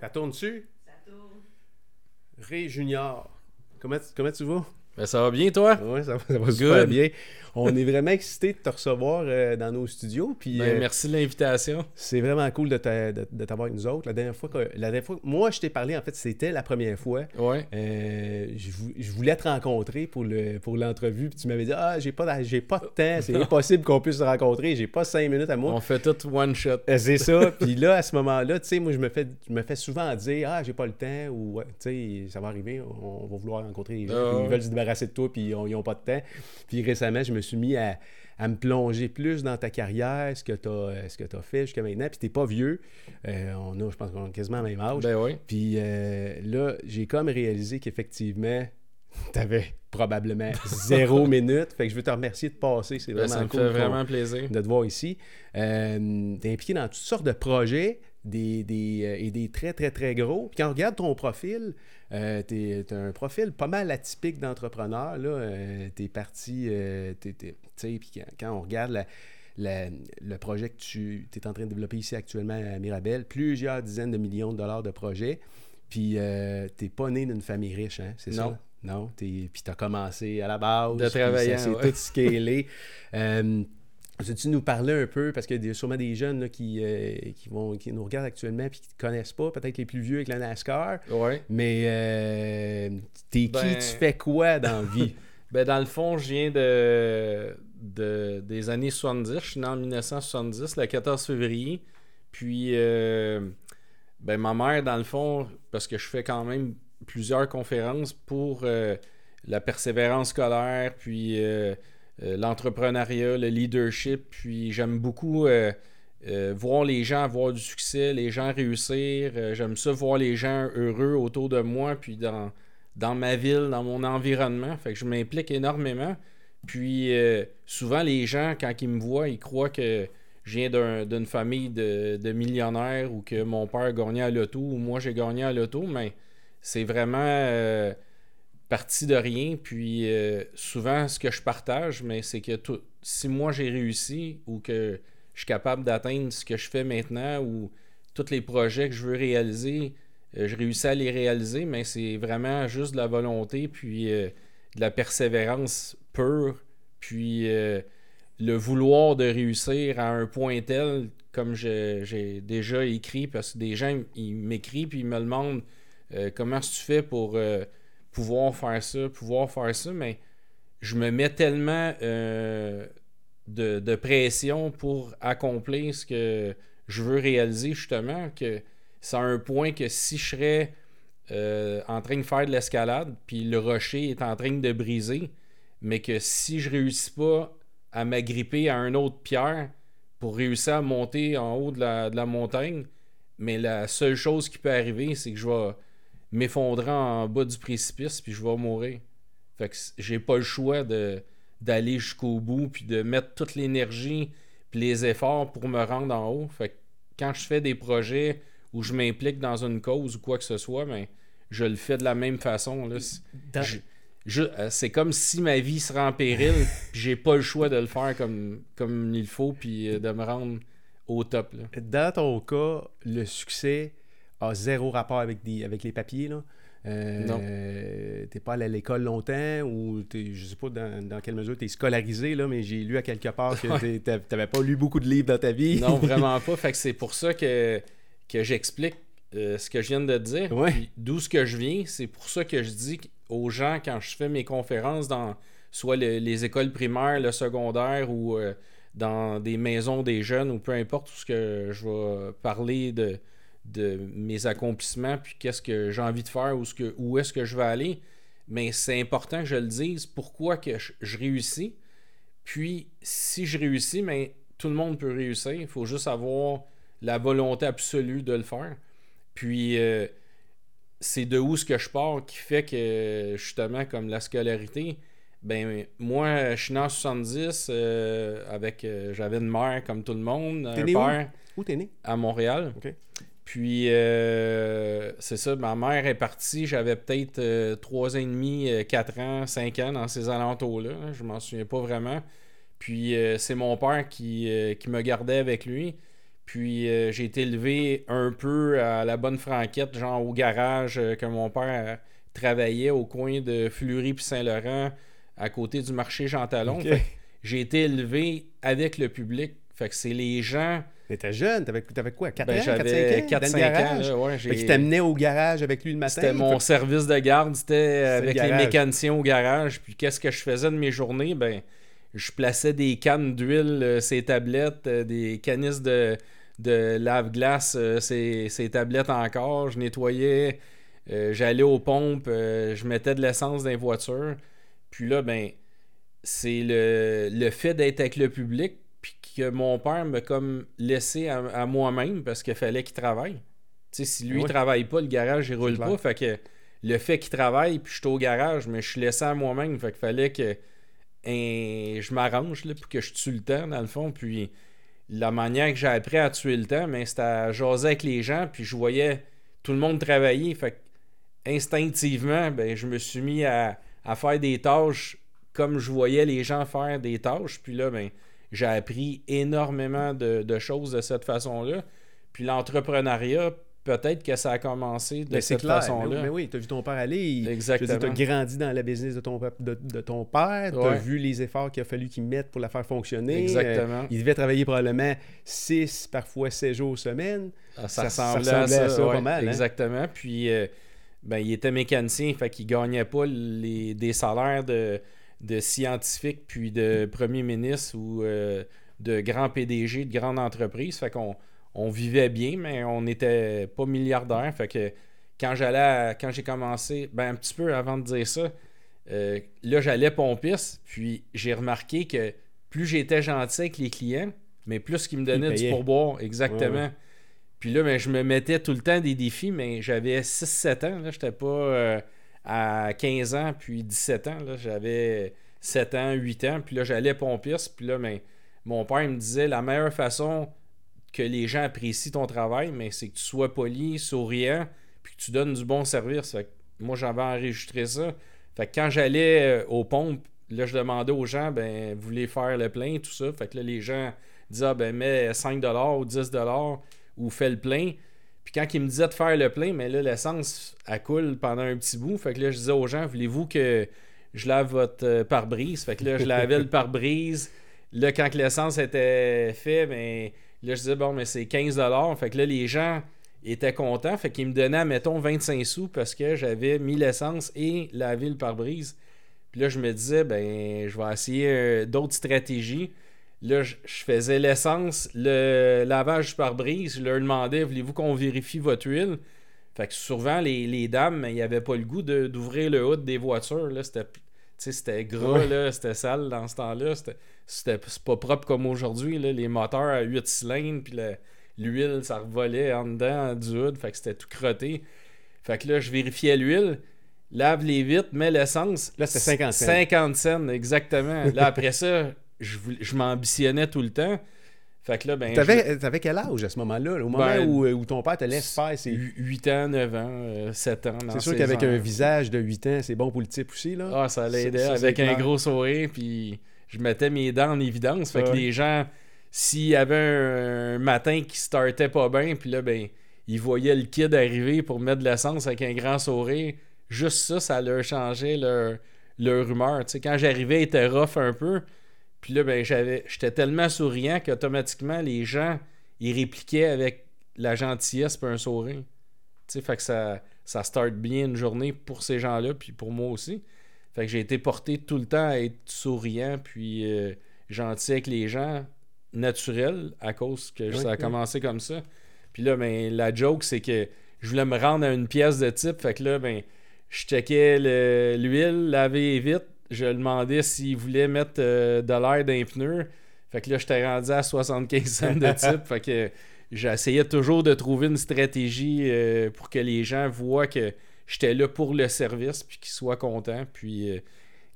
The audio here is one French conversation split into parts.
Ça tourne-tu? Ça tourne. Ray Junior. Comment, comment tu vas? Ben, ça va bien, toi? Oui, ça, va- ça va super Good. bien. On est vraiment excités de te recevoir euh, dans nos studios. Puis, Ben, euh, merci de l'invitation. c'est vraiment cool de t'a- de- de t'avoir avec nous autres. La dernière fois que, la dernière fois, moi, je t'ai parlé, en fait, c'était la première fois. Ouais. Euh, je, vou- je voulais te rencontrer pour le pour l'entrevue, puis tu m'avais dit Ah, j'ai pas, de- j'ai pas de temps, c'est impossible qu'on puisse se rencontrer, j'ai pas cinq minutes à moi. On fait tout one shot. Euh, C'est ça. Puis là, à ce moment-là, tu sais, moi, je me fais, je me fais souvent dire Ah, j'ai pas le temps, ou tu sais, ça va arriver, on, on va vouloir rencontrer les gens, Ah, ils veulent se débarrasser de toi, puis ils ont, ils ont pas de temps. Puis récemment, je me suis mis à, à me plonger plus dans ta carrière, ce que tu as, fait jusqu'à maintenant. Puis t'es pas vieux. Euh, on a, je pense qu'on a quasiment le même âge. Ben oui. Puis euh, là, j'ai comme réalisé qu'effectivement, t'avais probablement zéro minute. Fait que je veux te remercier de passer. C'est Ben, vraiment ça me cool fait vraiment plaisir. de te voir ici. Euh, t'es impliqué dans toutes sortes de projets des, des, euh, et des très, très, très gros. Puis quand on regarde ton profil, euh, t'es t'as un profil pas mal atypique d'entrepreneur. là. Euh, t'es parti, euh, tu sais, puis quand, quand on regarde la- la- le projet que tu es en train de développer ici actuellement à Mirabel, plusieurs dizaines de millions de dollars de projets. Puis t'es pas né d'une famille riche, hein, c'est ça? Non. Puis t'as commencé à la base. De s'est ouais. tout scalé. Veux-tu nous parler un peu, parce qu'il y a sûrement des jeunes là, qui, euh, qui, vont, qui nous regardent actuellement et qui ne te connaissent pas, peut-être les plus vieux avec la NASCAR, Ouais. mais euh, t'es qui, Ben- tu fais quoi dans la vie? Ben, dans le fond, je viens de, de- des années 70. Je suis né en 1970, le 14 février. Puis, euh, ben, ma mère, dans le fond, parce que je fais quand même plusieurs conférences pour euh, la persévérance scolaire, puis l'entrepreneuriat, le leadership. Puis, j'aime beaucoup euh, euh, voir les gens avoir du succès, les gens réussir. Euh, j'aime ça voir les gens heureux autour de moi, puis dans ma ville, dans mon environnement. Fait que je m'implique énormément. Puis euh, souvent, les gens, quand ils me voient, ils croient que je viens d'un- d'une famille de, millionnaires ou que mon père gagnait à l'auto ou moi j'ai gagné à l'auto, mais c'est vraiment euh, parti de rien. Puis euh, souvent, ce que je partage, mais c'est que tout- si moi j'ai réussi ou que je suis capable d'atteindre ce que je fais maintenant ou tous les projets que je veux réaliser, euh, je réussis à les réaliser, mais c'est vraiment juste de la volonté, puis euh, de la persévérance pure, puis le vouloir de réussir à un point tel, comme j'ai déjà écrit, parce que des gens, ils m'écrivent, puis ils me demandent comment tu fais pour pouvoir faire ça, pouvoir faire ça, mais je me mets tellement euh, de, pression pour accomplir ce que je veux réaliser, justement, que c'est à un point que si je serais euh, en train de faire de l'escalade, puis le rocher est en train de briser, mais que si je réussis pas à m'agripper à un autre pierre pour réussir à monter en haut de la montagne, mais la seule chose qui peut arriver, c'est que je vais m'effondrer en bas du précipice, puis je vais mourir. Fait que j'ai pas le choix de d'aller jusqu'au bout, puis de mettre toute l'énergie, puis les efforts pour me rendre en haut. Fait que quand je fais des projets où je m'implique dans une cause ou quoi que ce soit, ben, je le fais de la même façon. Là. C'est- Dans- je- je- euh, c'est comme si ma vie serait en péril, puis j'ai pas le choix de le faire comme, comme il faut, puis euh, de me rendre au top. Là. Dans ton cas, le succès a zéro rapport avec, des, avec les papiers. Là. Euh. T'es pas allé à l'école longtemps ou t'es- je sais pas dans, dans quelle mesure tu es scolarisé, là, mais j'ai lu à quelque part que t'avais pas lu beaucoup de livres dans ta vie. Non, vraiment pas. Fait que c'est pour ça que, que j'explique euh, ce que je viens de te dire. Ouais. D'où ce que je viens, c'est pour ça que je dis aux gens quand je fais mes conférences dans soit le- les écoles primaires, le secondaire ou euh, dans des maisons des jeunes ou peu importe où ce que je vais parler de, de mes accomplissements puis qu'est-ce que j'ai envie de faire que, où est-ce que je vais aller. Mais c'est important que je le dise pourquoi que je, je réussis. Puis si je réussis, mais tout le monde peut réussir. Il faut juste avoir la volonté absolue de le faire. Puis euh, c'est de où ce que je pars qui fait que justement comme la scolarité, ben moi je suis né en 70 euh, avec euh, j'avais une mère comme tout le monde, un né père Où t'es né? à Montréal. Puis euh, c'est ça, ma mère est partie, j'avais peut-être 3 ans et demi, 4 ans, 5 ans dans ces alentours-là. hein, je m'en souviens pas vraiment. Puis euh, c'est mon père qui, euh, qui me gardait avec lui. Puis euh, j'ai été élevé un peu à la bonne franquette, genre au garage euh, que mon père travaillait au coin de Fleury puis Saint-Laurent, à côté du marché Jean Talon. J'ai été élevé avec le public. Fait que c'est les gens. T'étais jeune, t'avais, t'avais quoi, 4 Ben, ans, j'avais 4-5 ans? 4-5 dans le ans. garage? là, ouais, Fait qu'il j'ai- t'amenait au garage avec lui le matin. C'était mon Fait- service de garde, c'était avec le les mécaniciens au garage. Puis qu'est-ce que je faisais de mes journées? Ben, je plaçais des cannes d'huile, euh, ces tablettes, euh, des canisses de, de lave-glace, euh, ces, ces tablettes encore. Je nettoyais, euh, j'allais aux pompes, euh, je mettais de l'essence dans les voitures. Puis là, ben, c'est le, le fait d'être avec le public, puis que mon père m'a comme laissé à, à moi-même parce qu'il fallait qu'il travaille. Tu sais, si lui, Ouais. il travaille pas, le garage, il roule pas. Fait que le fait qu'il travaille, puis je suis au garage, mais je suis laissé à moi-même. Fait qu'il fallait que hein, je m'arrange, là, puis que je tue le temps, dans le fond. Puis la manière que j'ai appris à tuer le temps, mais c'était à jaser avec les gens, puis je voyais tout le monde travailler. Fait que instinctivement, ben, je me suis mis à, à faire des tâches comme je voyais les gens faire des tâches. Puis là, ben, j'ai appris énormément de, de choses de cette façon-là. Puis l'entrepreneuriat, peut-être que ça a commencé de Ben, c'est cette façon-là. Mais, mais oui, tu as vu ton père aller. il- Exactement. Tu as grandi dans la business de ton, de, de ton père. Tu as Ouais. vu les efforts qu'il a fallu qu'il mette pour la faire fonctionner. Exactement. Euh, il devait travailler probablement 6, parfois 7 jours semaine. Ah, Ça- Ça, ça ressemblait à ressemblait à ça, ça ouais, pas mal, hein? Exactement. Puis, euh, ben, il était mécanicien, fait qu'il gagnait pas les, des salaires de, de scientifiques puis de premier ministre ou euh, de grands PDG de grandes entreprises. Fait qu'on on vivait bien, mais on n'était pas milliardaire. Fait que quand j'allais quand j'ai commencé, ben un petit peu avant de dire ça, euh, là j'allais pompiste, puis j'ai remarqué que plus j'étais gentil avec les clients, mais plus qu'ils me donnaient du pourboire. Exactement. Ouais, ouais. Puis là, ben, je me mettais tout le temps des défis, mais j'avais 6-7 ans. Là, j'étais pas euh, à 15 ans, puis 17 ans. J'avais 7 ans, 8 ans. Puis là, j'allais pompiste. Puis là, ben, mon père me disait la meilleure façon que les gens apprécient ton travail, mais c'est que tu sois poli, souriant, puis que tu donnes du bon service. Moi, j'avais enregistré ça. Fait que quand j'allais euh, aux pompes, là, je demandais aux gens, ben, vous voulez faire le plein, tout ça. Fait que là, les gens disaient, ah, ben, mets 5$ ou 10$ ou fais le plein. Puis quand ils me disaient de faire le plein, mais là, l'essence, elle coule pendant un petit bout. Fait que là, je disais aux gens, voulez-vous que je lave votre euh, pare-brise? Fait que là, je lavais le pare-brise. Là, quand l'essence était fait, ben, là, je disais, bon, mais c'est 15$. Fait que là, les gens étaient contents. Fait qu'ils me donnaient, mettons, 25 sous parce que j'avais mis l'essence et lavé le pare-brise. Puis là, je me disais, ben, je vais essayer euh, d'autres stratégies. Là, je, faisais l'essence, le lavage du pare-brise. Je leur demandais, voulez-vous qu'on vérifie votre huile? Fait que souvent, les, les dames, ils n'avaient pas le goût de- d'ouvrir le hood des voitures. Là, c'était, gras, Ouais. là, c'était sale dans ce temps-là. C'était, pas propre comme aujourd'hui. là. Les moteurs à 8 cylindres, puis le- l'huile, ça revolait en dedans du hood. Fait que c'était tout crotté. Fait que là, je vérifiais l'huile, lave les vitres, mets l'essence. Là, c'était 50 cents. 50 cents, exactement. Là, après ça, je, je m'ambitionnais tout le temps. Fait que là, ben. T'avais, t'avais quel âge à ce moment-là? là? Au moment Ben, où, où ton père te laisse faire ses... 8 ans, 9 ans, euh, 7 ans. dans C'est sûr qu'avec ans. un visage de 8 ans, c'est bon pour le type aussi, là. Ah, ça l'aidait avec un clair. gros sourire, puis je mettais mes dents en évidence. Fait que les gens, s'il y avait un, un matin qui startait pas bien, puis là, ben, ils voyaient le kid arriver pour mettre de l'essence avec un grand sourire, juste ça, ça leur changeait leur, leur humeur. Tu sais, quand j'arrivais, ils étaient rough un peu. Puis là, ben, j'avais, j'étais tellement souriant qu'automatiquement, les gens, ils répliquaient avec la gentillesse et un sourire. Tu sais, fait que ça, ça start bien une journée pour ces gens-là, puis pour moi aussi. Fait que j'ai été porté tout le temps à être souriant, puis euh, gentil avec les gens, naturel, à cause que ça a commencé comme ça. Puis là, ben, la joke, c'est que je voulais me rendre à une pièce de type, fait que là, ben, je checkais le- l'huile, laver vite, je demandais s'il voulait mettre euh, de l'air dans les pneus. Fait que là, j'étais rendu à 75 cents de type. fait que j'essayais toujours de trouver une stratégie euh, pour que les gens voient que j'étais là pour le service puis qu'ils soient contents. Puis euh,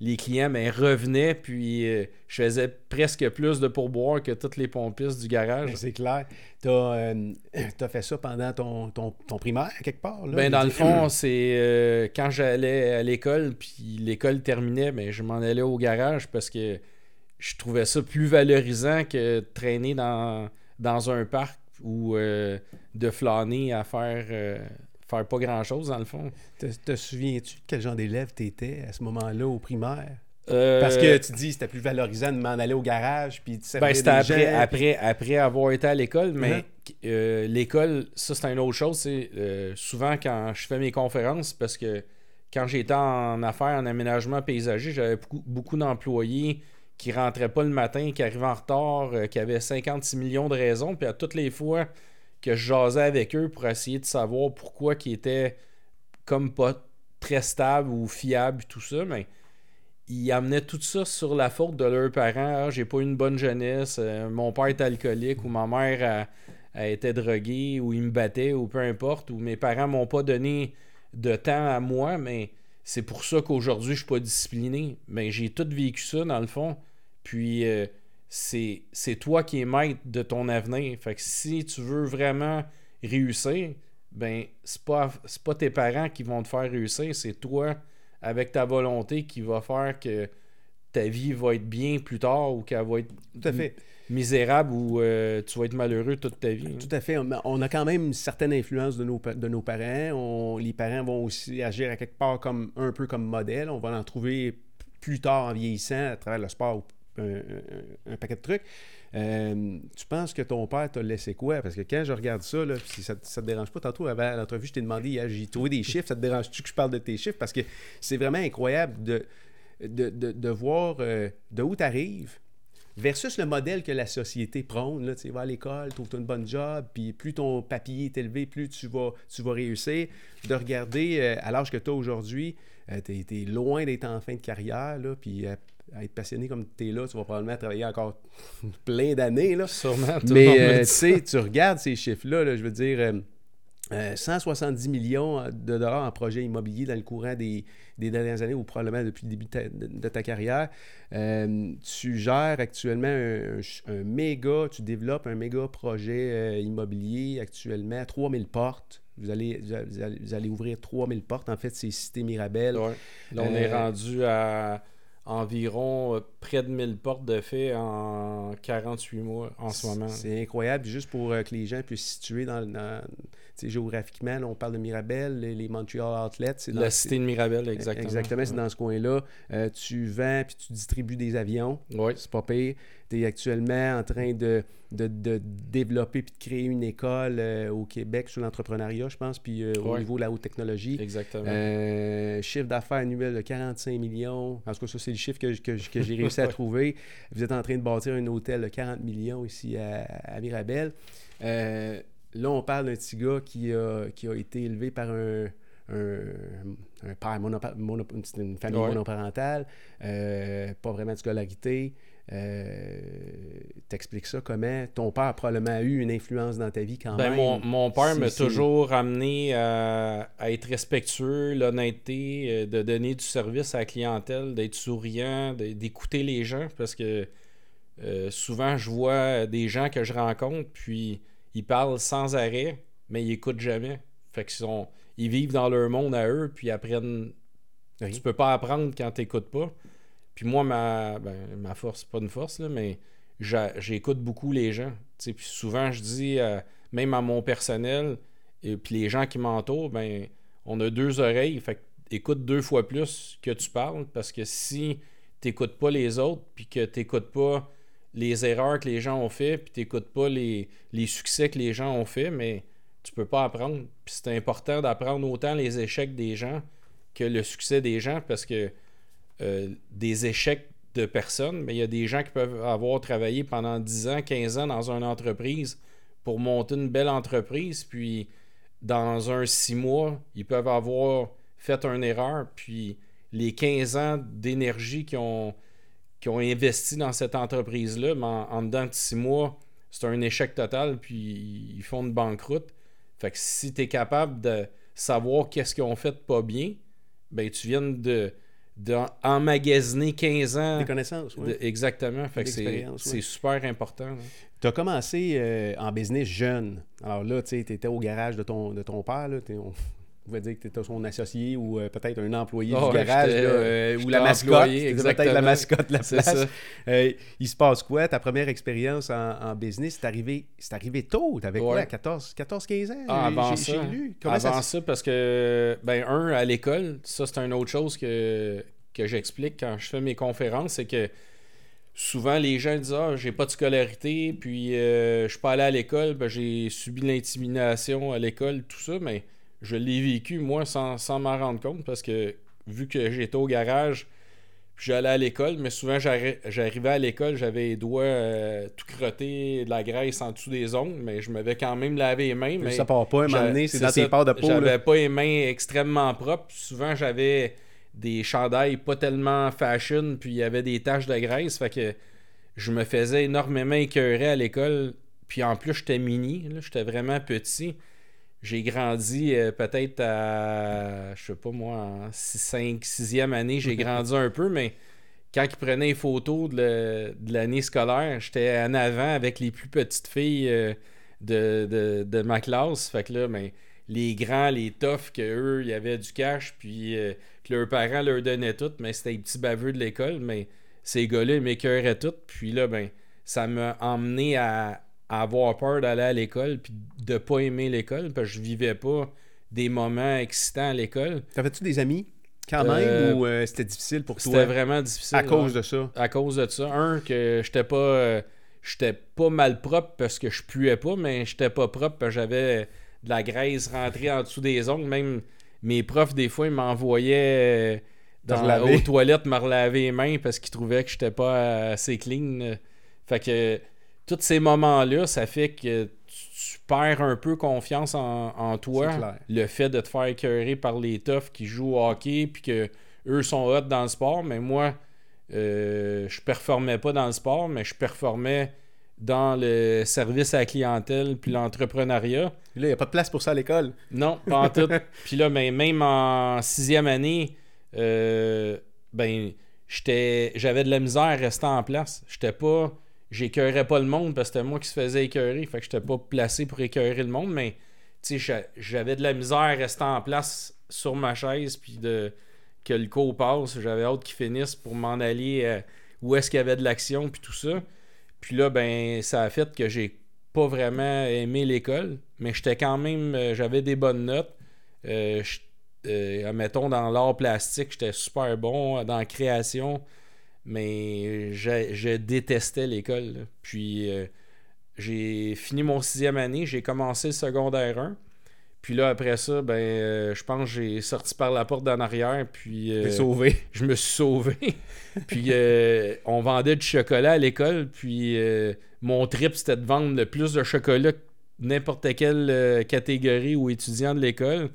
les clients ben, revenaient, puis euh, je faisais presque plus de pourboire que toutes les pompistes du garage. Ben, c'est clair. T'as, euh, t'as fait ça pendant ton, ton, ton primaire, quelque part, là? Ben, dans le fond, dire, c'est euh, quand j'allais à l'école, puis l'école terminait, ben, je m'en allais au garage parce que je trouvais ça plus valorisant que de traîner dans, dans un parc ou euh, de flâner à faire, euh, faire pas grand-chose, dans le fond. Te, te souviens-tu de quel genre d'élève tu étais à ce moment-là au primaire? Euh, Parce que tu dis c'était plus valorisant de m'en aller au garage puis servir Ben, c'était après, gens, après, après avoir été à l'école, mais Uh-huh. euh, l'école, ça c'est une autre chose. C'est euh, souvent quand je fais mes conférences, parce que quand j'étais en affaires, en aménagement paysager, j'avais beaucoup, beaucoup d'employés qui rentraient pas le matin, qui arrivaient en retard, qui avaient 56 millions de raisons, puis à toutes les fois que je jasais avec eux pour essayer de savoir pourquoi ils étaient comme pas très stables ou fiables, tout ça, mais ils amenaient tout ça sur la faute de leurs parents. Ah, j'ai pas eu une bonne jeunesse, euh, mon père est alcoolique ou ma mère a, a été droguée ou il me battait ou peu importe, ou mes parents m'ont pas donné de temps à moi, mais c'est pour ça qu'aujourd'hui je suis pas discipliné. Mais j'ai tout vécu ça dans le fond. Puis euh, c'est c'est toi qui es maître de ton avenir. Fait que si tu veux vraiment réussir, ben c'est pas c'est pas tes parents qui vont te faire réussir, c'est toi avec ta volonté qui va faire que ta vie va être bien plus tard ou qu'elle va être Tout à fait. misérable ou euh, tu vas être malheureux toute ta vie. Tout à fait. On- a quand même une certaine influence de nos, pa- de nos parents. On- les parents vont aussi agir à quelque part comme un peu comme modèle. On va en trouver plus tard en vieillissant à travers le sport ou un, paquet de trucs. Euh, tu penses que ton père t'a laissé quoi? Parce que quand je regarde ça, là, si ça, ça te dérange pas, tantôt avant l'entrevue, je t'ai demandé, hier, j'ai trouvé des chiffres, ça te dérange-tu que je parle de tes chiffres? Parce que c'est vraiment incroyable de, voir euh, de où tu arrives versus le modèle que la société prône. Tu sais, va à l'école, trouve une bonne job, puis plus ton papier est élevé, plus tu vas, tu vas réussir. De regarder euh, à l'âge que tu as aujourd'hui, tu es, loin d'être en fin de carrière, puis à être passionné comme tu es là, tu vas probablement travailler encore plein d'années. Là. Sûrement. tout Mais euh, tu sais, tu regardes ces chiffres-là, là, je veux dire, euh, euh, 170 millions de dollars en projets immobiliers dans le courant des, des dernières années ou probablement depuis le début de ta, de- de ta carrière. Euh, tu gères actuellement un, méga, tu développes un méga projet euh, immobilier actuellement, 3000 portes. Vous allez, vous allez, vous allez ouvrir 3000 portes. En fait, c'est Cité Mirabel. Ouais. Là, on est Euh, rendu à environ euh, près de 1000 portes de fait en 48 mois en ce moment. C'est incroyable. Juste pour euh, que les gens puissent se situer dans, dans- géographiquement, là, on parle de Mirabel, les, les Montreal Outlets. dans- La cité de Mirabel, exactement. Exactement, c'est dans ce coin-là. Euh, tu vends puis tu distribues des avions. Oui, C'est pas pire. Tu es actuellement en train de, de, de développer puis de créer une école euh, au Québec sur l'entrepreneuriat, je pense, puis euh, au niveau de la haute technologie. exactement. Chiffre d'affaires annuel de 45 millions. En tout cas, ça, c'est le chiffre que, que- que j'ai réussi à trouver. Vous êtes en train de bâtir un hôtel de 40 millions ici à, à Mirabel. Euh, là, on parle d'un petit gars qui a, qui a été élevé par un, un, un père une famille Ouais. monoparentale, euh, pas vraiment de scolarité. Euh, T'expliques ça comment? Ton père a probablement eu une influence dans ta vie quand Ben, même. mon, mon père m'a toujours amené à, à être respectueux, l'honnêteté, euh, de donner du service à la clientèle, d'être souriant, d'écouter les gens parce que euh, souvent je vois des gens que je rencontre puis ils parlent sans arrêt, mais ils écoutent jamais. Fait qu'ils sont ils vivent dans leur monde à eux puis ils apprennent Oui. tu peux pas apprendre quand tu n'écoutes pas. Puis moi, ma, ben, ma force, pas une force, là, mais j'écoute beaucoup les gens. Puis souvent, je dis, euh, même à mon personnel, et puis les gens qui m'entourent, ben, on a deux oreilles. Fait que écoute deux fois plus que tu parles, parce que si tu n'écoutes pas les autres, puis que tu n'écoutes pas les erreurs que les gens ont fait, puis tu n'écoutes pas les, les succès que les gens ont fait, mais tu peux pas apprendre. Puis c'est important d'apprendre autant les échecs des gens que le succès des gens parce que euh, des échecs de personnes, mais il y a des gens qui peuvent avoir travaillé pendant 10 ans, 15 ans dans une entreprise pour monter une belle entreprise, puis dans un 6 mois, ils peuvent avoir fait une erreur, puis les 15 ans d'énergie qu'ils ont, qu'ils ont investi dans cette entreprise-là, mais en, en dedans de 6 mois, c'est un échec total, puis ils font une banqueroute. Fait que si tu es capable de savoir qu'est-ce qu'ils ont fait de pas bien, ben tu viens de, de emmagasiner 15 ans. Des connaissances, oui. de- exactement. Fait que c'est super important. Tu as commencé euh, en business jeune. Alors là, tu étais au garage de ton, de ton père. Là, on- va dire que tu étais son associé ou euh, peut-être un employé Ah du ouais, garage, là, euh, ou la mascotte. peut-être la mascotte de la place. Euh, il se passe quoi? Ta première expérience en, en business, c'est arrivé, c'est arrivé tôt. T'avais quoi, Ouais. à 14, 14 15 ans? Ah, avant j'ai- ça. j'ai lu. Comment avant ça, parce que, ben, un, à l'école, ça, c'est une autre chose que, que j'explique quand je fais mes conférences, c'est que souvent, les gens disent Ah, j'ai pas de scolarité, puis je suis pas allé à l'école, ben, j'ai subi l'intimidation à l'école, tout ça, mais je l'ai vécu, moi, sans, sans m'en rendre compte, parce que vu que j'étais au garage, puis j'allais à l'école, mais souvent, j'arri- j'arrivais à l'école, j'avais les doigts euh, tout crottés, de la graisse en dessous des ongles, mais je m'avais quand même lavé les mains. Mais Ça part pas, un c'est dans tes parts de peau. J'avais pas les mains extrêmement propres. Souvent, j'avais des chandails pas tellement fashion, puis il y avait des taches de graisse. Fait que je me faisais énormément écœurer à l'école. Puis en plus, j'étais mini. J'étais vraiment petit. J'ai grandi euh, peut-être à, je sais pas moi, en 5, 6e année, j'ai grandi un peu, mais quand ils prenaient les photos de l'année scolaire, j'étais en avant avec les plus petites filles euh, de, de- de ma classe. Fait que là, ben, les grands, les toughs, qu'eux, il y avait du cash, puis euh, que leurs parents leur donnaient tout, mais c'était les petits baveux de l'école, mais ces gars-là, ils m'écœuraient tout. Puis là, ben, ça m'a emmené à, à avoir peur d'aller à l'école, puis de pas aimer l'école, parce que je vivais pas des moments excitants à l'école. T'avais-tu des amis quand Euh, même ou euh, c'était difficile pour C'était toi vraiment difficile. à cause de ça? à cause de ça. Un, que j'étais pas euh, j'étais pas mal propre parce que je puais pas, mais j'étais pas propre parce que j'avais de la graisse rentrée en dessous des ongles. Même mes profs, des fois, ils m'envoyaient euh, dans, relaver. aux toilettes me relaver les mains parce qu'ils trouvaient que j'étais pas assez clean. Fait que tous ces moments-là, ça fait que tu, perds un peu confiance en, en toi. Le fait de te faire écœurer par les toughs qui jouent au hockey puis que eux sont hot dans le sport, mais moi, euh, je performais pas dans le sport, mais je performais dans le service à la clientèle puis l'entrepreneuriat. Là, il n'y a pas de place pour ça à l'école. Non, pas en tout. Puis là, ben, même en sixième année, euh, ben, j'étais, j'avais de la misère à rester en place. J'étais pas, j'écœurais pas le monde parce que c'était moi qui se faisais écœurer. Fait que j'étais pas placé pour écœurer le monde, mais j'avais de la misère rester en place sur ma chaise puis de que le cours passe. J'avais hâte qu'il finisse pour m'en aller euh, où est-ce qu'il y avait de l'action puis tout ça. Puis là, ben, ça a fait que j'ai pas vraiment aimé l'école, mais j'étais quand même, euh, j'avais des bonnes notes. Euh, euh, mettons, dans l'art plastique, j'étais super bon dans la création, mais je, je détestais l'école. Puis euh, j'ai fini mon sixième année, j'ai commencé le secondaire 1. Puis là, après ça, ben, euh, je pense que j'ai sorti par la porte d'en arrière, puis... euh, sauvé. je me suis sauvé. puis on vendait du chocolat à l'école. Puis mon trip, c'était de vendre le plus de chocolat que n'importe quelle catégorie ou étudiant de l'école.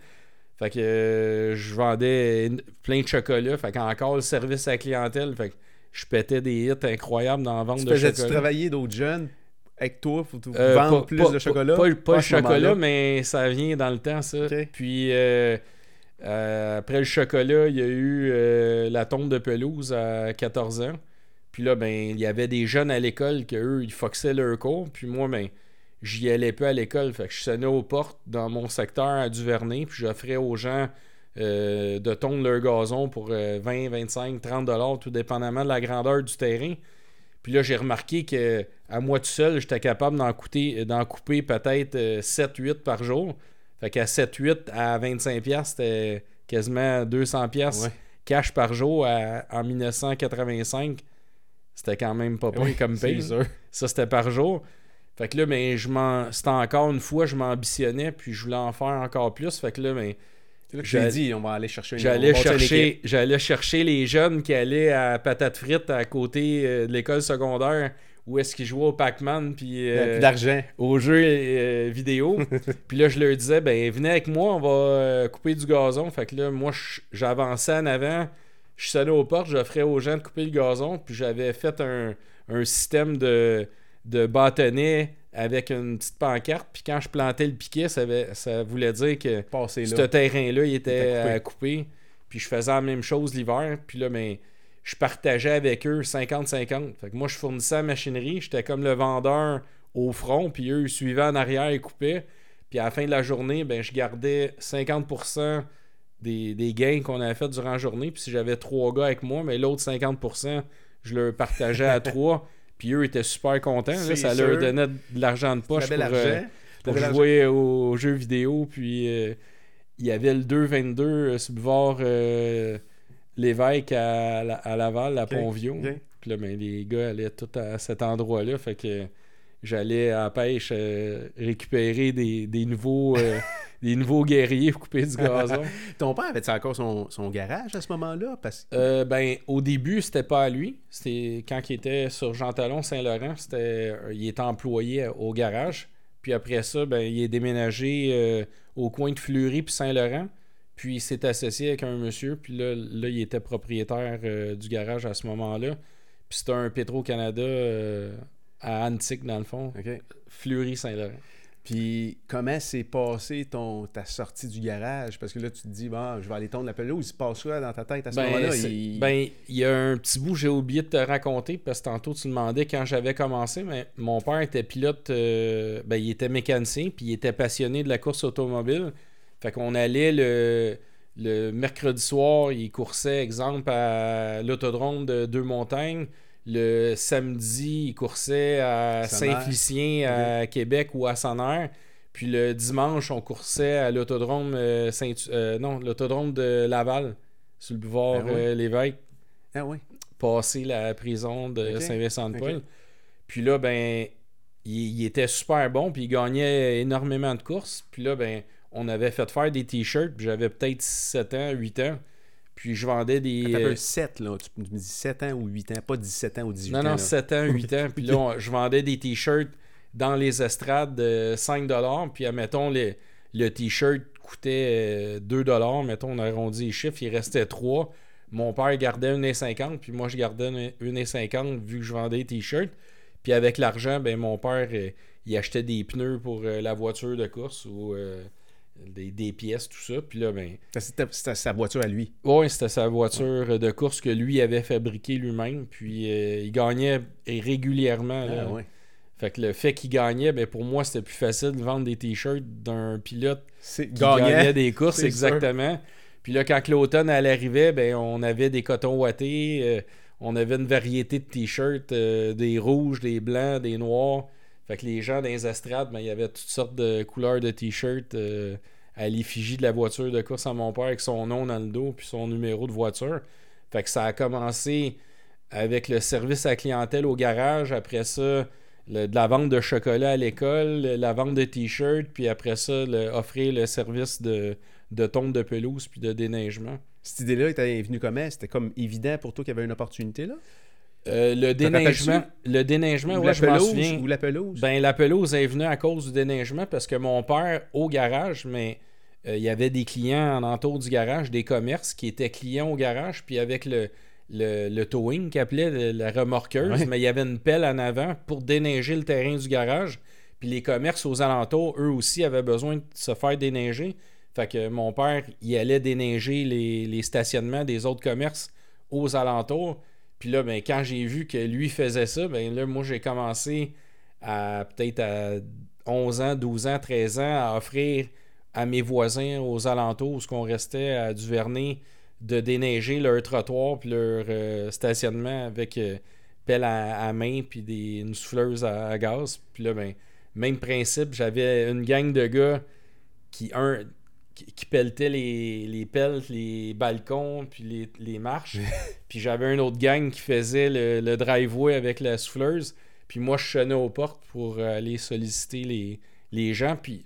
Fait que je vendais plein de chocolat. Fait qu'encore le service à la clientèle. Fait que je pétais des hits incroyables dans la vente Tu de chocolat. travailler d'autres jeunes avec toi pour te Euh, vendre pas- plus pas- de chocolat? Pas, le moment-là? chocolat, mais ça vient dans le temps, ça. Puis euh, euh, après le chocolat, il y a eu la tombe de pelouse à 14 ans. Puis là, ben, il y avait des jeunes à l'école que eux, ils foxaient leur cours. Puis moi, ben, j'y allais peu à l'école. Fait que je sonnais aux portes dans mon secteur à Duvernay. Puis j'offrais aux gens euh, de tondre leur gazon pour euh, 20, 25, 30 dollars, tout dépendamment de la grandeur du terrain. Puis là, j'ai remarqué que à moi tout seul, j'étais capable d'en, coûter- d'en couper peut-être 7-8 par jour. Fait qu'à 7-8 à 25$, piastres, c'était quasiment 200$ piastres Ouais. cash par jour à- en 1985. C'était quand même pas Oui, comme paye. Ça, c'était par jour. Fait que là, ben, je m'en... c'était encore une fois, je m'ambitionnais, puis je voulais en faire encore plus. Fait que là, ben, J'ai dit, on va aller chercher une J'allais chercher, j'allais chercher les jeunes qui allaient à Patate Frites à côté euh, de l'école secondaire où est-ce qu'ils jouaient au Pac-Man puis euh, d'argent. aux jeux euh, vidéo. puis là, je leur disais, ben venez avec moi, on va couper du gazon. Fait que là, moi, j'avançais en avant, je sonnais aux portes, j'offrais aux gens de couper le gazon. Puis j'avais fait un, un système de, de bâtonnets avec une petite pancarte. Puis quand je plantais le piquet, ça, avait- ça voulait dire que ce là. terrain-là, il était coupé. à couper. Puis je faisais la même chose l'hiver. Puis là, ben, je partageais avec eux 50-50. Fait que moi, je fournissais la machinerie. J'étais comme le vendeur au front. Puis eux, ils suivaient en arrière et coupaient. Puis à la fin de la journée, ben, je gardais 50% des, des gains qu'on avait fait durant la journée. Puis si j'avais trois gars avec moi, mais l'autre 50%, je leur partageais à trois. Puis eux étaient super contents. là. Ça sûr. leur donnait de l'argent de poche pour, euh, pour jouer aux jeux vidéo. Puis euh, il y avait le 2-22 euh, boulevard euh, Lévesque à, à Laval, à Ok, Pontvio. ok. Puis là, ben, les gars allaient tout à cet endroit-là. Fait que j'allais à la pêche euh, récupérer des, des nouveaux, euh, des nouveaux guerriers pour couper du gazon. Ton père avait encore son, son garage à ce moment-là? Parce que... Euh, ben, au début, c'était pas à lui. C'était quand il était sur Jean Talon, Saint-Laurent, c'était, il était employé au garage. Puis après ça, ben, il est déménagé au coin de Fleury puis Saint-Laurent. Puis il s'est associé avec un monsieur. Puis là, là il était propriétaire du garage à ce moment-là. Puis c'était un Petro-Canada à Antique, dans le fond. OK. Fleury-Saint-Laurent. Puis comment s'est passé ton, ta sortie du garage? Parce que là, tu te dis, bon, je vais aller tondre la pelouse. Il se passe quoi dans ta tête à ce moment-là? Ben, c'est- Il- ben, il y a un petit bout que j'ai oublié de te raconter parce que tantôt tu demandais quand j'avais commencé, mais mon père était pilote, euh, ben, il était mécanicien, puis il était passionné de la course automobile. Fait qu'on allait le, le mercredi soir, il coursait, exemple, à l'autodrome de Deux-Montagnes. Le samedi, il coursait à. Saint-Félicien, à Québec ou à Sonner. Puis le dimanche, on coursait à l'autodrome euh, Saint euh, non, l'autodrome de Laval, sur le boulevard ouais? euh, Lévesque, Ah oui. passé la prison de. Saint-Vincent-de-Paul. Puis là, ben, il, il était super bon, puis il gagnait énormément de courses. Puis là, ben, on avait fait faire des t-shirts, puis j'avais peut-être 7 ans, 8 ans. Puis je vendais des. Euh, peu 7, là. Tu me dis 7 ans ou 8 ans, pas 17 ans ou 18 non, ans. non, là. 7 ans, 8 ans. Puis là, on- je vendais des t-shirts dans les estrades de 5$. Puis, admettons, le, le t-shirt coûtait euh, 2$. Mettons, on arrondit les chiffres, il restait 3. Mon père gardait 1,50$, puis moi, je gardais 1,50$ vu que je vendais des t-shirts. Puis avec l'argent, ben mon père, euh, il achetait des pneus pour euh, la voiture de course ou euh, des, des pièces, tout ça. Puis là, ben, C'était sa voiture à lui. Ouais, c'était sa voiture de course que lui avait fabriquée lui-même. Puis euh, il gagnait régulièrement. là. Ah, ouais. Fait que le fait qu'il gagnait, ben pour moi, c'était plus facile de vendre des t-shirts d'un pilote qui gagnait des courses, exactement. Puis là, quand l'automne elle arrivait, ben on avait des cotons ouatés, euh, on avait une variété de t-shirts, euh, des rouges, des blancs, des noirs. Fait que les gens dans les estrades, ben, il y avait toutes sortes de couleurs de t-shirts euh, à l'effigie de la voiture de course à mon père avec son nom dans le dos puis son numéro de voiture. Fait que ça a commencé avec le service à clientèle au garage. Après ça, le- de la vente de chocolat à l'école, la vente de t-shirts, puis après ça, offrir le service de, de tonte de pelouse puis de déneigement. Cette idée-là était venue comment? C'était comme évident pour toi qu'il y avait une opportunité là? Euh, le déneigement, le déneigement, ou ouais, la je m'en pelouse? souviens. Ou la pelouse? Ben, la pelouse est venue à cause du déneigement parce que mon père, au garage, mais euh, il y avait des clients en entour du garage, des commerces qui étaient clients au garage, puis avec le, le, le towing qu'appelait le- la remorqueuse, Ouais. mais il y avait une pelle en avant pour déneiger le terrain du garage. Puis les commerces aux alentours, eux aussi, avaient besoin de se faire déneiger. Fait que mon père, il allait déneiger les, les stationnements des autres commerces aux alentours. Puis là, ben, quand j'ai vu que lui faisait ça, ben là, moi, j'ai commencé à peut-être à 11 ans, 12 ans, 13 ans à offrir à mes voisins aux alentours où ce qu'on restait à Duvernay de déneiger leur trottoir puis leur euh, stationnement avec euh, pelle à, à main puis des, une souffleuse à, à gaz. Puis là, ben, même principe, j'avais une gang de gars qui, un, qui, les, les pelles, les balcons, puis les, les marches. puis j'avais une autre gang qui faisait le, le driveway avec la souffleuse. Puis moi, je sonnais aux portes pour aller solliciter les, les gens. Puis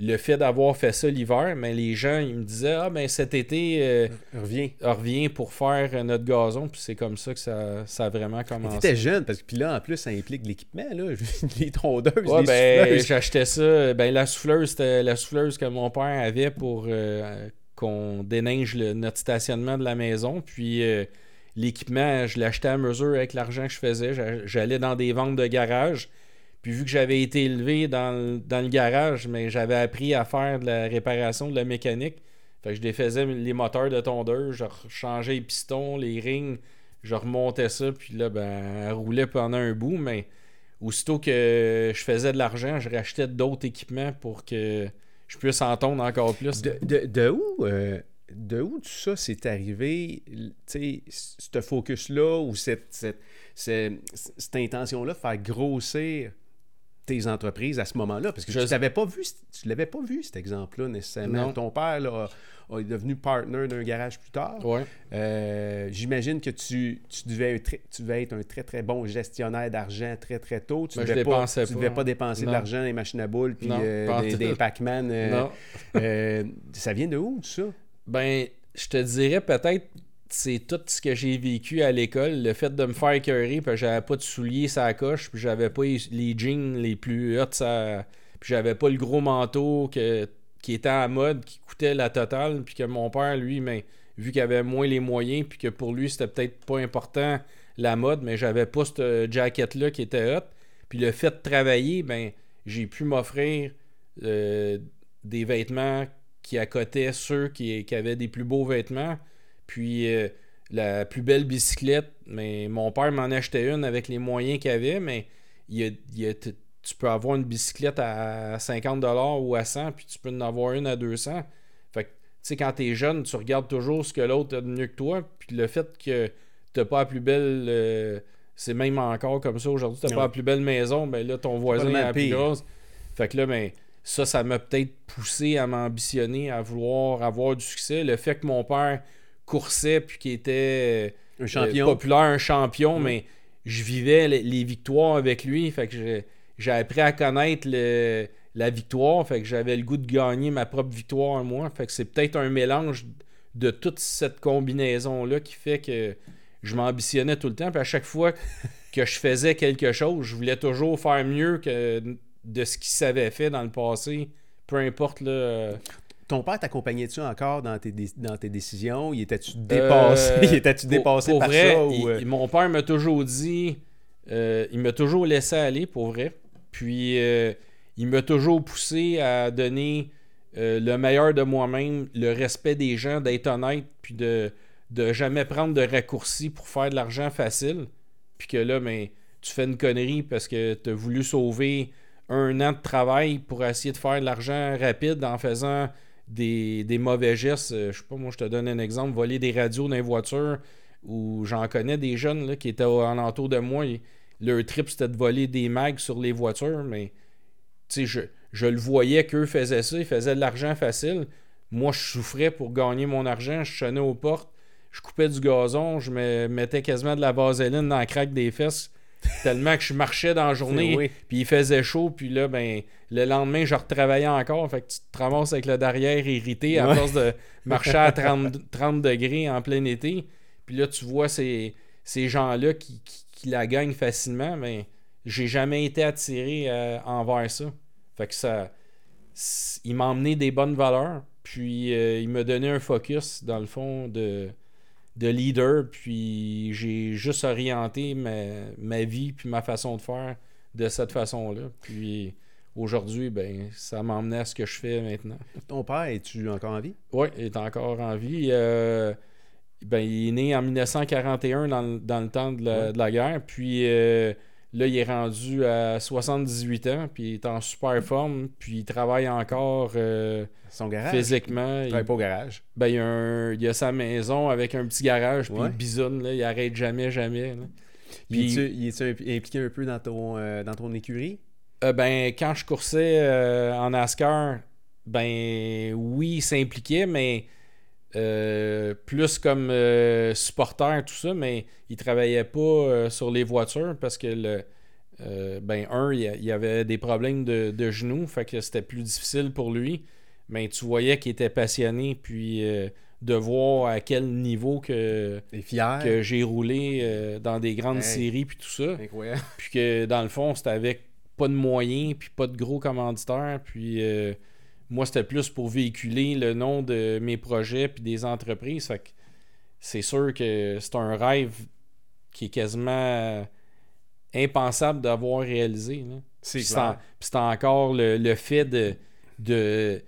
le fait d'avoir fait ça l'hiver, mais les gens, ils me disaient Ah, ben cet été, euh, Reviens. reviens pour faire notre gazon. Puis c'est comme ça que ça, ça a vraiment commencé. T'étais jeune, parce que puis là, en plus, ça implique de l'équipement, là. les tondeuses, Ouais, les ben, j'achetais ça. Ben, la souffleuse, c'était la souffleuse que mon père avait pour euh, qu'on déneige le- notre stationnement de la maison. Puis euh, l'équipement, je l'achetais à mesure avec l'argent que je faisais. J'a- J'allais dans des ventes de garage. Puis vu que j'avais été élevé dans le, dans le garage, mais j'avais appris à faire de la réparation, de la mécanique. Fait que je défaisais les moteurs de tondeuse, je changeais les pistons, les rings, je remontais ça, puis là, ben, elle roulait pendant un bout, mais aussitôt que je faisais de l'argent, je rachetais d'autres équipements pour que je puisse en tondre encore plus. De, de, de où euh, de où tout ça s'est arrivé, ce focus-là ou cette, cette, cette, cette intention-là faire grossir tes entreprises à ce moment-là? Parce que je ne pas vu, tu l'avais pas vu cet exemple-là nécessairement. Ton père là, est devenu partner d'un garage plus tard. Ouais. Euh, j'imagine que tu, tu, devais être, tu devais être un très très bon gestionnaire d'argent très très tôt. Tu ne devais, pas, devais pas dépenser de l'argent dans les machines à boules puis euh, des, des Pac-Man. Euh, ça vient de où tout ça? Ben, je te dirais peut-être c'est tout ce que j'ai vécu à l'école. Le fait de me faire écœurer, puis j'avais pas de souliers sa coche, puis j'avais pas les jeans les plus hauts, puis j'avais pas le gros manteau qui était à mode, qui coûtait la totale, puis que mon père, lui, vu qu'il avait moins les moyens, puis que pour lui, c'était peut-être pas important la mode, mais j'avais pas cette jacket-là qui était hot. Puis le fait de travailler, ben, j'ai pu m'offrir euh, des vêtements qui accotait ceux qui, avaient des plus beaux vêtements. Puis euh, la plus belle bicyclette, mais mon père m'en achetait une avec les moyens qu'il avait, mais il tu peux avoir une bicyclette à 50$ ou à 100$, puis tu peux en avoir une à 200$. Fait que, tu sais, quand t'es jeune, tu regardes toujours ce que l'autre a de mieux que toi, puis le fait que t'as pas la plus belle... Euh, c'est même encore comme ça aujourd'hui, t'as pas la plus belle maison, ben là, ton voisin a la plus grosse. Fait que là, ben ça, ça m'a peut-être poussé à m'ambitionner, à vouloir avoir du succès. Le fait que mon père coursait puis qu'il était un champion. populaire, un champion, mais je vivais les, victoires avec lui. Fait que j'ai appris à connaître la victoire. Fait que j'avais le goût de gagner ma propre victoire moi. Fait que c'est peut-être un mélange de toute cette combinaison-là qui fait que je m'ambitionnais tout le temps. Puis à chaque fois que je faisais quelque chose, je voulais toujours faire mieux que de ce qu'il s'avait fait dans le passé, peu importe le. Euh, Ton père t'accompagnait-tu encore dans tes, dans tes décisions? Il était-tu dépassé, il était-tu dépassé pour par vrai, ça? Ou... Euh? mon père m'a toujours dit, euh, il m'a toujours laissé aller, pour vrai. Puis il m'a toujours poussé à donner le meilleur de moi-même, le respect des gens, d'être honnête, puis de, de jamais prendre de raccourcis pour faire de l'argent facile. Puis que là, ben, tu fais une connerie parce que tu as voulu sauver un an de travail pour essayer de faire de l'argent rapide en faisant des, mauvais gestes. Euh, je sais pas, moi, je te donne un exemple voler des radios dans les voitures où j'en connais des jeunes qui étaient en entour de moi. Et leur trip, c'était de voler des mags sur les voitures, mais je, je le voyais qu'eux faisaient ça, ils faisaient de l'argent facile. Moi, je souffrais pour gagner mon argent, je sonnais aux portes, je coupais du gazon, je me mettais quasiment de la vaseline dans la craque des fesses Tellement que je marchais dans la journée, puis il faisait chaud, puis là, ben, le lendemain, je retravaillais encore. Fait que tu te ramasses avec le derrière irrité à force de marcher à 30, 30, degrés en plein été. Puis là, tu vois ces, ces gens-là qui, qui, la gagnent facilement, mais j'ai jamais été attiré euh, envers ça. Fait que ça. Il m'a emmené des bonnes valeurs, puis euh, il m'a donné un focus, dans le fond, de de leader, puis j'ai juste orienté ma, vie puis ma façon de faire de cette façon-là. Puis aujourd'hui, ben, ça m'a emmené à ce que je fais maintenant. Ton père, es-tu encore en vie? Oui, il est encore en vie. Euh, ben, il est né en 1941 dans, le temps de la, guerre. Puis euh, là, il est rendu à 78 ans, puis il est en super forme, puis il travaille encore. Euh, son garage? Physiquement. Il travaille pas au garage? Ben, il, y a un, il a sa maison avec un petit garage, puis il bisonne, là, il arrête jamais, jamais. Puis, il est impliqué un peu dans ton, euh, dans ton écurie? Euh, ben, quand je coursais en NASCAR, ben oui, il s'impliquait, mais plus comme supporter, tout ça, mais il travaillait pas sur les voitures parce que le. ben, un, il y avait des problèmes de, de genoux, fait que c'était plus difficile pour lui mais tu voyais qu'il était passionné, puis euh, de voir à quel niveau que, que j'ai roulé euh, dans des grandes séries, puis tout ça. Puis que dans le fond, c'était avec pas de moyens, puis pas de gros commanditaires, puis euh, moi, c'était plus pour véhiculer le nom de mes projets, puis des entreprises. Fait que c'est sûr que c'est un rêve qui est quasiment impensable d'avoir réalisé. C'est encore le, fait de, de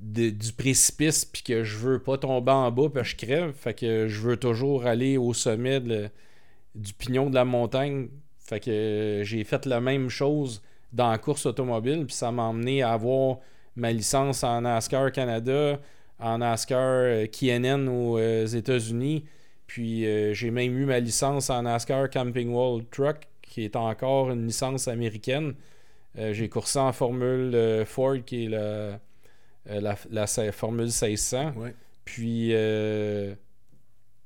du précipice puis que je veux pas tomber en bas puis je crève. Fait que je veux toujours aller au sommet du pignon de la montagne. Fait que j'ai fait la même chose dans la course automobile, puis ça m'a emmené à avoir ma licence en NASCAR Canada, en NASCAR euh, KNN aux euh, États-Unis. Puis euh, j'ai même eu ma licence en NASCAR Camping World Truck, qui est encore une licence américaine. Euh, j'ai coursé en Formule euh, Ford, qui est la, la, Formule 1600. Ouais. Puis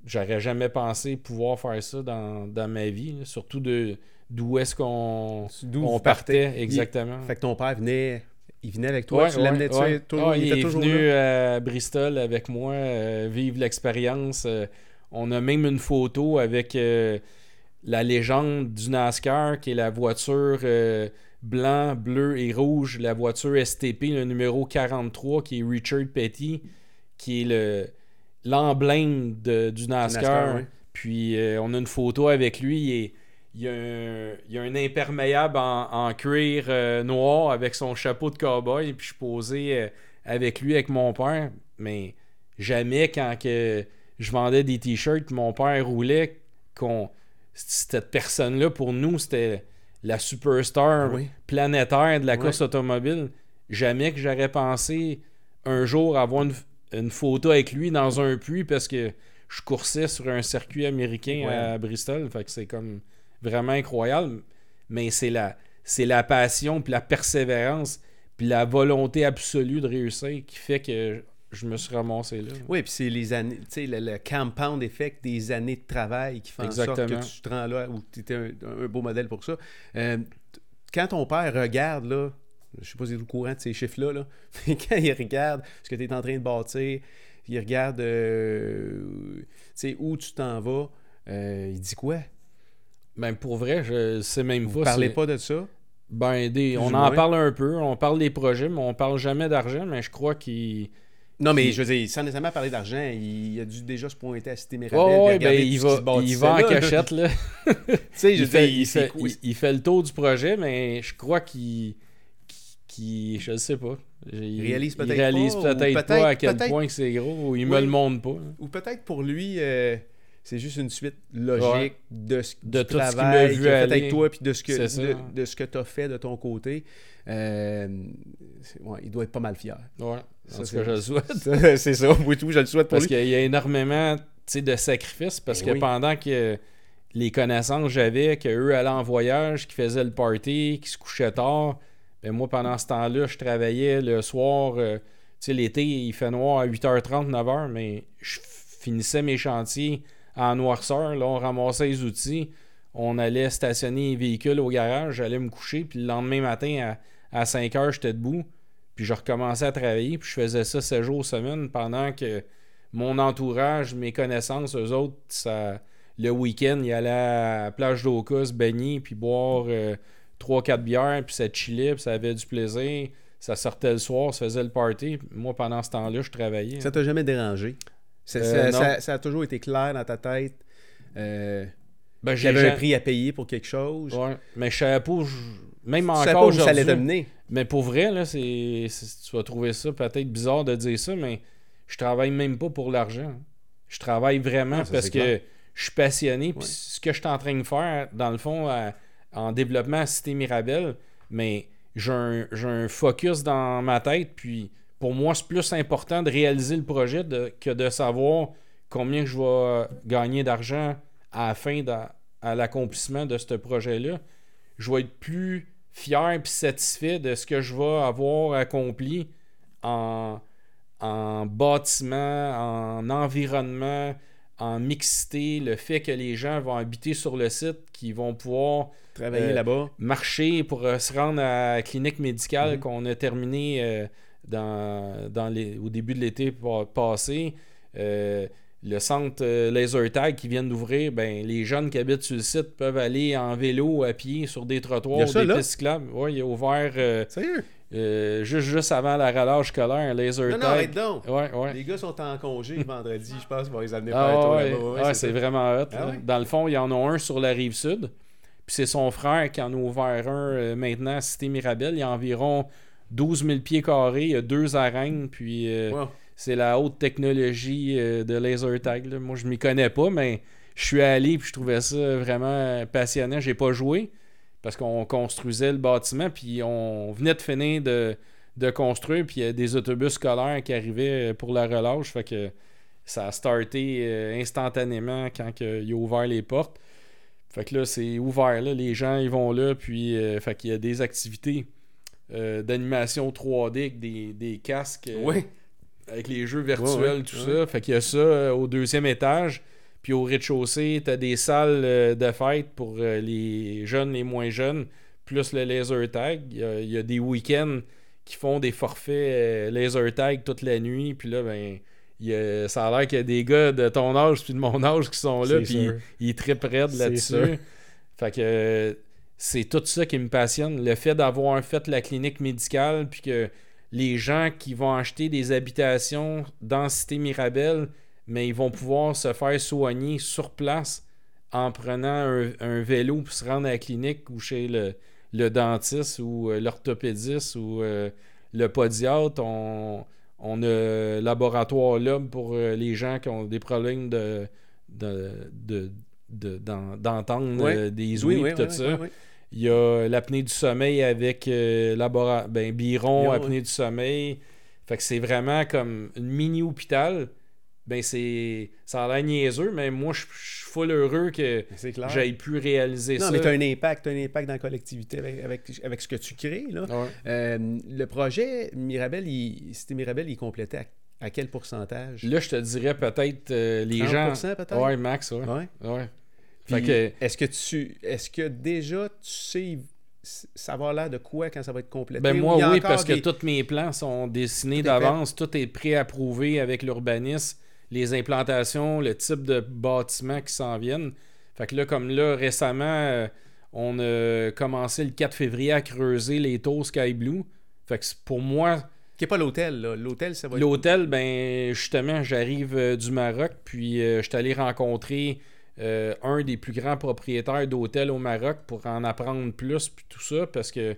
j'aurais jamais pensé pouvoir faire ça dans, dans ma vie, là. surtout de d'où est-ce qu'on on partait exactement. Fait que ton père venait, il venait avec toi, Ouais, tu l'amenais ouais, ouais. toujours, il il, était est toujours venu là? à Bristol avec moi, euh, vivre l'expérience. Euh, on a même une photo avec euh, la légende du NASCAR, qui est la voiture euh, blanc, bleu et rouge, la voiture STP, le numéro 43, qui est Richard Petty, qui est le l'emblème du NASCAR. NASCAR, ouais. Puis euh, on a une photo avec lui et il y a un, il y a un imperméable en, en cuir euh, noir avec son chapeau de cowboy. Puis je suis posé euh, avec lui, avec mon père. Mais jamais quand que je vendais des t-shirts, mon père roulait, qu'on cette personne-là, pour nous, c'était la superstar Oui. planétaire de la course automobile. Jamais que j'aurais pensé un jour avoir une, une photo avec lui dans un puits parce que je coursais sur un circuit américain Ouais. à Bristol. Fait que c'est comme vraiment incroyable. Mais c'est la, c'est la passion, puis la persévérance, puis la volonté absolue de réussir qui fait que je me suis ramassé là. Oui, puis c'est les années, tu sais, le, le compound effect des années de travail qui font en sorte Exactement. que tu te rends là où tu étais un, un beau modèle pour ça. Euh, quand ton père regarde, là, je sais pas si tu es au courant de ces chiffres-là, là, mais quand il regarde ce que tu es en train de bâtir, il regarde euh, où tu t'en vas, euh, il dit quoi? Ben pour vrai, je sais même Vous pas. parlez c'est- pas de ça? Ben, des- on en parle un peu, on parle des projets, mais on parle jamais d'argent, mais je crois qu'il. Non, mais je veux dire, sans nécessairement parler d'argent, il a dû déjà se pointer à Cité Mirabel. ben, il va, il en cachette, là. Tu sais, je il, fait, il, c'est fait, quoi- il- il fait le tour du projet, mais je crois qu'il. je ne sais pas. Il réalise peut-être pas, à quel point que c'est gros, ou il Oui. me le montre pas. Ou peut-être pour lui, euh, c'est juste une suite logique Ouais. de, ce, De du tout qu'il travail a fait avec toi, puis de ce que, de, de ce que tu as fait de ton côté. Euh, ouais, il doit être pas mal fier. Ouais, Ça, c'est ce c'est- que je le souhaite. C'est ça, oui, tout, je le souhaite pour Parce qu'il y a énormément de sacrifices. Parce Ben que oui. pendant que les connaissances que j'avais, qu'eux allaient en voyage, qui faisaient le party, qui se couchaient tard, ben moi, pendant ce temps-là, je travaillais le soir. euh, tu sais, l'été, il fait noir à 8h30, 9h, mais je finissais mes chantiers en noirceur. Là, on ramassait les outils. On allait stationner les véhicules au garage. J'allais me coucher. Puis le lendemain matin, à, à 5h, j'étais debout. Puis je recommençais à travailler. Puis je faisais ça 7 jours semaine pendant que mon entourage, mes connaissances, eux autres, ça, le week-end, ils allaient à la plage d'Oka baigner, puis boire 3-4 bières, puis ça chillait, puis ça avait du plaisir. Ça sortait le soir, ça faisait le party. Moi, pendant ce temps-là, je travaillais. Ça t'a jamais dérangé? Ça, Euh, ça- a toujours été clair dans ta tête euh, Ben, avait un prix à payer pour quelque chose. Ouais, mais je savais pas, je- même Tu encore ça allait. Mais pour vrai, là, c'est, tu vas trouver ça peut-être bizarre de dire ça, mais je travaille même pas pour l'argent. Je travaille vraiment ça, parce que clair. je suis passionné. Puis ce que je suis en train de faire, dans le fond, à- en développement à Cité Mirabel, mais j'ai un, j'ai un focus dans ma tête. Puis pour moi, c'est plus important de réaliser le projet de- que de savoir combien je vais gagner d'argent à la fin de- à l'accomplissement de ce projet-là. Je vais être plus fier et satisfait de ce que je vais avoir accompli en, en bâtiment, en environnement, en mixité, le fait que les gens vont habiter sur le site, qu'ils vont pouvoir Travailler Euh, là-bas. marcher pour euh, se rendre à la clinique médicale Mhm. qu'on a terminée euh, dans, dans les, au début de l'été pa- passé. Euh, le centre euh, Laser Tag qui vient d'ouvrir, ben, les jeunes qui habitent sur le site peuvent aller en vélo, à pied, sur des trottoirs, ça, des là? pistes cyclables. Ouais, il est ouvert euh, Sérieux? euh, juste, juste avant la relâche scolaire, un Laser Non, non, Tag. arrête donc. Ouais, ouais. Les gars sont en congé vendredi, je pense, pour les amener Ah tour ouais, ouais, Ouais, c'est vraiment hot. Ah? Dans le fond, il y en a un sur la rive sud. Puis c'est son frère qui en a ouvert un euh, maintenant à Cité Mirabel. Il y a environ 12 000 pieds carrés. Il y a deux arènes. Puis euh, Wow. c'est la haute technologie euh, de laser tag. là. Moi, je m'y connais pas, mais je suis allé puis je trouvais ça vraiment passionnant. J'ai pas joué parce qu'on construisait le bâtiment puis on venait de finir de, de construire puis il y a des autobus scolaires qui arrivaient pour la relâche. Fait que ça a starté euh, instantanément quand il a ouvert les portes. Fait que là, c'est ouvert. Là. Les gens, ils vont là. Puis, euh, fait qu'il y a des activités euh, d'animation 3D avec des, casques. Avec les jeux virtuels, tout ça. Fait qu'il y a ça au deuxième étage. Puis au rez-de-chaussée, tu as des salles de fête pour les jeunes, les moins jeunes, plus le laser tag. Il y a, des week-ends qui font des forfaits laser tag toute la nuit. Puis là, ben ça a l'air qu'il y a des gars de ton âge puis de mon âge qui sont là, puis ils, très près là-dessus. Fait que c'est tout ça qui me passionne. Le fait d'avoir fait la clinique médicale, puis que les gens qui vont acheter des habitations dans Cité Mirabel, mais ils vont pouvoir se faire soigner sur place en prenant un, vélo pour se rendre à la clinique ou chez le, dentiste ou euh, l'orthopédiste ou euh, le podiatre. On, on a laboratoire là pour euh, les gens qui ont des problèmes de, d'entendre euh, des ouïes et tout ça. Il y a l'apnée du sommeil avec euh, ben, Biron, apnée du sommeil. Fait que c'est vraiment comme une mini-hôpital ben c'est ça a l'air niaiseux, mais moi je suis full heureux que j'aille pu réaliser ça. Non, mais tu as un impact, as un impact dans la collectivité avec, avec, ce que tu crées. Là. Euh, le projet Mirabel, il, c'était Mirabel, il complétait à, quel pourcentage? Là, je te dirais peut-être euh, les gens. peut-être? Ouais, max, ouais. ouais. Est-ce que tu est-ce que déjà tu sais ça va l'air de quoi quand ça va être complété? Ben moi, oui, parce que tous mes plans sont dessinés d'avance, tout est pré-approuvé avec l'urbanisme les implantations, le type de bâtiment qui s'en viennent. Fait que là, comme là, récemment, euh, on a commencé le 4 février à creuser les taux Sky Blue. Fait que pour moi. Qui n'est pas l'hôtel, là. L'hôtel, ça va L'hôtel, ben, justement, j'arrive euh, du Maroc, puis euh, je suis allé rencontrer un des plus grands propriétaires d'hôtels au Maroc pour en apprendre plus, puis tout ça, parce que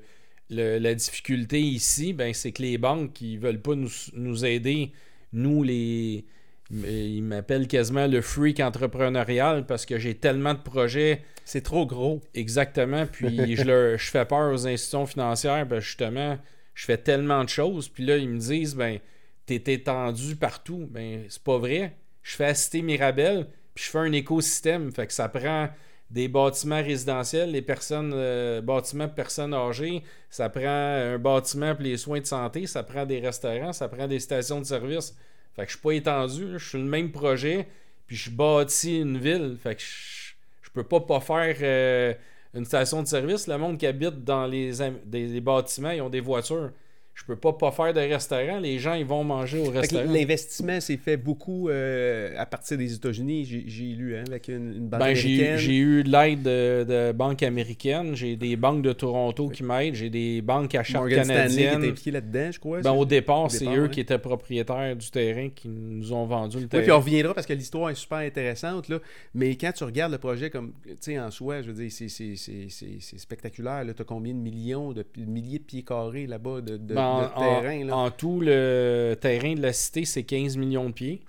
la difficulté ici, ben, c'est que les banques qui veulent pas nous, nous aider, nous, les il m'appelle quasiment le freak entrepreneurial parce que j'ai tellement de projets. C'est trop gros. Exactement. Puis je, leur, je fais peur aux institutions financières. Ben justement, je fais tellement de choses. Puis là, ils me disent ben, t'es étendu partout. Ben, c'est pas vrai. Je fais assister Mirabel, puis je fais un écosystème. Fait que ça prend des bâtiments résidentiels, les personnes, euh, bâtiments pour personnes âgées, ça prend un bâtiment pour les soins de santé, ça prend des restaurants, ça prend des stations de service. Fait que je suis pas étendu, je suis le même projet, puis je bâtis une ville. Fait que je, je peux pas pas faire euh, une station de service. Le monde qui habite dans les, des bâtiments, ils ont des voitures je peux pas pas faire de restaurant. Les gens, ils vont manger au restaurant. L'investissement s'est fait beaucoup euh, à partir des États-Unis, j'ai lu, hein, avec une, banque ben, américaine. J'ai eu l'aide de, de, banques américaines. J'ai des banques de Toronto qui m'aident. J'ai des banques à charte Morgan canadienne. qui impliqué là-dedans, je crois. Ben, au départ, c'est eux qui étaient propriétaires du terrain qui nous ont vendu le terrain. Puis on reviendra parce que l'histoire est super intéressante. Là. Mais quand tu regardes le projet comme, tu sais, en soi, je veux dire, c'est spectaculaire. Tu as combien de millions, de milliers de pieds carrés là-bas de, de ben, en, tout, le terrain de la cité, c'est 15 millions de pieds.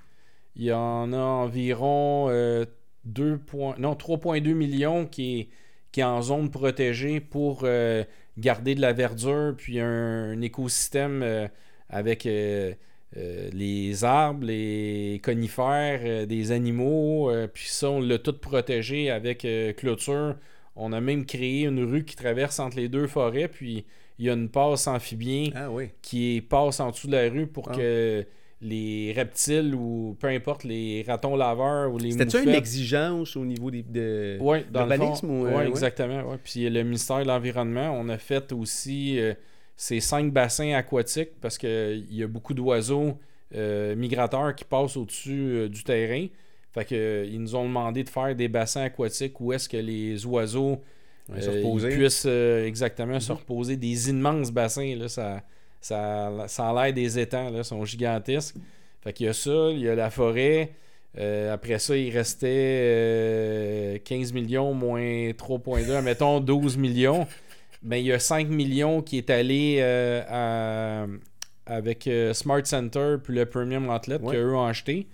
Il y en a environ 2 euh, non, 3,2 millions qui est, qui est en zone protégée pour euh, garder de la verdure, puis un, écosystème euh, avec les arbres, les conifères, des animaux, puis ça, on l'a tout protégé avec clôture. On a même créé une rue qui traverse entre les deux forêts, puis il y a une passe amphibien ah qui passe en dessous de la rue pour ah. que les reptiles ou peu importe les ratons laveurs ou les C'était-tu une exigence au niveau des, de Oui, dans le fond, euh, exactement. Puis le ministère de l'Environnement, on a fait aussi euh, ces cinq bassins aquatiques parce qu'il y a beaucoup d'oiseaux euh, migrateurs qui passent au-dessus du terrain. Fait que, ils nous ont demandé de faire des bassins aquatiques où est-ce que les oiseaux euh, ils puissent euh, exactement se mhm. reposer. Des immenses bassins, là, ça, ça, ça a l'air des étangs, là, sont gigantesques. Fait qu'il y a ça, il y a la forêt. Euh, après ça, il restait 15 millions moins 3.2, mettons 12 millions. Ben, il y a 5 millions qui est allé avec Smart Center puis le Premium Outlet qu'eux ont acheté.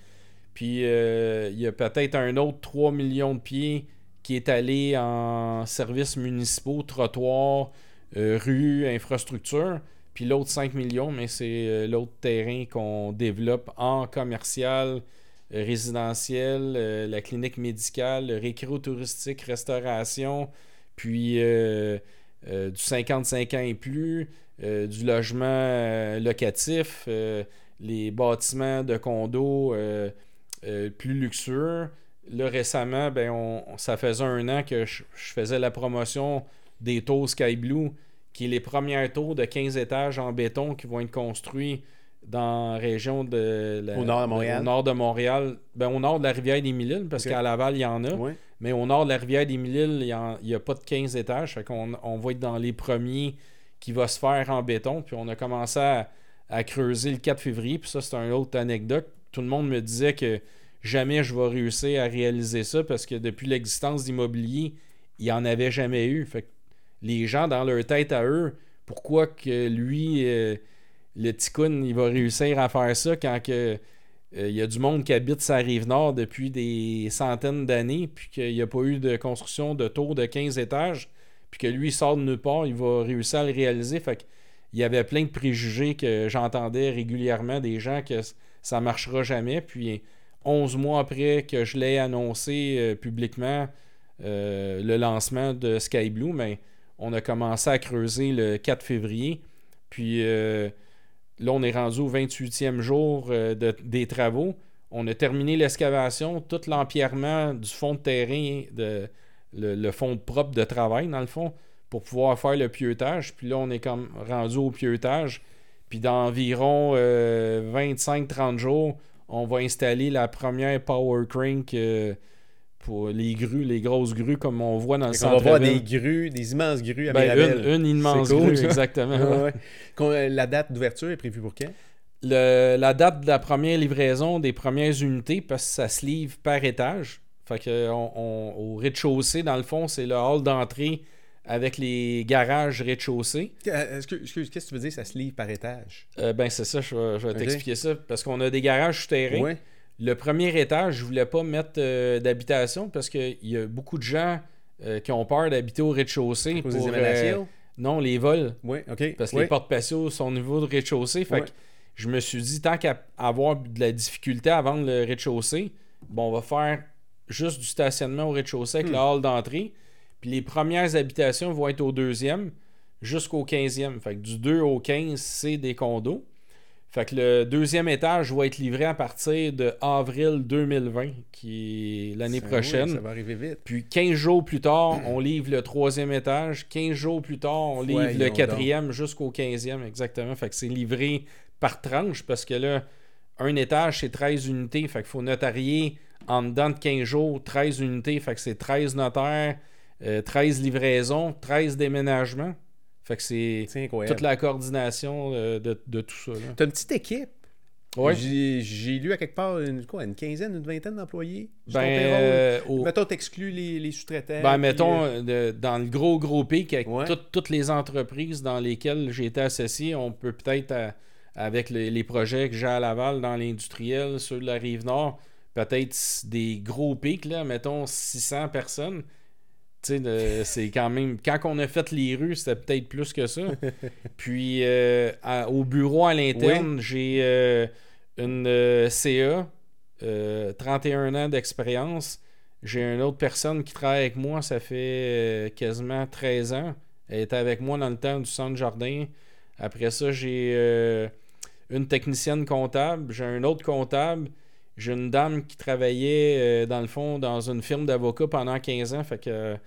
Puis il y a peut-être un autre 3 millions de pieds qui est allé en services municipaux, trottoirs, euh, rues, infrastructures. Puis l'autre 5 millions, mais c'est euh, l'autre terrain qu'on développe en commercial, résidentiel, la clinique médicale, le récréo-touristique, restauration, puis du 55 ans et plus, du logement locatif, les bâtiments de condos euh, plus luxueux. Là, récemment, ben, on, ça faisait un an que je, faisais la promotion des tours Sky Blue, qui est les premières tours de 15 étages en béton qui vont être construits dans la région de au nord de Montréal. Au nord de Montréal. Ben, au nord de la rivière des Mille parce qu'à Laval, il y en a. Mais au nord de la rivière des Mille il n'y a, pas de 15 étages. Fait qu'on on va être dans les premiers qui va se faire en béton. Puis on a commencé à, à creuser le 4 février. Puis ça, c'est une autre anecdote tout le monde me disait que jamais je vais réussir à réaliser ça parce que depuis l'existence d'immobilier, il n'y en avait jamais eu. Fait les gens, dans leur tête à eux, pourquoi que lui, euh, le ticoun, il va réussir à faire ça quand euh, il y a du monde qui habite sa rive nord depuis des centaines d'années, puis qu'il n'y a pas eu de construction de tour de 15 étages, puis que lui il sort de nulle part, il va réussir à le réaliser. Fait il y avait plein de préjugés que j'entendais régulièrement des gens que ça marchera jamais. Puis 11 mois après que je l'ai annoncé euh, publiquement, euh, le lancement de Sky Blue, mais on a commencé à creuser le 4 février. Puis euh, là, on est rendu au 28e jour des travaux. On a terminé l'excavation, tout l'empierrement du fond de terrain, le, fond propre de travail, dans le fond, pour pouvoir faire le pieutage. Puis là, on est comme rendu au pieutage. Puis dans environ 25-30 euh, jours, on va installer la première Power Crank euh, pour les grues, les grosses grues comme on voit dans le centre. On va voir des grues, des immenses grues à ben, une, immense grue, exactement. Euh, la date d'ouverture est prévue pour quand? la date de la première livraison des premières unités, parce que ça se livre par étage. Fait que au rez-de-chaussée, dans le fond, c'est le hall d'entrée avec les garages rez-de-chaussée. Euh, excuse, qu'est-ce que tu veux dire, ça se livre par étage? Euh, ben, c'est ça, je vais, t'expliquer ça. Parce qu'on a des garages souterrains. Le premier étage, je voulais pas mettre euh, d'habitation parce qu'il y a beaucoup de gens qui ont peur d'habiter au rez-de-chaussée. Pour, les non, les vols. Oui, OK. Parce que les portes patios sont au niveau de rez-de-chaussée. Fait que je me suis dit, tant qu'à avoir de la difficulté à vendre le rez-de-chaussée, bon, on va faire juste du stationnement au rez-de-chaussée avec hmm. la hall d'entrée les premières habitations vont être au deuxième jusqu'au 15e. Fait que du 2 au 15, c'est des condos. Fait que le deuxième étage va être livré à partir de avril 2020, qui est l'année prochaine. ça va arriver vite. Puis 15 jours plus tard, on livre le troisième étage. 15 jours plus tard, on livre le quatrième jusqu'au 15e, exactement. Fait que c'est livré par tranche parce que là, un étage, c'est 13 unités. Fait qu'il faut notarier en dedans de 15 jours, 13 unités. Fait que c'est 13 notaires. 13 euh, livraisons, 13 déménagements. Fait que c'est toute la coordination euh, de, tout ça. Tu as une petite équipe. Ouais. J'ai lu à quelque part une, quoi, une quinzaine, une vingtaine d'employés. Ben, euh, Mettons, t'exclus les, les sous-traitants. Ben, mettons, dans le gros gros pic, avec toutes les entreprises dans lesquelles j'ai été associé, on peut peut-être, avec les, projets que j'ai à Laval dans l'industriel, sur la rive nord, peut-être des gros pics, là, mettons 600 personnes c'est quand même. Quand on a fait les rues, c'était peut-être plus que ça. Puis euh, au bureau à l'interne, j'ai euh, une euh, CA, 31 ans d'expérience. J'ai une autre personne qui travaille avec moi, ça fait quasiment 13 ans. Elle était avec moi dans le temps du centre jardin. Après ça, j'ai une technicienne comptable, j'ai un autre comptable. J'ai une dame qui travaillait dans le fond dans une firme d'avocats pendant 15 ans. Fait que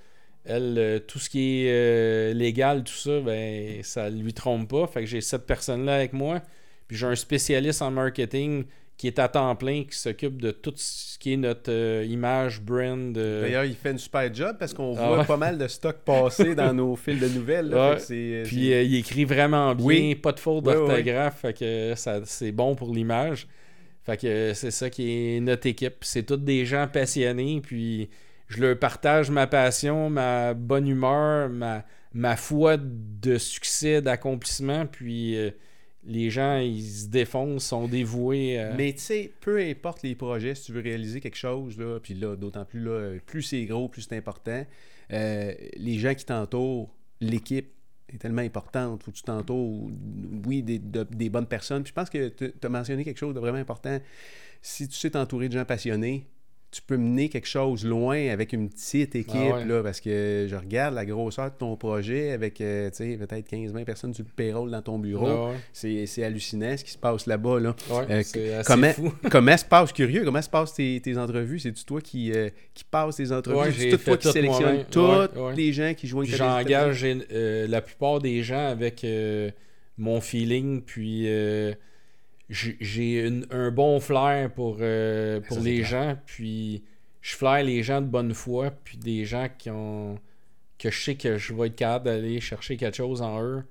elle, euh, tout ce qui est euh, légal, tout ça, ben, ça lui trompe pas. Fait que j'ai cette personne-là avec moi. Puis j'ai un spécialiste en marketing qui est à temps plein, qui s'occupe de tout ce qui est notre euh, image, brand. D'ailleurs, il fait une super job parce qu'on ah voit pas mal de stock passer dans nos fils de nouvelles. Puis il écrit vraiment bien, pas de faute d'orthographe. Fait que c'est bon pour l'image. Fait que c'est ça qui est notre équipe. C'est tous des gens passionnés. Puis je leur partage ma passion, ma bonne humeur, ma, foi de succès, d'accomplissement, puis euh, les gens, ils se défoncent, sont dévoués. euh, Mais tu sais, peu importe les projets, si tu veux réaliser quelque chose, là, puis là, d'autant plus, là, plus c'est gros, plus c'est important, euh, les gens qui t'entourent, l'équipe est tellement importante. Faut que tu t'entoures, oui, des, de- des bonnes personnes. Puis je pense que tu as mentionné quelque chose de vraiment important. Si tu sais t'entourer de gens passionnés, tu peux mener quelque chose loin avec une petite équipe, Ah ouais. là, parce que je regarde la grosseur de ton projet avec, euh, peut-être 15-20 personnes le payroll dans ton bureau. ah ouais, C'est c'est hallucinant ce qui se passe là-bas, là. ouais, Euh, c'est assez comment, fou. comment se passe, curieux, comment se passent tes, tes entrevues? C'est-tu toi qui, euh, qui passes tes entrevues? C'est tout toi qui tout sélectionnes moi-même. tous Ouais, ouais. les gens qui jouent Puis J'engage euh, la plupart des gens avec mon feeling, puis j'ai- un bon flair pour, euh, pour Ça, les gens, puis je flaire les gens de bonne foi, puis des gens qui ont que je sais que je vais être capable d'aller chercher quelque chose en eux.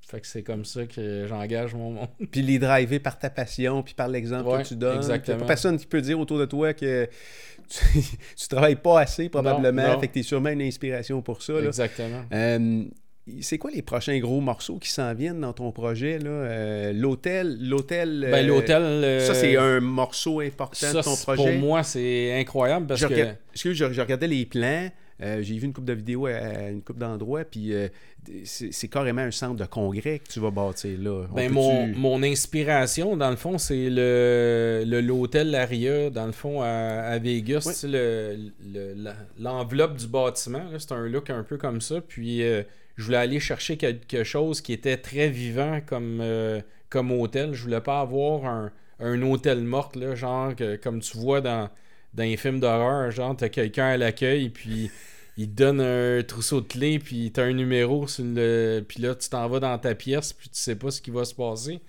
Fait que c'est comme ça que j'engage mon monde. Puis les driver par ta passion, puis par l'exemple Ouais, que tu donnes. exactement. Pas personne qui peut dire autour de toi que tu, tu travailles pas assez, probablement. Non, non. Fait que tu es sûrement une inspiration pour ça. là. Exactement. Euh, c'est quoi les prochains gros morceaux qui s'en viennent dans ton projet? là? Euh, l'hôtel, l'hôtel... Ben, euh, l'hôtel. euh, Ça, c'est un morceau important ça, de ton projet? Pour moi, c'est incroyable parce je, que. excuse, je, je regardais les plans. euh, j'ai vu une coupe de vidéos à, à une coupe d'endroits, puis euh, c'est carrément un centre de congrès que tu vas bâtir là. Ben, mon, mon inspiration, dans le fond, c'est le l'hôtel Laria, dans le fond, à, à Vegas. Oui. Sais, le- L'enveloppe du bâtiment, c'est un look un peu comme ça. Puis, euh, je voulais aller chercher quelque chose qui était très vivant comme, euh, comme hôtel. Je voulais pas avoir un, un hôtel mort, là, genre, que- comme tu vois dans, dans les films d'horreur. Genre, t'as quelqu'un à l'accueil, puis il te donne un trousseau de clés, puis t'as un numéro, le... puis là, tu t'en vas dans ta pièce, puis tu sais pas ce qui va se passer.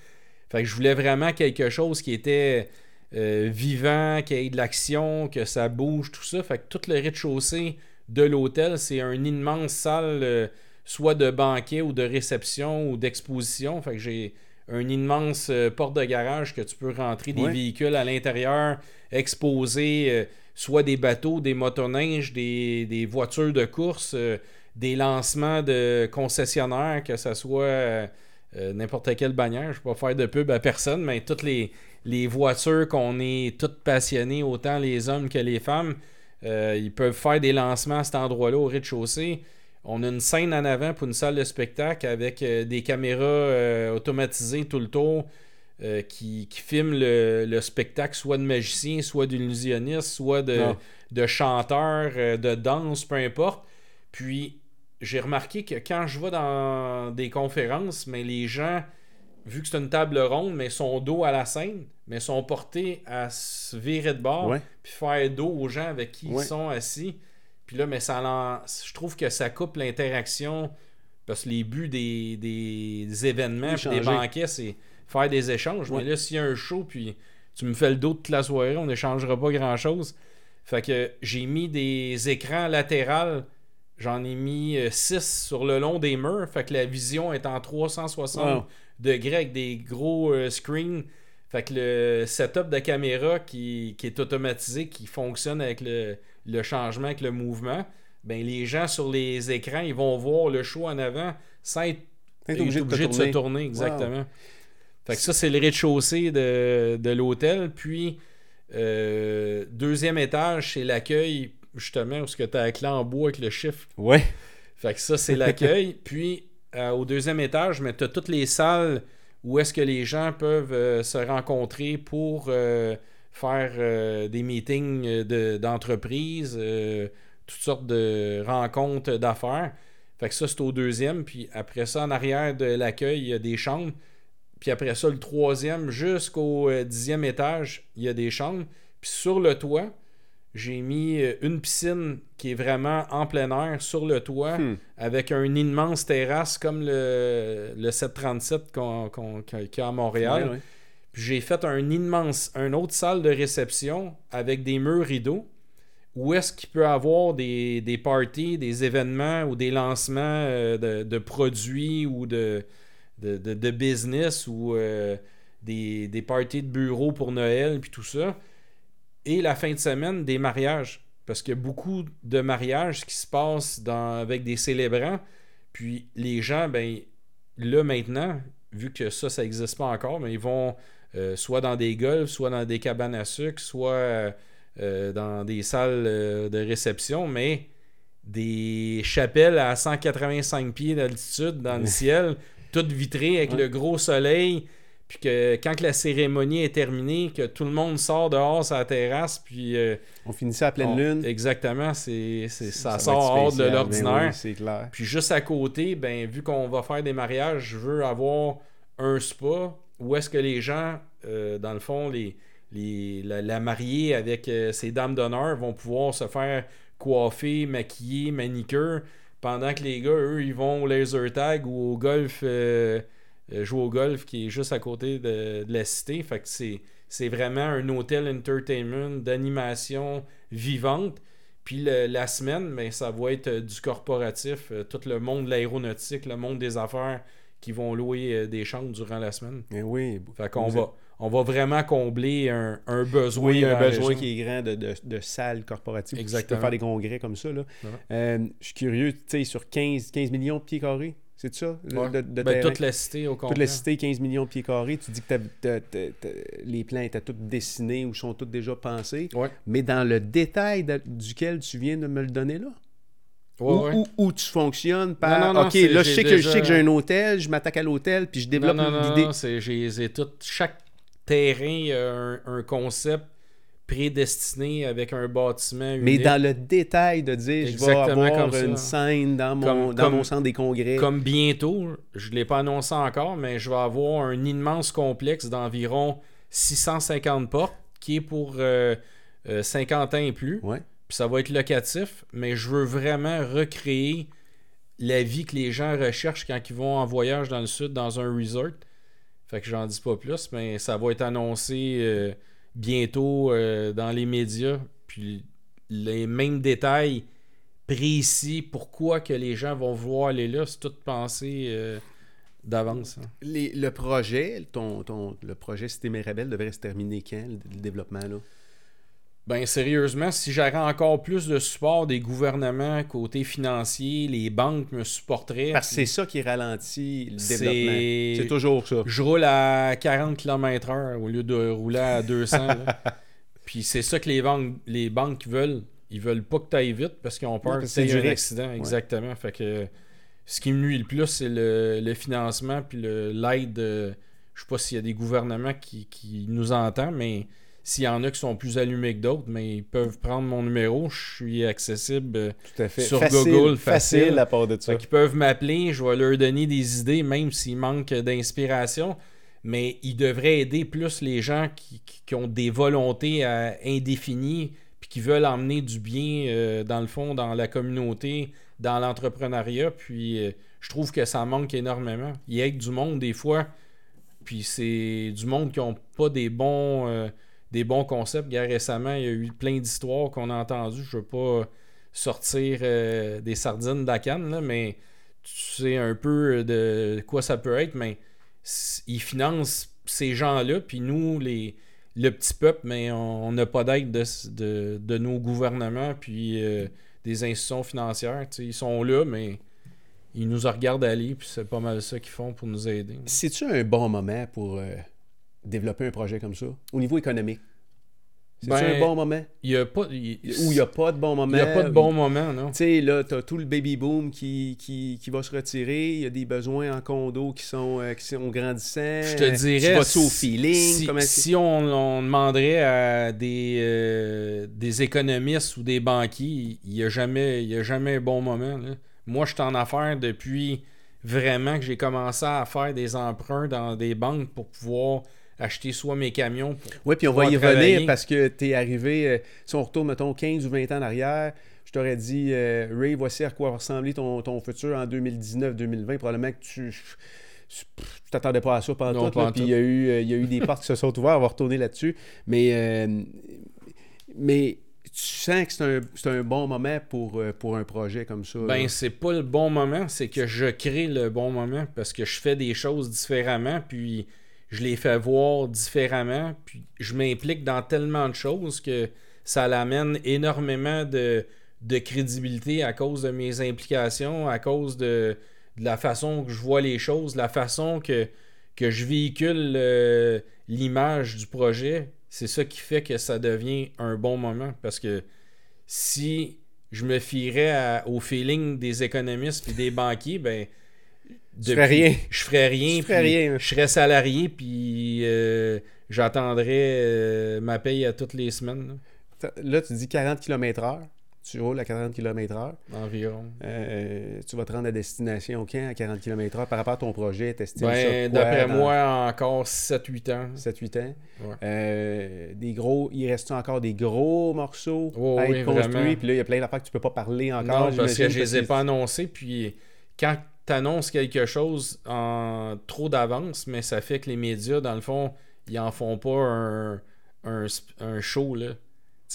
Fait que je voulais vraiment quelque chose qui était euh, vivant, qui ait de l'action, que ça bouge, tout ça. Fait que tout le rez-de-chaussée de l'hôtel, c'est une immense salle, euh, soit de banquet ou de réception ou d'exposition. Fait que j'ai une immense euh, porte de garage que tu peux rentrer des Ouais. véhicules à l'intérieur, exposer euh, soit des bateaux, des motoneiges, des, des voitures de course, euh, des lancements de concessionnaires, que ce soit euh, n'importe quelle bannière. Je ne vais pas faire de pub à personne, mais toutes les, les voitures qu'on est toutes passionnées, autant les hommes que les femmes, ils peuvent faire des lancements à cet endroit-là au rez-de-chaussée. On a une scène en avant pour une salle de spectacle avec euh, des caméras euh, automatisées tout le tour euh, qui, qui filment le, le spectacle soit de magicien, soit d'illusionniste, soit de, Ah. de chanteur, euh, de danse, peu importe. Puis j'ai remarqué que quand je vais dans des conférences, mais les gens, vu que c'est une table ronde, mais sont dos à la scène, mais sont portés à se virer de bord, Ouais. puis faire dos aux gens avec qui Ouais. ils sont assis. Puis là, mais ça je trouve que ça coupe l'interaction parce que les buts des, des événements, puis des banquets, c'est faire des échanges. Ouais. Mais là, s'il y a un show, puis tu me fais le dos toute la soirée, on n'échangera pas grand-chose. Fait que j'ai mis des écrans latérales. J'en ai mis 6 sur le long des murs. Fait que la vision est en 360 Wow. degrés avec des gros euh, screens. Fait que le setup de caméra qui, qui est automatisé, qui fonctionne avec le, le changement, avec le mouvement, ben les gens sur les écrans, ils vont voir le show en avant sans être obligé obligé, de se tourner. Exactement. Fait que ça, c'est le rez-de-chaussée de, de l'hôtel. Puis, euh, deuxième étage, c'est l'accueil, justement, où tu as la clé en bois avec le chiffre Ouais. fait que ça, c'est l'accueil. Puis, euh, au deuxième étage, mais tu as toutes les salles où est-ce que les gens peuvent euh, se rencontrer pour faire euh, des meetings euh, de- d'entreprise, euh, toutes sortes de rencontres d'affaires. Fait que ça, c'est au deuxième. Puis après ça, en arrière de l'accueil, il y a des chambres. Puis après ça, le troisième jusqu'au dixième étage, il y a des chambres. Puis sur le toit, j'ai mis une piscine qui est vraiment en plein air sur le toit Hmm. avec une immense terrasse comme le, le 737 qu'on, qu'on- qu'il y a à Montréal. Ouais. Puis j'ai fait un immense, une autre salle de réception avec des murs rideaux où est-ce qu'il peut avoir des, des parties, des événements ou des lancements euh, de, de produits ou de, de, de- business ou euh, des, des parties de bureau pour Noël puis tout ça. Et la fin de semaine, des mariages. Parce qu'il y a beaucoup de mariages qui se passent dans, avec des célébrants. Puis les gens, ben là maintenant, vu que ça, ça n'existe pas encore, mais ils vont euh, soit dans des golfs, soit dans des cabanes à sucre, soit euh, dans des salles de réception, mais des chapelles à 185 pieds d'altitude dans le ciel, toutes vitrées avec le gros soleil. Puis que quand la cérémonie est terminée, que tout le monde sort dehors sur la terrasse, puis... Euh, on finissait à pleine lune. Exactement, c'est, ça, sort hors de ben l'ordinaire. c'est clair. Puis juste à côté, ben vu qu'on va faire des mariages, je veux avoir un spa où est-ce que les gens, euh, dans le fond, les, la, mariée avec euh, ses dames d'honneur vont pouvoir se faire coiffer, maquiller, manicure, pendant que les gars, eux, ils vont au laser tag ou au golf... Euh, jouer au golf qui est juste à côté de, la cité. Fait que c'est, vraiment un hôtel entertainment d'animation vivante. Puis la semaine, ben, ça va être euh, du corporatif, euh, tout le monde de l'aéronautique, le monde des affaires qui vont louer des chambres durant la semaine. Mais oui. Fait qu'on va, on va vraiment combler un, besoin. Oui, un besoin qui est grand de, de, salles corporatives. Exactement. faire des congrès comme ça. Là. je suis curieux, tu sais, sur 15, 15 millions de pieds carrés, c'est ça? De, ben, toute la cité au complet. Toute la cité, 15 millions de pieds carrés. Tu dis que les plans étaient tous dessinés ou sont tous déjà pensés. Mais dans le détail duquel tu viens de me le donner là? Où, tu fonctionnes par OK, là, je sais, que, j'ai un hôtel, je m'attaque à l'hôtel, puis je développe. Non, non, j'ai tout. Chaque terrain a un concept prédestiné avec un bâtiment Mais dans le détail de dire je vais avoir une scène dans, mon, dans mon centre des congrès. Comme bientôt, je ne l'ai pas annoncé encore, mais je vais avoir un immense complexe d'environ 650 portes qui est pour 50 euh, euh, ans et plus. Puis ça va être locatif, mais je veux vraiment recréer la vie que les gens recherchent quand ils vont en voyage dans le sud, dans un resort. Fait que j'en dis pas plus, mais ça va être annoncé euh, bientôt euh, dans les médias. Puis les mêmes détails précis, pourquoi que les gens vont vouloir aller là, c'est tout pensé euh, d'avance. Hein. Le projet, ton, ton, le projet Cité Mirabel devrait se terminer quand, le développement là? Ben sérieusement, si j'avais encore plus de support des gouvernements côté financier, les banques me supporteraient. Parce que c'est ça qui ralentit le développement. C'est toujours ça. Je roule à 40 km/h au lieu de rouler à 200. Puis c'est ça que les banques, les banques veulent. Ils veulent pas que tu ailles vite parce qu'ils ont peur que tu aies un accident. Exactement. Fait que ce qui me nuit le plus, c'est le, financement puis l'aide. Je sais pas s'il y a des gouvernements qui, qui nous entendent, mais s'il y en a qui sont plus allumés que d'autres, mais ils peuvent prendre mon numéro. Je suis accessible sur Google. Facile, à part de ça. Ils peuvent m'appeler, je vais leur donner des idées, même s'ils manquent d'inspiration. Mais ils devraient aider plus les gens qui, ont des volontés indéfinies puis qui veulent emmener du bien, euh, dans le fond, dans la communauté, dans l'entrepreneuriat. Puis euh, je trouve que ça manque énormément. Il y a du monde, des fois, puis c'est du monde qui n'ont pas des bons. Euh, des bons concepts. récemment, il y a eu plein d'histoires qu'on a entendues. Je ne veux pas sortir euh, des sardines d'Akan, mais tu sais un peu de quoi ça peut être, mais ils financent ces gens-là, puis nous, les, le petit peuple, mais on n'a pas d'aide de, de, nos gouvernements, puis euh, des institutions financières. Ils sont là, mais ils nous regardent aller, puis c'est pas mal ça qu'ils font pour nous aider. C'est-tu un bon moment pour euh, développer un projet comme ça, au niveau économique? C'est ben, un bon moment? Il y a pas, Ou il n'y a pas de bon moment? Il n'y a pas de bon moment, non? Tu sais, là, tu as tout le baby boom qui, qui, qui, va se retirer. Il y a des besoins en condo qui sont, euh, qui sont grandissants. Je te dirais. Tu vas au feeling? Si, si on, demanderait à des, euh, des économistes ou des banquiers, il n'y a, jamais, a jamais un bon moment. Moi, je suis en affaires depuis vraiment que j'ai commencé à faire des emprunts dans des banques pour pouvoir acheter soit mes camions. oui, puis on va y revenir parce que tu es arrivé, euh, si on retourne, mettons, 15 ou 20 ans en arrière, je t'aurais dit, euh, Ray, voici à quoi va ressembler ton, futur en 2019-2020. Probablement que tu tu t'attendais pas à ça pendant tout. Puis il y, a eu, euh, il y a eu des portes qui se sont ouvertes. On va retourner là-dessus. Mais, mais tu sens que c'est un, un, bon moment pour, pour un projet comme ça. Ben, c'est pas le bon moment. C'est que je crée le bon moment parce que je fais des choses différemment. Puis je les fais voir différemment, puis je m'implique dans tellement de choses que ça l'amène énormément de, crédibilité à cause de mes implications, à cause de, la façon que je vois les choses, la façon que, que je véhicule euh, l'image du projet, c'est ça qui fait que ça devient un bon moment. Parce que si je me fierais au feeling des économistes et des banquiers, ben. Tu ferais rien. Je ferais rien. Ferais puis rien. Je serais salarié, puis euh, j'attendrais euh, ma paye à toutes les semaines, là, Là, tu dis 40 km/h. Tu roules à 40 km/h. environ. Euh, tu vas te rendre à destination quand à 40 km/h par rapport à ton projet? T'estimes Ben, d'après dans moi, encore 7-8 ans. 7-8 ans. Ouais. Euh, des gros, il reste encore des gros morceaux Oh, à oui, être construits? Puis là, il y a plein d'affaires que tu peux pas parler encore. non, parce que je les ai pas annoncés. Puis quand tu annonces quelque chose en trop d'avance, mais ça fait que les médias, dans le fond, ils en font pas un, un, show. Là.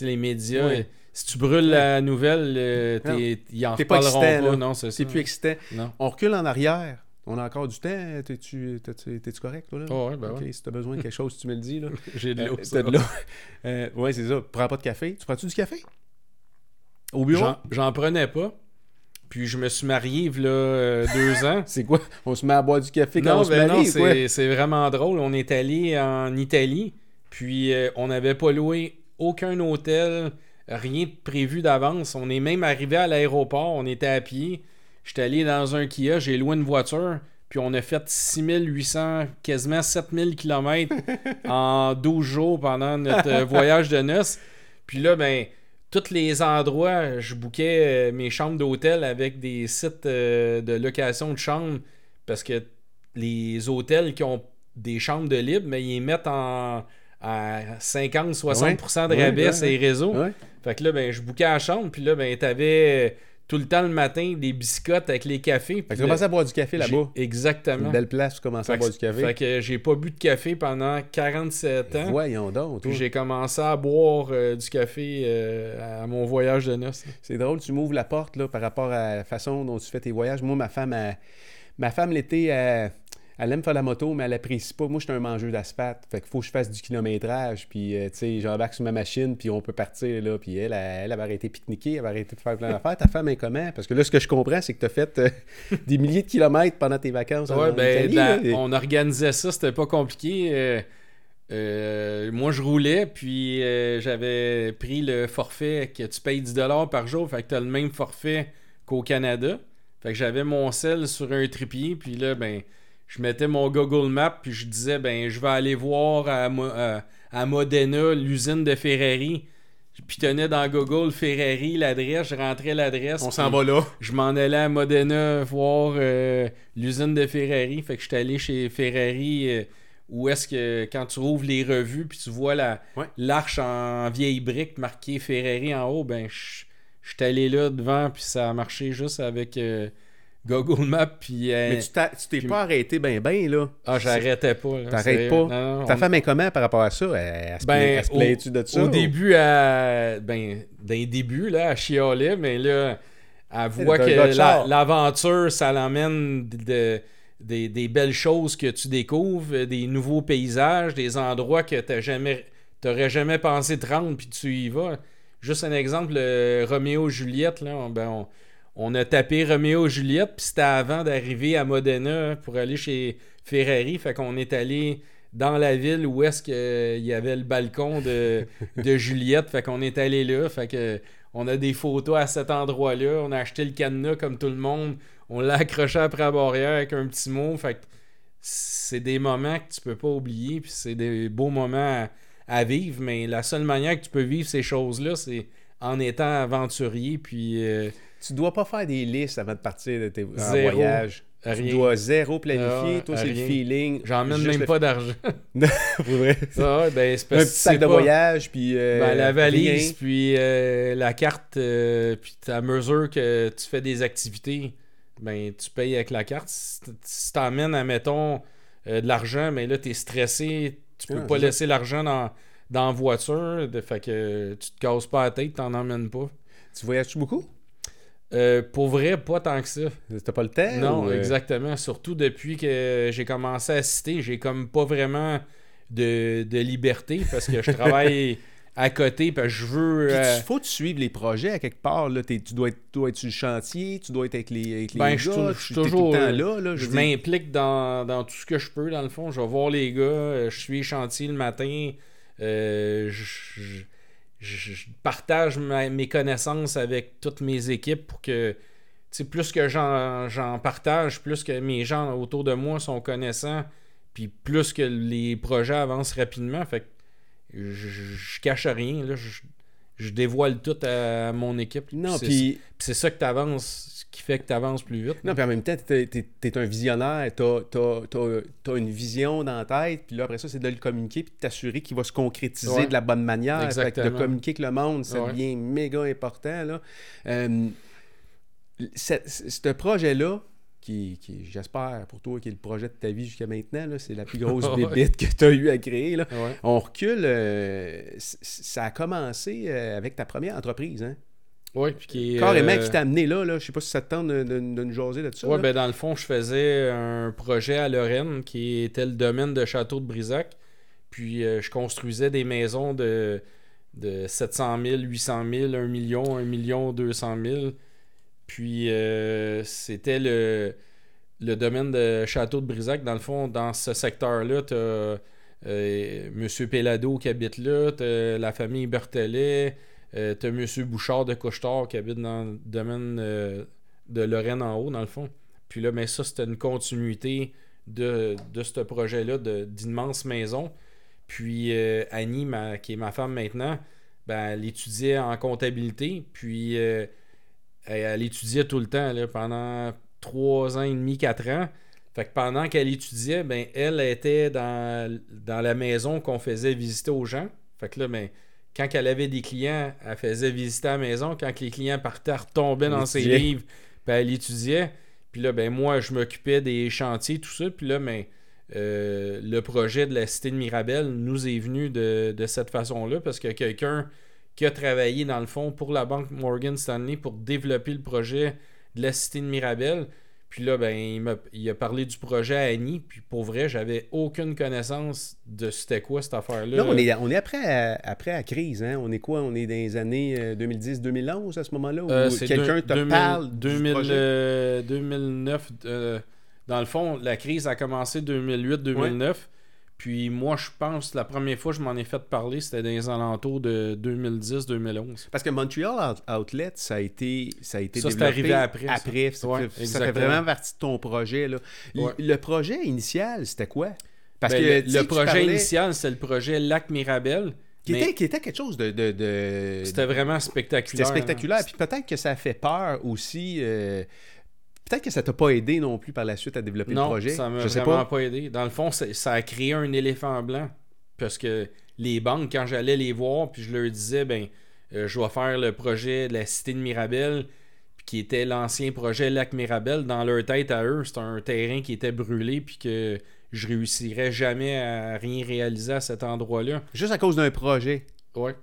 Les médias, si tu brûles la nouvelle, euh, t'es- ils en pas reparleront excitant, pas. là. Non, c'est plus excitant. Non. On recule en arrière. On a encore du temps. T'es-tu t'es-tu- t'es-tu correct, toi, là? Oh, ouais, ben ouais. si t'as besoin de quelque chose, tu me le dis, là. J'ai de Euh, l'eau. t'as ça. de l'eau. Euh, ouais, c'est ça. Prends pas de café. Tu prends-tu du café? Au bureau? J'en- J'en prenais pas. Puis je me suis marié, là, euh, deux ans. C'est quoi? On se met à boire du café quand non, on se ben marie, c'est vraiment drôle. On est allé en Italie, puis euh, on n'avait pas loué aucun hôtel, rien de prévu d'avance. On est même arrivé à l'aéroport, on était à pied. J'étais allé dans un Kia, j'ai loué une voiture, puis on a fait 6800, quasiment 7000 km en 12 jours pendant notre euh, voyage de noces. Puis là, ben, tous les endroits, je bouquais euh, mes chambres d'hôtel avec des sites euh, de location de chambres parce que les hôtels qui ont des chambres de libre, mais ils mettent en à 50-60% de rabais ouais, les réseaux. Fait que là, ben, je bouquais la chambre, puis là, ben, t'avais euh, tout le temps le matin des biscottes avec les cafés. Fait que tu commences à boire du café là-bas. Exactement. Une belle place pour commencer à boire du café. fait que j'ai pas bu de café pendant 47 ans. Voyons donc. Puis j'ai commencé à boire euh, du café euh, à mon voyage de noces. C'est drôle, tu m'ouvres la porte là, par rapport à la façon dont tu fais tes voyages. Moi, ma femme, elle- ma femme l'été, elle, elle aime faire la moto, mais elle apprécie pas. Moi, je suis un mangeur d'asphalte. Fait qu'il faut que je fasse du kilométrage. Puis, euh, tu sais, j'embarque sur ma machine, puis on peut partir. Là, puis elle, elle, elle avait arrêté de pique-niquer, elle avait arrêté de faire plein d'affaires. Ta femme est comment? Parce que là, ce que je comprends, c'est que tu as fait euh, des milliers de kilomètres pendant tes vacances Ouais, en ben, Italie. la- là. on organisait ça, c'était pas compliqué. Euh, euh, moi, je roulais, puis j'avais pris le forfait que tu payes 10$ par jour, fait que t'as le même forfait qu'au Canada. Fait que j'avais mon sel sur un trépied, puis là, ben, je mettais mon Google Maps, puis je disais, ben, je vais aller voir à, Mo- à- à Modena l'usine de Ferrari. Puis tenais dans Google Ferrari l'adresse, je rentrais l'adresse. On s'en va là. je m'en allais à Modena voir euh, l'usine de Ferrari. Fait que j'étais allé chez Ferrari euh, où est-ce que quand tu rouvres les revues puis tu vois la Ouais. l'arche en vieille brique marquée Ferrari en haut, ben je j'étais allé là devant puis ça a marché juste avec euh, Google Maps puis euh, Mais tu t'es puis- pas arrêté ben ben, là. ah j'arrêtais pas. T'arrêtes pas? non, Ta on- femme est comment par rapport à ça? Elle, se Ben, plaint-tu de ça? Au ou- début, à, ben, dans les débuts, là, elle chialait, mais là, elle voit que la- l'aventure, ça l'emmène de, de- des, des belles choses que tu découvres, des nouveaux paysages, des endroits que tu jamais, t'aurais jamais pensé te rendre, puis tu y vas. Juste un exemple, le Roméo Juliette, là, on- ben, on, on a tapé Roméo Juliette, puis c'était avant d'arriver à Modena pour aller chez Ferrari, fait qu'on est allé dans la ville où est-ce qu'il y avait le balcon de, de Juliette. Fait qu'on est allé là. Fait que on a des photos à cet endroit-là. On a acheté le cadenas comme tout le monde. On l'a accroché après la barrière avec un petit mot. Fait que c'est des moments que tu peux pas oublier. Puis c'est des beaux moments à, à vivre. Mais la seule manière que tu peux vivre ces choses-là, c'est en étant aventurier. Puis euh, Tu dois pas faire des listes avant de partir de tes en Zéro. voyage. Tu dois zéro planifier. Ah, Toi, c'est le feeling. J'emmène même le- pas d'argent. Pour vrai. Ah ben, Un petit sac de voyage, puis euh, Ben, la valise, rien. puis euh, la carte, euh, puis à mesure que tu fais des activités, ben tu payes avec la carte. Si t'emmènes, admettons, de l'argent, mais là, t'es stressé, tu peux Ah, pas laisser l'argent dans, dans la voiture, de, fait que tu te casses pas la tête, t'en emmènes pas. Tu voyages-tu beaucoup? Euh, pour vrai, pas tant que ça. T'as pas le temps? Non, ou, euh, exactement. Surtout depuis que j'ai commencé à citer, j'ai comme pas vraiment de, de liberté parce que je travaille à côté, parce que je veux. Puis euh, il faut que tu suives les projets à quelque part. Là. Tu, dois être, dois être sur le chantier, tu dois être avec les, avec les Ben, gars. je suis tou- je suis t'es tout toujours, le temps euh, là. là je m'implique dans, dans tout ce que je peux, dans le fond. Je vais voir les gars, je suis les chantiers le matin, euh, je, je- partage ma- mes connaissances avec toutes mes équipes pour que, tu sais, plus que j'en j'en partage, plus que mes gens autour de moi sont connaissants, puis plus que les projets avancent rapidement. Fait que je, je- je cache rien, là, je, je dévoile tout à mon équipe. Non, puis c'est ça que tu avances, qui fait que tu avances plus vite. non, puis en même temps, tu es, un visionnaire, tu as, une vision dans la tête, puis là, après ça, c'est de le communiquer, puis de t'assurer qu'il va se concrétiser Ouais. de la bonne manière. Que de Exactement. communiquer avec le monde, ça Ouais. devient méga important. Là. Euh, ce projet-là, qui, qui, j'espère pour toi, qui est le projet de ta vie jusqu'à maintenant, c'est la plus grosse bébite que tu as eu à créer. Là. Ouais. On recule, euh, ça a commencé euh, avec ta première entreprise. Hein? Ouais, puis qui Carrément, euh, qui t'a amené là, là. Je sais pas si ça te tente de, de, de nous jaser là-dessus. Ouais, là. ben dans le fond, je faisais un projet à Lorraine qui était le domaine de Château de Brisac. Puis euh, je construisais des maisons de, de 700 000, 800 000, 1 million, 1 million 200 000. Puis euh, c'était le, le domaine de Château de Brisac. Dans le fond, dans ce secteur-là, tu as M. Pellado qui habite là, tu la famille Berthelet, euh, tu as M. Bouchard de Couchetard qui habite dans le domaine euh, de Lorraine en haut, dans le fond. Puis là, mais ça, c'était une continuité de, de ce projet-là, d'immenses maisons. Puis euh, Annie, qui est ma femme maintenant, ben, elle étudiait en comptabilité. Puis euh, elle, elle étudiait tout le temps là, pendant trois ans et demi, quatre ans. Fait que pendant qu'elle étudiait, ben, elle était dans, dans la maison qu'on faisait visiter aux gens. Fait que là, ben, quand elle avait des clients, elle faisait visiter la maison. Quand les clients partaient, elle retombait dans ses livres, puis elle étudiait. Puis là, ben, moi, je m'occupais des chantiers, tout ça. Puis là, ben, euh, le projet de la Cité de Mirabel nous est venu de, de cette façon-là parce que quelqu'un qui a travaillé dans le fond pour la banque Morgan Stanley pour développer le projet de la Cité de Mirabel. Puis là, ben, il, a parlé du projet à Annie. Puis pour vrai, j'avais aucune connaissance de c'était quoi cette affaire-là. Là, on est, on est après, à- après la crise. Hein? On est quoi? On est dans les années euh, 2010-2011 à ce moment-là? Où Euh, c'est quelqu'un te 2000 parle du 2000, projet? euh, 2009. euh, dans le fond, la crise a commencé 2008-2009. Puis moi, je pense que la première fois que je m'en ai fait parler, c'était dans les alentours de 2010-2011. Parce que Montreal Out- Outlet, ça a été, ça a été Ça, développé arrivé après. Après, ça, Ouais, fait, ça fait exactement. vraiment partie de ton projet. Là. Ouais. Le projet initial, c'était quoi? Parce Ben, que le, projet parlais- initial, c'est le projet Lac Mirabel. Qui, était, qui était quelque chose de... de, de- C'était vraiment C'était spectaculaire. spectaculaire. hein. Puis peut-être que ça a fait peur aussi. euh, peut-être que ça t'a pas aidé non plus par la suite à développer non, le projet. ça m'a vraiment pas. pas. aidé. Dans le fond, ça a créé un éléphant blanc. Parce que les banques, quand j'allais les voir, puis je leur disais, ben, euh, je vais faire le projet de la Cité de Mirabel, puis qui était l'ancien projet Lac Mirabel, dans leur tête à eux, c'était un terrain qui était brûlé, puis que je réussirais jamais à rien réaliser à cet endroit-là. Juste à cause d'un projet. Ouais.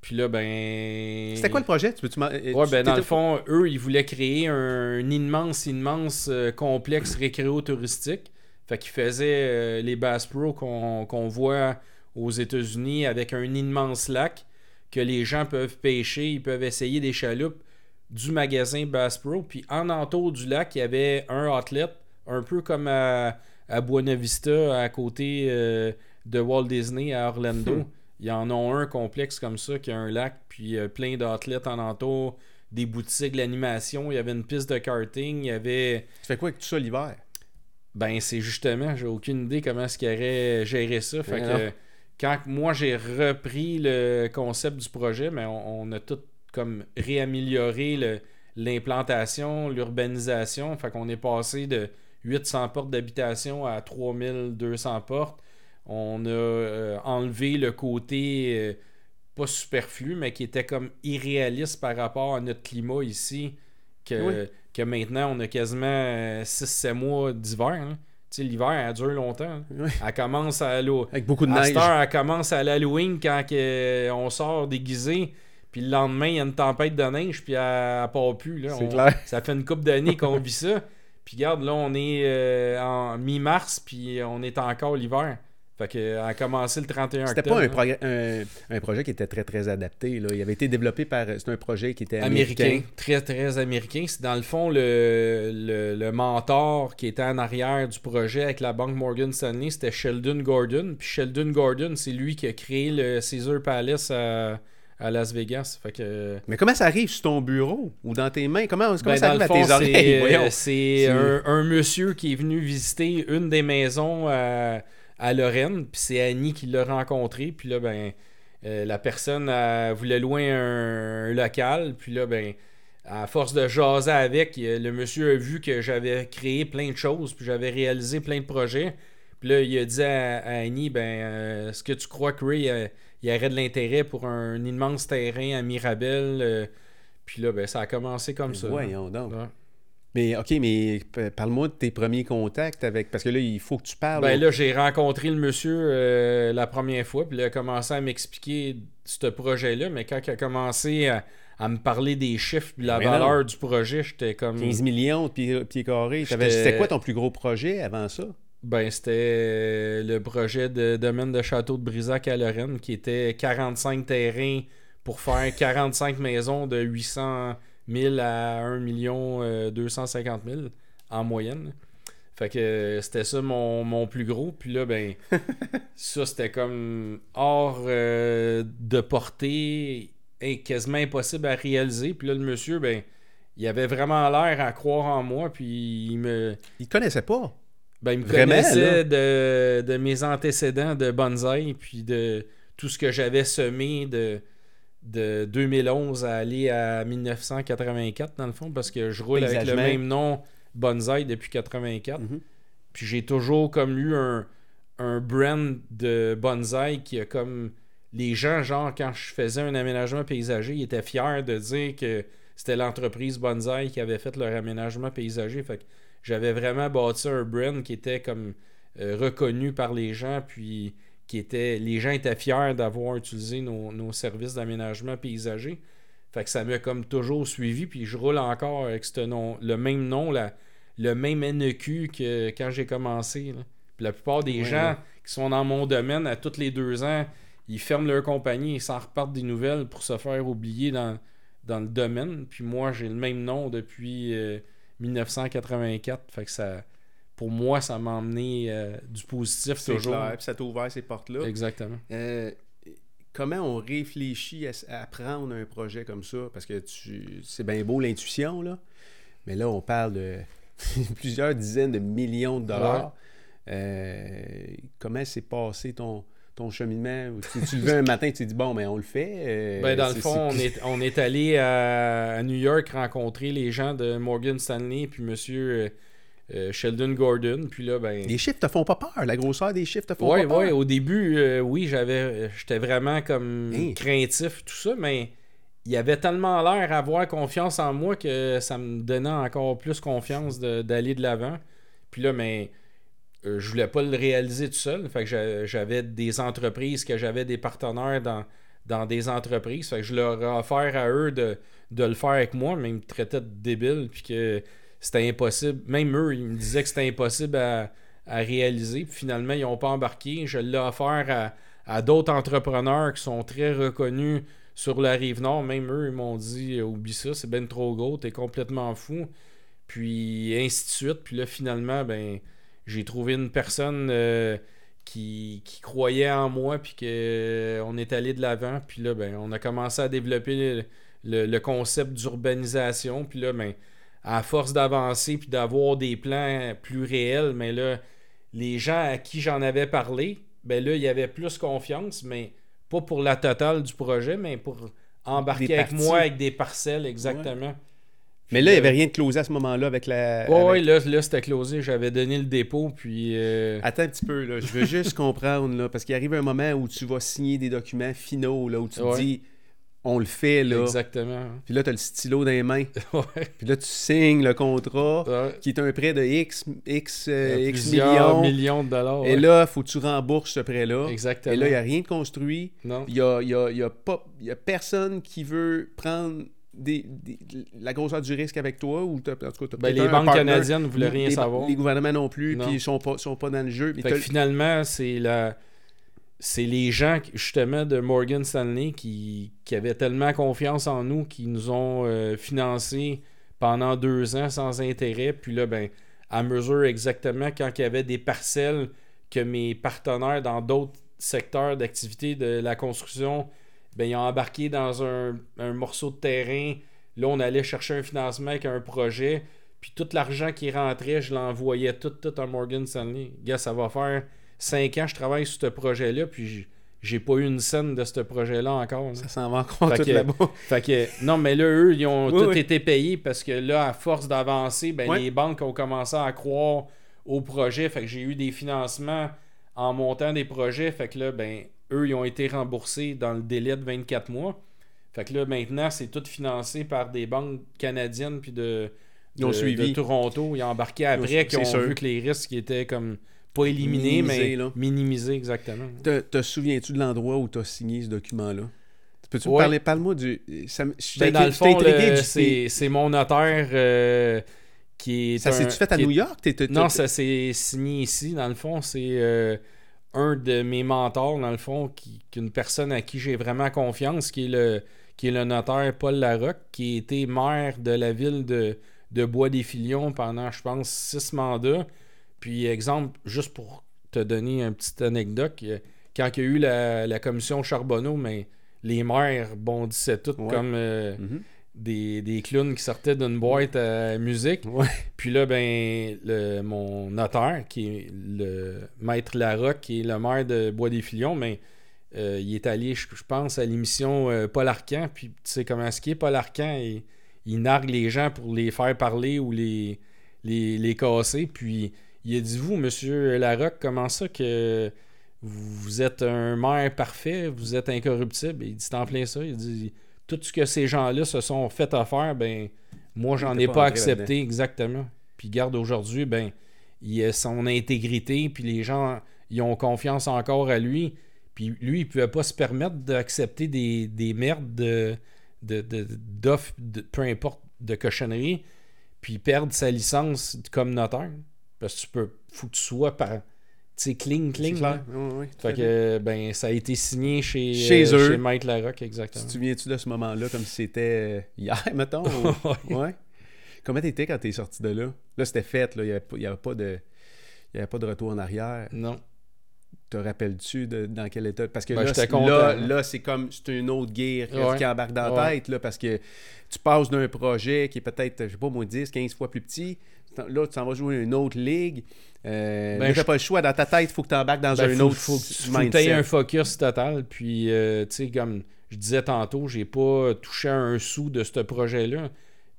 Puis là, ben. C'était quoi le projet? Tu m'en- Ouais, ben dans le fond, eux, ils voulaient créer un, immense, immense euh, complexe récréo-touristique. Fait qu'ils faisaient euh, les Bass Pro qu'on voit aux États-Unis avec un immense lac que les gens peuvent pêcher, ils peuvent essayer des chaloupes du magasin Bass Pro. Puis en entour du lac, il y avait un outlet, un peu comme à, à Buena Vista, à côté euh, de Walt Disney à Orlando. Il y en a un complexe comme ça qui a un lac, puis euh, plein d'outlets en entour, des boutiques, de l'animation. Il y avait une piste de karting, il y avait. Tu fais quoi avec tout ça l'hiver? Ben, c'est justement, j'ai aucune idée comment est-ce qu'il aurait géré ça. Fait Ben que non. euh, quand moi j'ai repris le concept du projet, mais on, on a tout comme réamélioré l'implantation, l'urbanisation. Fait qu'on est passé de 800 portes d'habitation à 3200 portes. On a euh, enlevé le côté euh, pas superflu, mais qui était comme irréaliste par rapport à notre climat ici. Que, Oui. que maintenant, on a quasiment 6-7 mois d'hiver. hein. Tu sais, l'hiver, elle dure longtemps. hein. Oui. Elle commence à l'eau. Avec beaucoup de À neige. heure, elle commence à l'Halloween quand que, on sort déguisé. Puis le lendemain, il y a une tempête de neige, puis elle, elle part plus. là. On- clair. Ça fait une couple d'années qu'on vit ça. Puis regarde, là, on est euh, en mi-mars, puis on est encore l'hiver. Fait que, a commencé le 31 C'était octobre. pas un, hein. progr- un, un projet qui était très, très adapté. Là. Il avait été développé par... C'est un projet qui était américain. américain. Très, très américain. C'est dans le fond le, le, le mentor qui était en arrière du projet avec la banque Morgan Stanley, c'était Sheldon Gordon. Puis Sheldon Gordon, c'est lui qui a créé le Caesar Palace à, à Las Vegas. Fait que... Mais comment ça arrive sur ton bureau ou dans tes mains? Comment, comment Ben, ça arrive le à fond, tes oreilles? euh, c'est C'est- un, un monsieur qui est venu visiter une des maisons à, à Lorraine, puis c'est Annie qui l'a rencontré, puis là, ben, euh, la personne elle voulait louer un, un local, puis là, ben, à force de jaser avec, euh, le monsieur a vu que j'avais créé plein de choses, puis j'avais réalisé plein de projets, puis là, il a dit à, à Annie, ben, euh, est-ce que tu crois que Ray, euh, il y aurait de l'intérêt pour un immense terrain à Mirabel? euh, puis là, ben, ça a commencé comme ça. Voyons donc. Ouais. Mais OK, mais parle-moi de tes premiers contacts avec... Parce que là, il faut que tu parles. Ben là, j'ai rencontré le monsieur euh, la première fois, puis il a commencé à m'expliquer ce projet-là, mais quand il a commencé à, à me parler des chiffres puis la Mais valeur non. du projet, j'étais comme... 15 millions de pieds, pieds carrés. C'était quoi ton plus gros projet avant ça? Ben, c'était euh, le projet de domaine de château de Brisac à Lorraine, qui était 45 terrains pour faire 45 maisons de 800 000 à 1 million euh, 250 000 en moyenne. Fait que euh, c'était ça mon, mon plus gros. Puis là, ben, ça c'était comme hors euh, de portée, et quasiment impossible à réaliser. Puis là, le monsieur, ben, il avait vraiment l'air à croire en moi. Puis il me. Il te connaissait pas? Ben, il me Vraiment, connaissait de, de mes antécédents de bonsaï, puis de tout ce que j'avais semé de, de 2011 à aller à 1984, dans le fond, parce que je roule avec le même nom bonsaï depuis 84. Mhm. Puis j'ai toujours comme eu un, un brand de bonsaï qui a comme... Les gens, genre, quand je faisais un aménagement paysager, ils étaient fiers de dire que c'était l'entreprise bonsaï qui avait fait leur aménagement paysager. Fait que j'avais vraiment bâti un brand qui était comme euh, reconnu par les gens, puis qui était... Les gens étaient fiers d'avoir utilisé nos, nos services d'aménagement paysager. Fait que ça m'a comme toujours suivi, puis je roule encore avec ce nom, le même nom, la, le même NEQ que quand j'ai commencé. là. Puis la plupart des gens qui sont dans mon domaine, à tous les deux ans, ils ferment leur compagnie et s'en repartent des nouvelles pour se faire oublier dans, dans le domaine. Puis moi, j'ai le même nom depuis euh, 1984. Fait que ça, pour moi, ça m'a emmené euh, du positif toujours. clair, puis ça t'a ouvert ces portes-là. Exactement. Euh, comment on réfléchit à, à prendre un projet comme ça? Parce que tu c'est bien beau l'intuition, là. Mais là, on parle de plusieurs dizaines de millions de dollars. Euh, comment s'est passé ton, ton cheminement? Tu, tu levais un matin tu te dis, bon, mais on le fait. euh, Ben, dans le fond, on est, on est allé à, à New York rencontrer les gens de Morgan Stanley puis monsieur euh, Sheldon Gordon. Puis là, ben. Les chiffres te font pas peur. La grosseur des chiffres te font Ouais, pas peur. ouais, au début, euh, oui, j'avais euh, j'étais vraiment comme Hein? craintif, tout ça, mais il avait tellement l'air à avoir confiance en moi que ça me donnait encore plus confiance d'aller de l'avant. Puis là, mais euh, je voulais pas le réaliser tout seul. Fait que j'a- j'avais des entreprises, que j'avais des partenaires dans, dans des entreprises. Fait que je leur ai offert à eux de, de le faire avec moi, mais ils me traitaient de débile, puis que c'était impossible. Même eux, ils me disaient que c'était impossible à, à réaliser. Puis finalement, ils n'ont pas embarqué. Je l'ai offert à, à d'autres entrepreneurs qui sont très reconnus sur la rive nord. Même eux, ils m'ont dit euh, Oublie ça, c'est ben trop gros, t'es complètement fou. Puis ainsi de suite. Puis là, finalement, ben j'ai trouvé une personne euh, qui, qui croyait en moi, puis qu'on est allé de l'avant. Puis là, ben, on a commencé à développer le, le- le concept d'urbanisation. Puis là, ben, à force d'avancer, puis d'avoir des plans plus réels, mais là, les gens à qui j'en avais parlé, ben là, il y avait plus confiance, mais pas pour la totale du projet, mais pour embarquer avec moi avec des parcelles, exactement. Mais là, il n'y avait rien de closé à ce moment-là avec la. Avec- ouais, là, là c'était closé. J'avais donné le dépôt, puis. euh, Attends un petit peu, là. Je veux juste comprendre, là, parce qu'il arrive un moment où tu vas signer des documents finaux, là, où tu Ouais. te dis, on le fait, là. Exactement. Puis là, tu as le stylo dans les mains. Ouais. Puis là, tu signes le contrat, Ouais. qui est un prêt de X, X, euh, Euh, X millions. millions de dollars. Et ouais. là, il faut que tu rembourses ce prêt-là. Exactement. Et là, il n'y a rien de construit. Non. Il n'y a, y a- y a pas, il y a personne qui veut prendre des, des- la grosseur du risque avec toi. Ou en tout cas, Ben, les banques canadiennes ne voulaient rien les, savoir. Les gouvernements non plus, puis ils sont pas, sont pas dans le jeu. Fait que finalement, c'est la, c'est les gens, justement, de Morgan Stanley qui, qui avaient tellement confiance en nous, qui nous ont euh, financés pendant deux ans sans intérêt. Puis là, ben, à mesure exactement quand il y avait des parcelles que mes partenaires dans d'autres secteurs d'activité de la construction, ben, ils ont embarqué dans un, un morceau de terrain. Là, on allait chercher un financement avec un projet. Puis tout l'argent qui rentrait, je l'envoyais tout, tout à Morgan Stanley. Gars, ça va faire cinq ans je travaille sur ce projet-là, puis j'ai pas eu une scène de ce projet-là encore. Ça s'en va encore tout là-bas. Fait que, non, mais là, eux, ils ont tout été payés parce que là, à force d'avancer, ben, les banques ont commencé à croire au projet. Fait que j'ai eu des financements en montant des projets. Fait que là, ben, eux, ils ont été remboursés dans le délai de 24 mois. Fait que là, maintenant, c'est tout financé par des banques canadiennes puis de, de, Toronto. Ils ont embarqué après, qui ont vu que les risques étaient comme pas éliminés, mais minimisés, exactement. Te, te souviens-tu de l'endroit où tu as signé ce document-là? Peux-tu me parler? Parle-moi du. Ça, ben, dans le fond, c'est mon notaire euh, qui est. Ça s'est-tu fait à New York? non, ça s'est signé ici. Dans le fond, c'est euh, un de mes mentors, dans le fond, qui, une personne à qui j'ai vraiment confiance, qui est le qui est le notaire Paul Larocque, qui a été maire de la ville de, de Bois-des-Filions pendant, je pense, six mandats. Puis, exemple, juste pour te donner une petite anecdote, quand il y a eu la, commission Charbonneau, mais les maires bondissaient toutes comme euh, mhm. des, clowns qui sortaient d'une boîte à musique. Puis là, ben, le, mon notaire, qui est le maître Larocque, qui est le maire de Bois-des-Filions, mais euh, il est allé, je, pense, à l'émission euh, Paul Arcan. Puis tu sais comment ce qui est, Paul Arcan, il, il nargue les gens pour les faire parler ou les, les, les casser. Puis il a dit Vous, monsieur Larocque, comment ça que vous êtes un maire parfait, vous êtes incorruptible? Il dit C'est en plein ça. Il dit Tout ce que ces gens-là se sont fait faire, ben, moi, j'en ai pas, accepté exactement. Puis garde aujourd'hui, ben, il a son intégrité, puis les gens ils ont confiance encore à lui. Puis lui, il pouvait pas se permettre d'accepter des, des merdes de, de, de, peu importe, de cochonnerie, puis perdre sa licence comme notaire. Parce que tu peux, faut que tu sois par. Tu cling, cling. fait que, ben, ça a été signé chez, chez, euh, chez Mike Larocque, exactement. Tu te souviens-tu de ce moment-là, comme si c'était euh, hier, mettons ouais. Comment t'étais quand t'es sorti de là? Là, c'était fait, là. Il n'y avait, avait, pas de. Il avait pas de retour en arrière. Non te rappelles-tu dans quel état? Parce que ben, là, là, c'est comme c'est une autre guerre qui embarque dans la tête là, parce que tu passes d'un projet qui est peut-être, je sais pas moi, 10, 15 fois plus petit. Là, tu s'en vas jouer une autre ligue. Euh, ben, pas le choix. Dans ta tête, il faut que tu embarques dans ben, un autre faut, faut que tu un focus total. Puis, euh, tu sais, comme je disais tantôt, j'ai pas touché un sou de ce projet-là.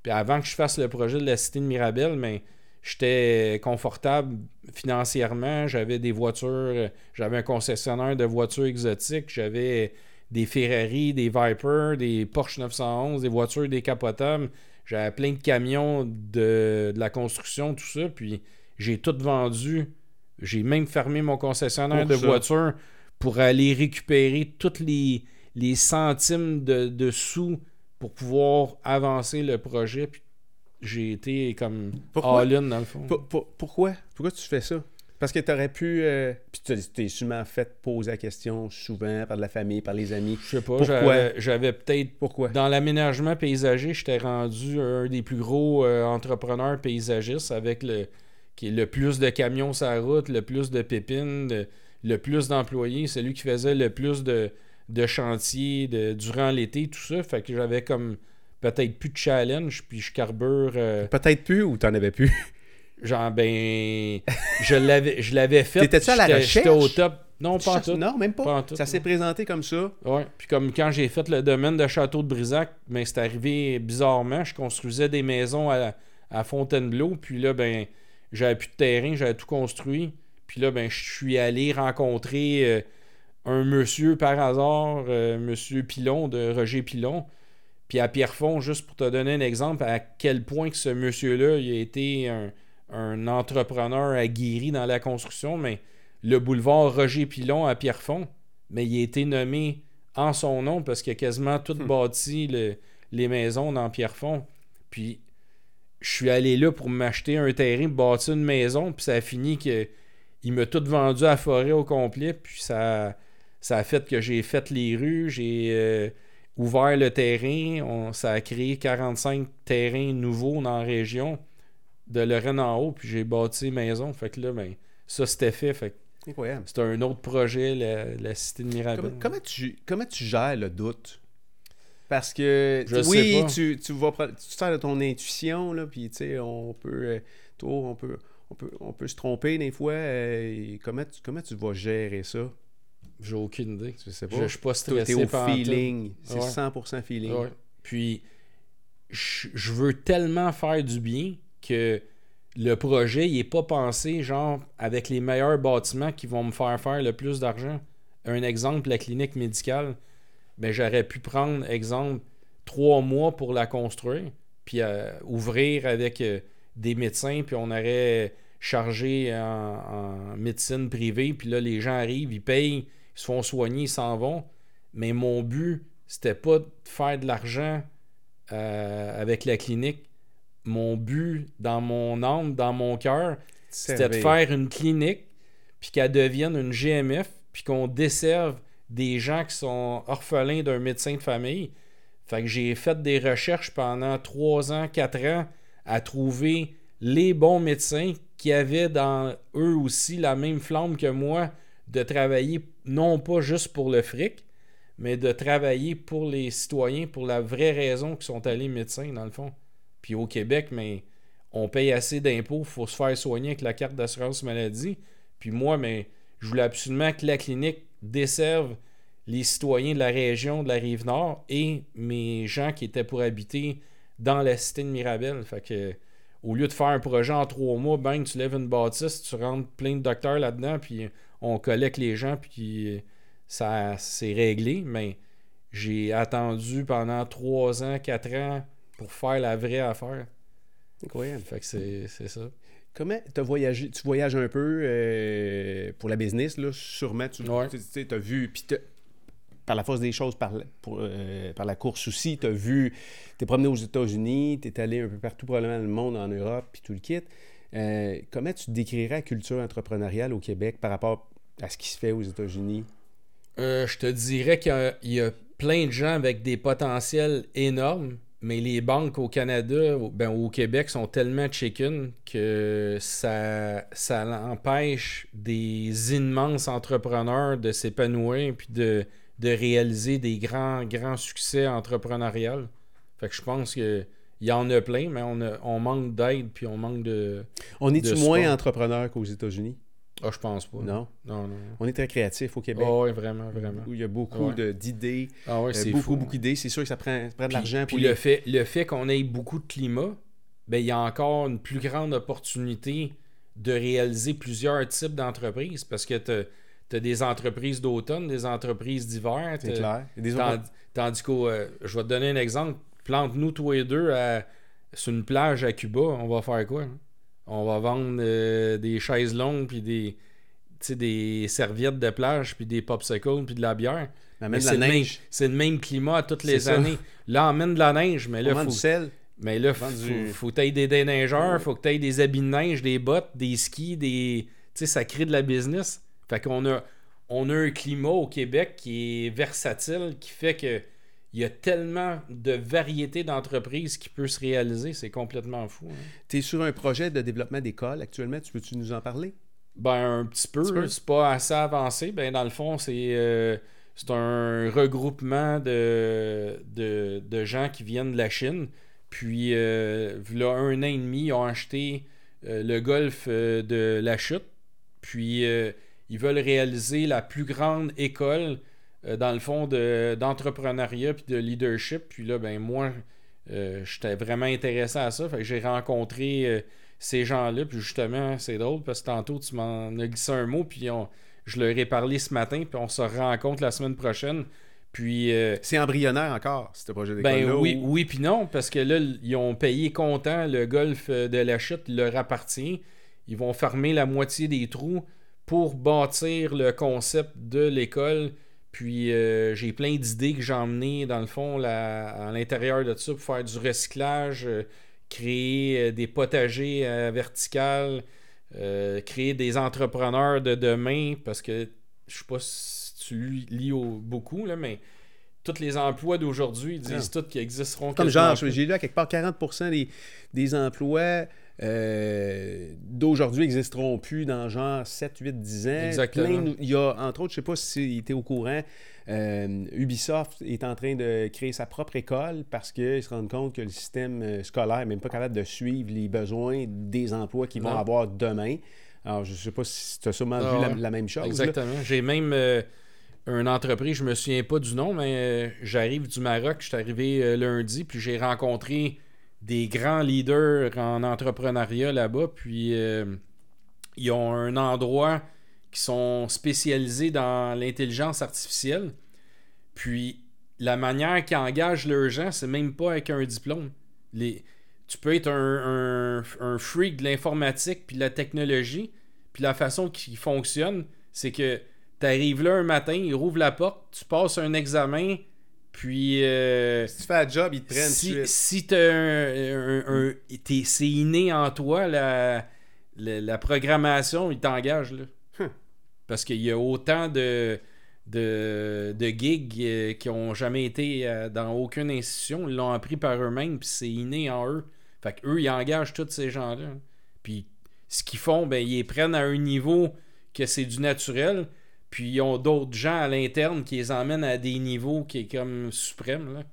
Puis avant que je fasse le projet de la Cité de Mirabel, mais j'étais confortable financièrement, j'avais des voitures, j'avais un concessionnaire de voitures exotiques, j'avais des Ferrari, des Viper, des Porsche 911, des voitures décapotables, j'avais plein de camions de, la construction, tout ça, puis j'ai tout vendu. J'ai même fermé mon concessionnaire de voitures pour aller récupérer tous les, les centimes de, de, sous pour pouvoir avancer le projet puis j'ai été comme all-in dans le fond. pourquoi? Pourquoi tu fais ça? Parce que tu aurais pu. Euh, puis tu t'es sûrement fait poser la question souvent par la famille, par les amis. Je sais pas. Pourquoi? J'avais peut-être. Pourquoi? Dans l'aménagement paysager, j'étais rendu un des plus gros euh, entrepreneurs paysagistes avec le qui est le plus de camions sur la route, le plus de pépines, le, plus d'employés, celui qui faisait le plus de, de chantiers de, durant l'été, tout ça. Fait que j'avais comme peut-être plus de challenge, puis je carbure. Euh, peut-être plus ou t'en avais plus? Genre, ben. je l'avais, je l'avais fait. T'étais-tu à la recherche J'étais au top. Non, pas en tout. Non, même pas. ça s'est présenté comme ça. Ouais. Puis comme quand j'ai fait le domaine de Château de Brisac, ben, c'est arrivé bizarrement. Je construisais des maisons à, à Fontainebleau. Puis là, ben, j'avais plus de terrain, j'avais tout construit. Puis là, ben, je suis allé rencontrer euh, un monsieur par hasard, euh, monsieur Pilon, de Roger Pilon. Puis à Pierrefonds, juste pour te donner un exemple, à quel point que ce monsieur-là, il a été un, entrepreneur aguerri dans la construction, mais le boulevard Roger Pilon à Pierrefonds, mais il a été nommé en son nom parce qu'il a quasiment tout hmm. bâti les maisons dans Pierrefonds. Puis je suis allé là pour m'acheter un terrain, bâtir une maison, puis ça a fini que il m'a tout vendu à forêt au complet, puis ça ça a fait que j'ai fait les rues, j'ai euh, ouvert le terrain. On, ça a créé 45 terrains nouveaux dans la région de Lorraine en haut, puis j'ai bâti maison. Fait que là, ben, ça c'était fait. Fait Incroyable. c'est un autre projet, la, la cité de Mirabel. Comment, comment tu, comment tu gères le doute? Parce que, Je oui, sais pas. tu, tu vas tu sers de ton intuition, là, puis tu sais, on peut, euh, toi, on peut, on peut, on peut se tromper des fois. euh, et comment, tu, comment tu vas gérer ça? J'ai aucune idée. Je sais pas. Je, je suis pas stressé t'es au par feeling. C'est Ouais. 100% feeling. Ouais. Puis, je je veux tellement faire du bien que le projet, il est pas pensé, genre, avec les meilleurs bâtiments qui vont me faire faire le plus d'argent. Un exemple, la clinique médicale. Ben, j'aurais pu prendre, exemple, trois mois pour la construire, puis euh, ouvrir avec euh, des médecins, puis on aurait chargé en, en médecine privée, puis là, les gens arrivent, ils payent, ils se font soigner, ils s'en vont. Mais mon but, c'était pas de faire de l'argent euh, avec la clinique. Mon but, dans mon âme, dans mon cœur, c'était de faire une clinique, puis qu'elle devienne une GMF, puis qu'on desserve des gens qui sont orphelins d'un médecin de famille. Fait que j'ai fait des recherches pendant 3 ans, 4 ans à trouver les bons médecins qui avaient dans eux aussi la même flamme que moi de travailler non pas juste pour le fric, mais de travailler pour les citoyens pour la vraie raison qu'ils sont allés médecins dans le fond. Puis au Québec, mais on paye assez d'impôts, faut se faire soigner avec la carte d'assurance maladie. Puis moi, mais je voulais absolument que la clinique desserve les citoyens de la région de la rive nord et mes gens qui étaient pour habiter dans la cité de Mirabel. Fait que au lieu de faire un projet en trois mois, bang, tu lèves une bâtisse, tu rentres plein de docteurs là-dedans, puis on collecte les gens, puis ça c'est réglé. Mais j'ai attendu pendant trois ans, quatre ans pour faire la vraie affaire. Incroyable. Fait que c'est ça. Comment t'as voyagé? Tu voyages un peu euh, pour la business, là, sûrement. Tu Ouais. as vu, puis par la force des choses, par la, euh, par la course aussi, tu as vu, tu es promené aux États-Unis, tu es allé un peu partout, probablement dans le monde, en Europe, puis tout le kit. Euh, comment tu décrirais la culture entrepreneuriale au Québec par rapport à ce qui se fait aux États-Unis? Euh, je te dirais qu'il y a- plein de gens avec des potentiels énormes, mais les banques au Canada, ben, au Québec, sont tellement chicken que ça, ça empêche des immenses entrepreneurs de s'épanouir puis de, de réaliser des grands, grands succès entrepreneuriaux. Fait que je pense que il y en a plein, mais on, a- on manque d'aide puis on manque de. On est-tu moins entrepreneur qu'aux États-Unis? Ah, je pense pas. Non. Non, non. On est très créatif au Québec. Ah ouais, vraiment, vraiment. où il y a beaucoup Ouais. de- d'idées, Ah ouais, euh, c'est beaucoup, fou. beaucoup d'idées. C'est sûr que ça prend, ça prend de l'argent puis fait, le fait qu'on ait beaucoup de climat, ben, il y a encore une plus grande opportunité de réaliser plusieurs types d'entreprises parce que tu as des entreprises d'automne, des entreprises d'hiver. C'est clair. Des Tand- Tandis que je vais te donner un exemple. Plante-nous tous les deux à- sur une plage à Cuba, on va faire quoi? hein? On va vendre euh, des chaises longues puis des, tu des serviettes de plage puis des popsicles puis de la bière. Mais Mais c'est le, même, c'est le même climat à toutes les ça. années. Là, emmène de la neige, mais On là, vend faut, du sel. mais là, faut, du- faut que des déneigeurs, faut que t'aies des habits de neige, des bottes, des skis, des. Tu sais, ça crée de la business. Fait qu'on a, on a un climat au Québec qui est versatile, qui fait que il y a tellement de variétés d'entreprises qui peut se réaliser, c'est complètement fou. hein. Tu es sur un projet de développement d'école actuellement. Tu peux-tu nous en parler? Ben, un petit peu, c'est pas assez avancé. Ben, dans le fond, c'est euh, c'est un regroupement de, de, de gens qui viennent de la Chine. Puis, euh, là, un an et demi, ils ont acheté euh, le golfe de la chute. Puis, ils veulent réaliser la plus grande école, euh, dans le fond, de- d'entrepreneuriat puis de leadership. Puis là, ben, moi, euh, j'étais vraiment intéressé à ça. Fait que j'ai rencontré euh, ces gens-là. Puis justement, c'est drôle parce que tantôt, tu m'en as glissé un mot. Puis on- je leur ai parlé ce matin. Puis on se rencontre la semaine prochaine. Puis. euh, C'est embryonnaire encore, ce projet d'école-là. ben oui, ou- oui puis non, parce que là, ils ont payé comptant le golf euh, de la chute, il leur appartient. Ils vont fermer la moitié des trous pour bâtir le concept de l'école. Puis euh, j'ai plein d'idées que j'ai emmenées dans le fond là, à l'intérieur de ça pour faire du recyclage, euh, créer euh, des potagers verticales, créer des entrepreneurs de demain parce que je sais pas si tu lis, lis au- beaucoup, là, mais tous les emplois d'aujourd'hui ils disent tous qu'ils existeront Comme genre, j'ai lu à quelque part 40% des, des emplois euh, d'aujourd'hui n'existeront plus dans genre 7, 8, 10 ans. Exactement. Plein il y a, entre autres, je sais pas si tu es au courant, euh, Ubisoft est en train de créer sa propre école parce qu'ils se rendent compte que le système euh, scolaire n'est même pas capable de suivre les besoins des emplois qu'ils vont avoir demain. Alors, je sais pas si tu as sûrement Ah vu la, même chose. Exactement. J'ai même euh, une entreprise, je me souviens pas du nom, mais j'arrive du Maroc, je suis arrivé lundi, puis j'ai rencontré des grands leaders en entrepreneuriat là-bas, puis euh, ils ont un endroit qui sont spécialisés dans l'intelligence artificielle. Puis la manière qu'ils engagent leurs gens, c'est même pas avec un diplôme. Les... Tu peux être un, freak de l'informatique puis de la technologie, puis la façon qu'ils fonctionnent, c'est que tu arrives là un matin, ils rouvrent la porte, tu passes un examen, puis euh, Si tu fais un job, ils te prennent si, suite. si t'as un, un- un- t'es- c'est inné en toi la, la, la programmation, ils t'engagent là. Hum. Parce qu'il y a autant de, de, de gigs euh, qui ont jamais été euh, dans aucune institution, ils l'ont appris par eux-mêmes, puis c'est inné en eux. Fait qu'eux, ils engagent tous ces gens-là. Puis ce qu'ils font, ben ils les prennent à un niveau que c'est du naturel, puis ils ont d'autres gens à l'interne qui les emmènent à des niveaux qui est comme suprême. Là.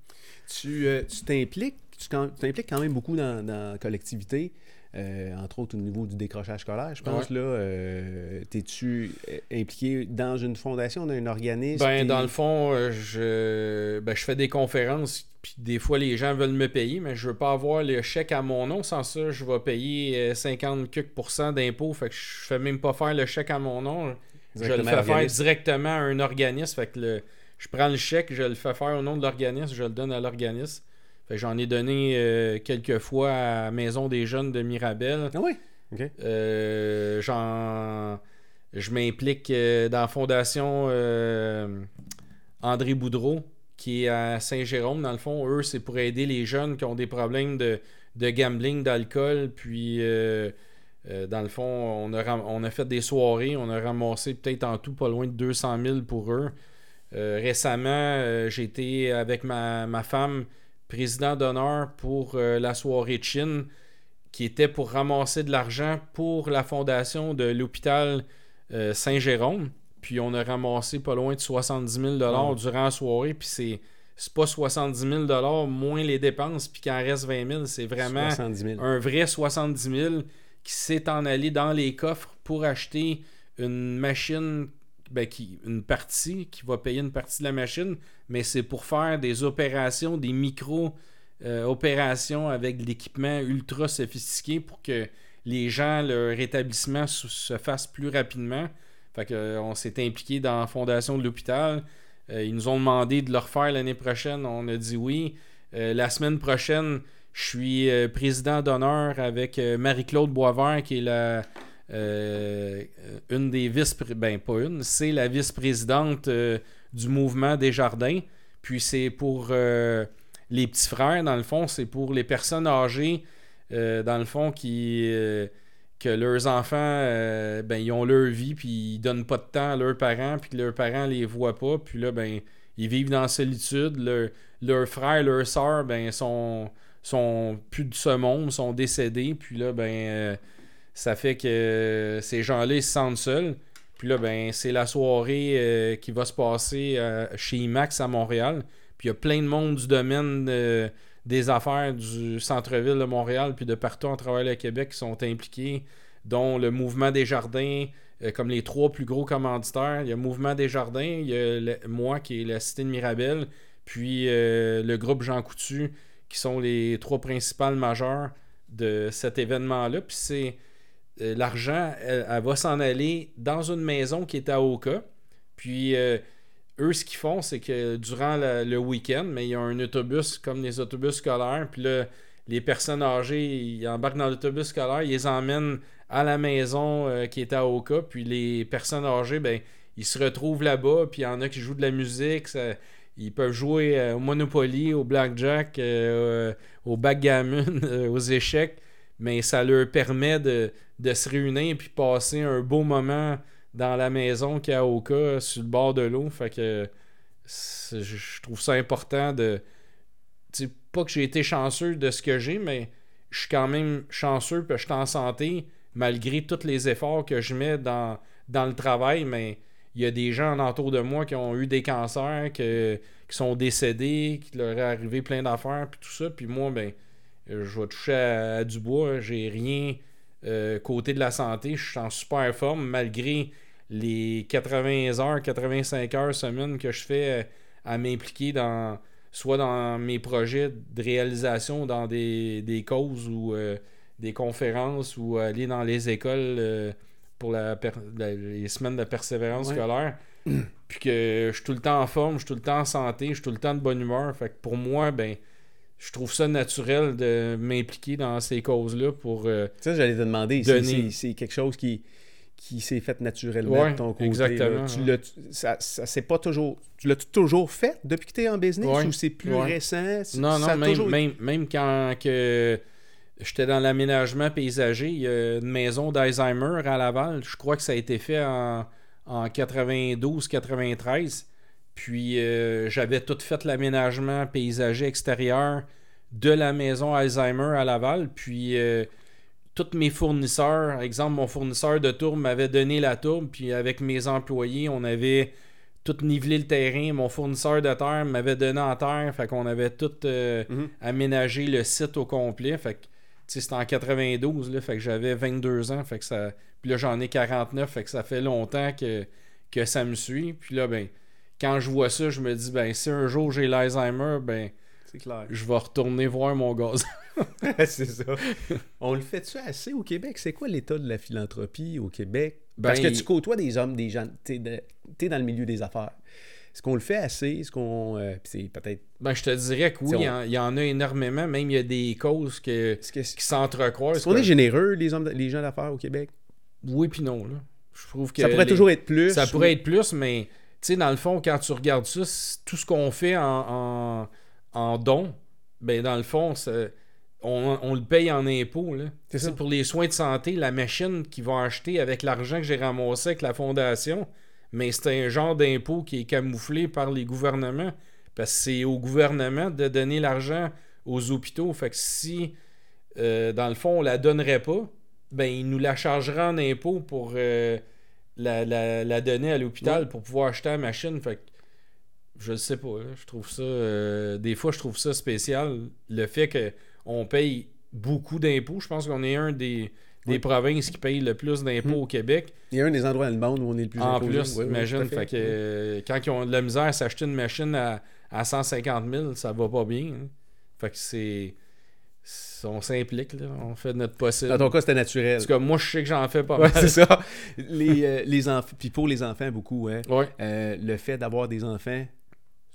Tu euh, tu t'impliques, tu quand- tu t'impliques quand même beaucoup dans, dans la collectivité, euh, entre autres au niveau du décrochage scolaire, je pense. Ouais. là. euh, T'es-tu euh, impliqué dans une fondation, dans un organisme? Ben, T'es- dans le fond, euh, je, ben, je fais des conférences, puis des fois, les gens veulent me payer, mais je veux pas avoir le chèque à mon nom. Sans ça, je vais payer euh, 50 quelques pourcents d'impôts. Fait que je fais même pas faire le chèque à mon nom. Je le fais faire directement à un organisme. Fait que le- je prends le chèque, je le fais faire au nom de l'organisme, je le donne à l'organisme. J'en ai donné euh, quelques fois à Maison des Jeunes de Mirabel. Ah oui? OK. Euh, je m'implique euh, dans la fondation André Boudreau, qui est à Saint-Jérôme. Dans le fond, eux, c'est pour aider les jeunes qui ont des problèmes de, de gambling, d'alcool. Puis, euh, dans le fond, on a, ram- on a fait des soirées. On a ramassé peut-être en tout pas loin de 200 000 pour eux. Euh, récemment, euh, j'ai été avec ma, ma femme président d'honneur pour euh, la soirée de Chine qui était pour ramasser de l'argent pour la fondation de l'hôpital Saint-Jérôme. Puis on a ramassé pas loin de 70 000 Wow. durant la soirée. Puis c'est, c'est pas 70 000 moins les dépenses, puis qu'il en reste 20 000. C'est vraiment 70 000. un vrai 70 000 qui s'est en allé dans les coffres pour acheter une machine, ben, qui, une partie, qui va payer une partie de la machine, mais c'est pour faire des opérations, des micro-opérations avec de l'équipement ultra sophistiqué pour que les gens, leur rétablissement se, se fasse plus rapidement. Fait euh, on s'est impliqué dans la fondation de l'hôpital. Euh, ils nous ont demandé de le refaire l'année prochaine. On a dit oui. Euh, la semaine prochaine, je suis euh, président d'honneur avec euh, Marie-Claude Boisvert, qui est la, euh, une des vice ben pas une, c'est la vice-présidente du mouvement des jardins. Puis c'est pour les petits frères, dans le fond, c'est pour les personnes âgées, dans le fond, qui que leurs enfants, ben, ils ont leur vie, puis ils donnent pas de temps à leurs parents, puis que leurs parents les voient pas, puis là, ben, ils vivent dans la solitude. Leur- leurs frères, leurs sœurs, ben, sont, sont plus de ce monde, sont décédés, puis là, ben, euh, ça fait que ces gens-là, se sentent seuls. Puis là, ben, c'est la soirée euh, qui va se passer euh, chez IMAX à Montréal. Puis il y a plein de monde du domaine des affaires du centre-ville de Montréal, puis de partout à travers le Québec qui sont impliqués, dont le Mouvement des Jardins, comme les trois plus gros commanditaires. Il y a Mouvement des Jardins, il y a le- moi qui est la Cité de Mirabel, puis le groupe Jean Coutu, qui sont les trois principales majeures de cet événement-là. Puis c'est euh, l'argent, elle, va s'en aller dans une maison qui est à Oka. Puis euh, eux, ce qu'ils font, c'est que durant le week-end, mais il y a un autobus comme les autobus scolaires. Puis là, les personnes âgées, ils embarquent dans l'autobus scolaire, ils les emmènent à la maison euh, qui est à Oka. Puis les personnes âgées, ben, ils se retrouvent là-bas. Puis il y en a qui jouent de la musique. Ils peuvent jouer euh, au Monopoly, au Blackjack, euh, au backgammon, euh, aux échecs. Mais ça leur permet de, se réunir puis passer un beau moment dans la maison qu'il y a au cas, sur le bord de l'eau. Fait que je trouve ça important de. tu sais, pas que j'ai été chanceux de ce que j'ai, mais je suis quand même chanceux que je suis en santé malgré tous les efforts que je mets dans, dans le travail. Mais il y a des gens autour de moi qui ont eu des cancers, que- qui sont décédés, qui leur est arrivé plein d'affaires, puis tout ça. Puis moi, ben, je vais toucher à, à du bois. J'ai rien euh, côté de la santé. Je suis en super forme malgré les 80 heures, 85 heures semaine que je fais euh, à m'impliquer dans soit dans mes projets de réalisation dans des, des causes ou euh, des conférences ou aller dans les écoles pour la per- les semaines de persévérance Ouais. scolaire. Puis que je suis tout le temps en forme, je suis tout le temps en santé, je suis tout le temps de bonne humeur. Fait que pour moi, ben, je trouve ça naturel de m'impliquer dans ces causes-là pour. euh, Ça, j'allais te demander. c'est- Donner. C'est c'est quelque chose qui, qui s'est fait naturellement Ouais, de ton côté. exactement. Tu ouais. ça, ça s'est pas toujours. Tu l'as toujours fait depuis que tu es en business Ouais, ou c'est plus récent? C'est- Non, non, même, toujours- même, même quand que j'étais dans l'aménagement paysager, il y a une maison d'Alzheimer à Laval. Je crois que ça a été fait en, en 92-93. Puis euh, j'avais tout fait l'aménagement paysager extérieur de la maison Alzheimer à Laval. Puis euh, tous mes fournisseurs, exemple, mon fournisseur de tourbe m'avait donné la tourbe. Puis avec mes employés, on avait tout nivelé le terrain. Mon fournisseur de terre m'avait donné en terre. Fait qu'on avait tout euh, Mhm. aménagé le site au complet. Fait que, c'était en 92, là, fait que j'avais 22 ans. Fait que ça... Puis là, j'en ai 49. Fait que ça fait longtemps que, que ça me suit. Puis là, ben, quand je vois ça, je me dis, ben, si un jour j'ai l'Alzheimer, ben, clair. je vais retourner voir mon gaz. c'est ça. On le fait-tu assez au Québec? C'est quoi l'état de la philanthropie au Québec? Ben, Parce que tu côtoies des hommes, des gens, t'es de- t'es dans le milieu des affaires. Est-ce qu'on le fait assez? Est-ce qu'on. euh, c'est peut-être. Ben, je te dirais que oui, il y en- il y, en a énormément. Même il y a des causes que, qui s'entrecroisent. est-ce qu'on est généreux, les, hommes, les gens d'affaires au Québec? Oui, puis non. Là. Je trouve que Ça pourrait les- toujours être plus. Ça ou- pourrait être plus, mais tu sais, dans le fond, quand tu regardes ça, tout ce qu'on fait en, en, en dons, ben dans le fond, on, on le paye en impôts. C'est. Pour les soins de santé, la machine qu'ils vont acheter avec l'argent que j'ai ramassé avec la fondation, mais c'est un genre d'impôt qui est camouflé par les gouvernements. Parce que c'est au gouvernement de donner l'argent aux hôpitaux. Fait que si, euh, dans le fond, on la donnerait pas, ben il nous la chargera en impôt pour euh, la, la- la donner à l'hôpital pour pouvoir acheter la machine. Fait que je le sais pas. là. Je trouve ça. euh, des fois, je trouve ça spécial. Le fait qu'on paye beaucoup d'impôts. Je pense qu'on est un des, des Oui. provinces qui paye le plus d'impôts Mhm. au Québec. Il y a un des endroits dans le monde où on est le plus En plus, Oui, imagine. fait que, euh, quand ils ont de la misère à s'acheter une machine à, à 150 000, ça va pas bien. hein. Fait que c'est. On s'implique, là. On fait notre possible. Dans ton cas, c'était En naturel. tout cas, moi, je sais que j'en fais pas Ouais, mal. c'est ça. Les, euh, les enfants, puis pour les enfants, beaucoup, hein. Ouais. Euh, le fait d'avoir des enfants,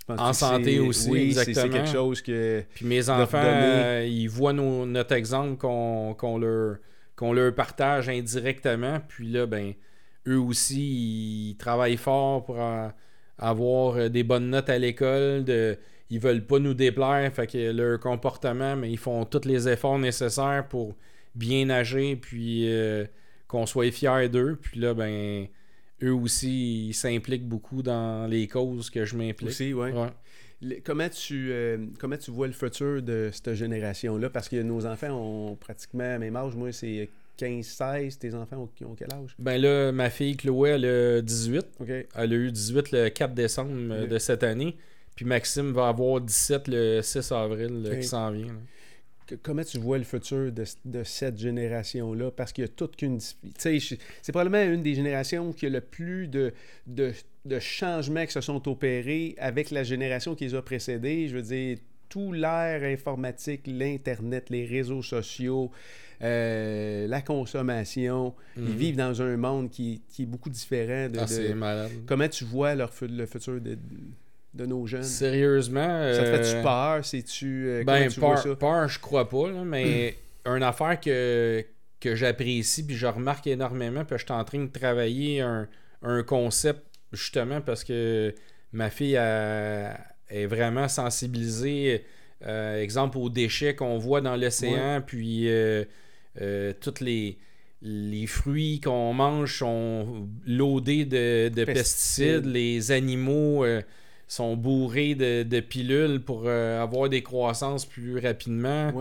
En santé aussi, oui, c'est- quelque chose que. Puis mes enfants, euh, ils voient nos- notre exemple qu'on qu'on leur, qu'on leur partage indirectement. Puis là, ben, eux aussi, ils travaillent fort pour avoir euh, des bonnes notes à l'école. De, ils veulent pas nous déplaire. Fait que leur comportement, mais ils font tous les efforts nécessaires pour bien nager. Puis euh, qu'on soit fiers d'eux. Puis là, ben, eux aussi, ils s'impliquent beaucoup dans les causes que je m'implique. Aussi, ouais. Ouais. Le- comment, tu, euh, comment tu vois le futur de cette génération-là? Parce que nos enfants ont pratiquement le même âge. Moi, c'est 15-16. Tes enfants ont, ont quel âge? Ben là, ma fille Chloé, elle a 18. OK. Elle a eu 18 le 4 décembre de cette année. Puis Maxime va avoir 17 le 6 avril qui s'en vient. là. Que- comment tu vois le futur de, de cette génération-là? Parce qu'il y a toute qu'une... C'est probablement une des générations qui a le plus de, de, de changements qui se sont opérés avec la génération qui les a précédés. Je veux dire, tout l'ère informatique, l'Internet, les réseaux sociaux, euh, la consommation. Ils Mhm. vivent dans un monde qui, qui est beaucoup différent de... Ah, de- c'est malade. Comment tu vois leur, le futur de, de nos jeunes? Sérieusement. Ça te euh, fait-tu peur? C'est-tu... euh, Ben, tu vois ça? peur, peur, je crois pas, là, mais une affaire que, que j'apprécie, puis je remarque énormément, puis je suis en train de travailler un, un concept, justement, parce que ma fille elle, est vraiment sensibilisée, euh, exemple, aux déchets qu'on voit dans l'océan, puis euh, euh, toutes les, les fruits qu'on mange sont loadés de, de pesticides. les animaux euh, sont bourrés de, pilules pour euh, avoir des croissances plus rapidement.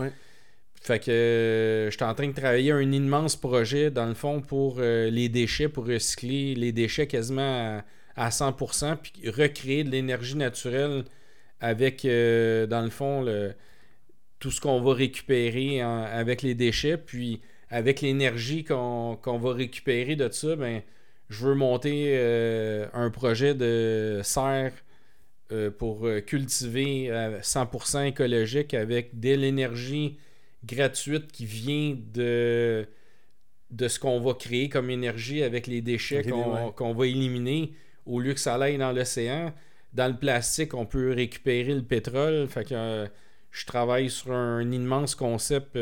Fait que euh, je suis en train de travailler un immense projet, dans le fond, pour les déchets, pour recycler les déchets quasiment à, 100%, puis recréer de l'énergie naturelle avec, dans le fond, le, tout ce qu'on va récupérer avec les déchets. Puis avec l'énergie qu'on va récupérer de ça, ben, je veux monter euh, un projet de serre euh, pour euh, cultiver 100% écologique avec de l'énergie gratuite qui vient de, de ce qu'on va créer comme énergie avec les déchets qu'on va éliminer au lieu que ça aille dans l'océan. Dans le plastique, on peut récupérer le pétrole. Fait que je travaille sur un immense concept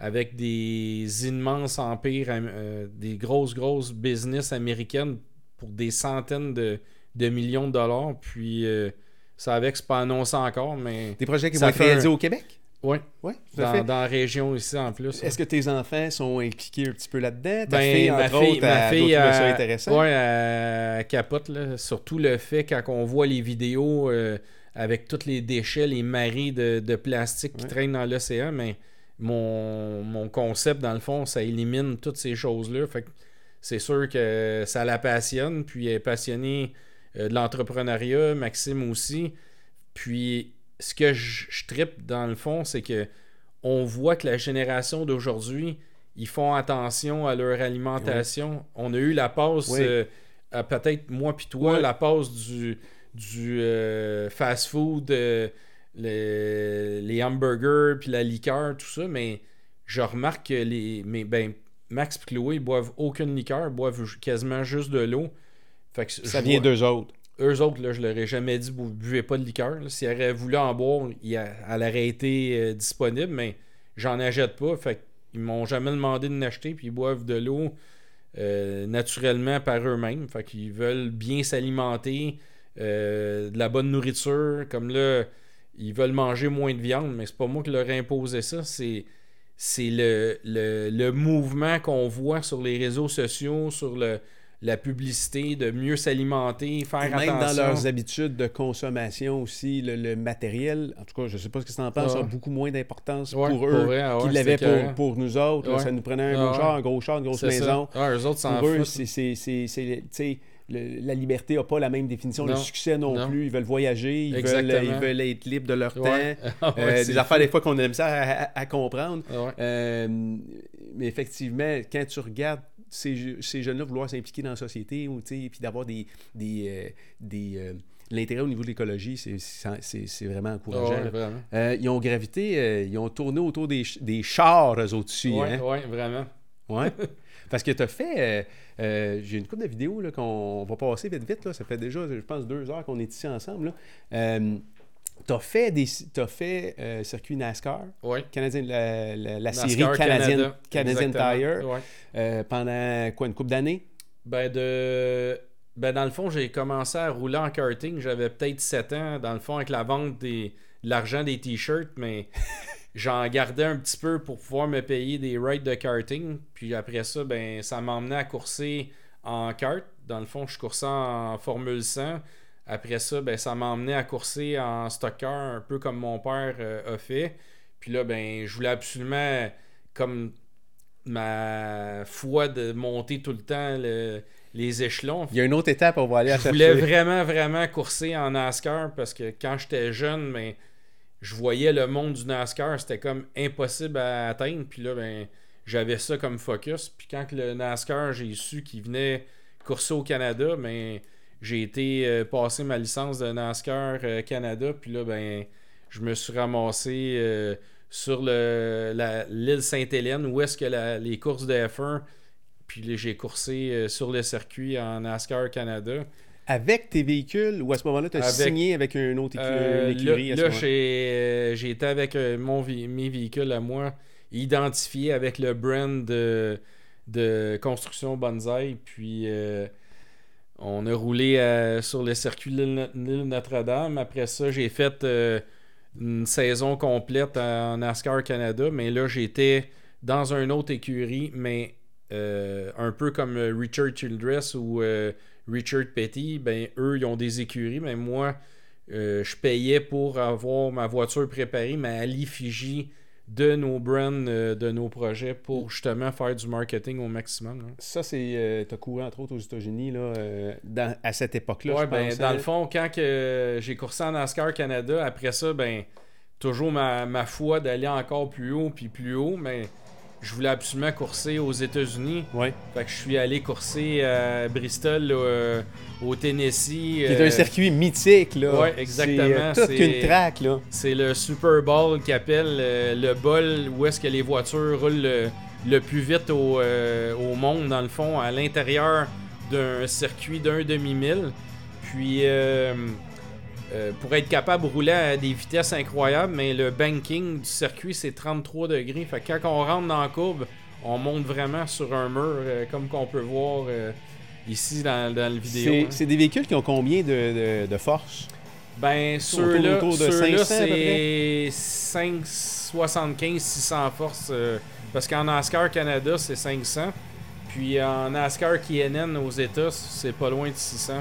avec des immenses empires, euh, des grosses, grosses business américaines pour des centaines de, millions de dollars. Puis, euh, ça avec, c'est pas annoncé encore, mais. Des projets qui vont être réalisés au Québec? Oui. Ouais, dans, dans, la région ici en plus. Est-ce que tes enfants sont impliqués un petit peu là-dedans? Ta ben, fille, entre ma fille, autres, ma fille, ça intéressant? Oui, elle capote. Là. Surtout le fait quand on voit les vidéos euh, avec tous les déchets, les maris de, plastique qui traînent dans l'océan, mais mon, concept, dans le fond, ça élimine toutes ces choses-là. Fait c'est sûr que ça la passionne. Puis elle est passionnée euh, de l'entrepreneuriat, Maxime aussi. Puis ce que je, tripe dans le fond, c'est que on voit que la génération d'aujourd'hui, ils font attention à leur alimentation. On a eu la pause, euh, peut-être moi puis toi, la pause du, du euh, fast-food les, hamburgers, puis la liqueur, tout ça, mais je remarque que les. Mais ben, Max et Chloé ils boivent aucune liqueur, boivent quasiment juste de l'eau. Ça vient d'eux autres. Eux autres, là, je leur ai jamais dit vous buvez pas de liqueur. S'ils auraient voulu en boire, elle aurait été euh, disponible, mais j'en achète pas. Fait ils m'ont jamais demandé de l'acheter, puis ils boivent de l'eau euh, naturellement par eux-mêmes. Fait qu'ils veulent bien s'alimenter, euh, de la bonne nourriture. Comme là, ils veulent manger moins de viande, mais c'est pas moi qui leur ai imposé ça. C'est, c'est le, le, mouvement qu'on voit sur les réseaux sociaux, sur le, la publicité, de mieux s'alimenter, faire Et même dans leurs habitudes de consommation aussi, le, matériel, en tout cas, je sais pas ce que tu en penses, a beaucoup moins d'importance pour eux ah qu'ils l'avaient pour, pour, nous autres. ça nous prenait un gros char, un gros char, une grosse maison. eux autres, pour eux, c'est la liberté n'a pas la même définition, le succès non, plus. Ils veulent voyager, ils veulent, être libres de leur temps. Ah euh, des affaires, des fois, qu'on aime ça à, comprendre. Ah euh, mais effectivement, quand tu regardes ces, ces jeunes-là vouloir s'impliquer dans la société, ou, puis d'avoir des, des, euh, des l'intérêt au niveau de l'écologie, c'est vraiment encourageant. ils ont gravité, ils ont tourné autour des, des chars, eux au-dessus. Oui, hein? vraiment. Ouais. Parce que tu as fait. Euh, j'ai une couple de vidéos qu'on va passer vite vite. Là. Ça fait déjà, je pense, deux heures qu'on est ici ensemble. Euh, tu as fait, des, as fait euh, circuit NASCAR, Canadien, la, série Canadian, Canadian Tire, pendant quoi, une couple d'années? Ben, de... ben, dans le fond, j'ai commencé à rouler en karting. J'avais peut-être 7 ans, dans le fond, avec la vente des, de l'argent des t-shirts, mais j'en gardais un petit peu pour pouvoir me payer des rides de karting. Puis après ça, ben ça m'emmenait à courser en kart. Dans le fond, je coursais en Formule 100. Après ça, ben, ça m'emmenait à courser en stock car, un peu comme mon père euh, a fait. Puis là, ben, je voulais absolument, comme ma foi de monter tout le temps les échelons. Il y a une autre étape, on va aller à Je voulais vraiment, vraiment courser en NASCAR parce que quand j'étais jeune, ben, je voyais le monde du NASCAR, c'était comme impossible à atteindre. Puis là, ben, j'avais ça comme focus. Puis quand le NASCAR, j'ai su qu'il venait courser au Canada, ben, j'ai été euh, passer ma licence de NASCAR euh, Canada. Puis là, ben, je me suis ramassé euh, sur l'île Sainte-Hélène où est-ce que les courses de F1. Puis j'ai coursé sur le circuit en NASCAR Canada avec tes véhicules ou à ce moment-là, tu as signé avec un autre euh, écurie? là, j'ai été avec mon, mes véhicules à moi, identifiés avec le brand de, de construction Bonsaï. Puis on a roulé sur le circuit de l'île Notre-Dame. Après ça, j'ai fait une saison complète en NASCAR Canada. Mais là, j'étais dans un autre écurie, mais euh, un peu comme euh, Richard Childress ou euh, Richard Petty, ben eux, ils ont des écuries, mais moi, euh, je payais pour avoir ma voiture préparée, mais à l'effigie de nos brands, euh, de nos projets, pour justement faire du marketing au maximum. là. Ça, c'est. euh, T'as couru entre autres aux États-Unis là, euh, dans- à cette époque-là. Je ben, dans hein? le fond, quand que j'ai coursé en NASCAR Canada, après ça, ben, toujours ma, ma foi d'aller encore plus haut puis plus haut, mais je voulais absolument courser aux États-Unis. Ouais. Fait que je suis allé courser à Bristol, euh, au Tennessee. Qui est euh, un circuit mythique, là. ouais, exactement, C'est euh, toute c'est- une track, là. C'est le Super Bowl qui appelle euh, le bol où est-ce que les voitures roulent le, le plus vite au, au monde, dans le fond, à l'intérieur d'un circuit d'un demi-mille. Puis, euh, pour être capable de rouler à des vitesses incroyables, mais le banking du circuit, c'est 33 degrés. Fait que quand on rentre dans la courbe, on monte vraiment sur un mur, euh, comme qu'on peut voir euh, ici dans, dans la vidéo. C'est hein. c'est des véhicules qui ont combien de, de, de force Ben, ceux-là, autour de ceux-là, 500 à peu c'est 575, 600 forces. parce qu'en NASCAR Canada, c'est 500. Puis en NASCAR KNN aux États, c'est pas loin de 600.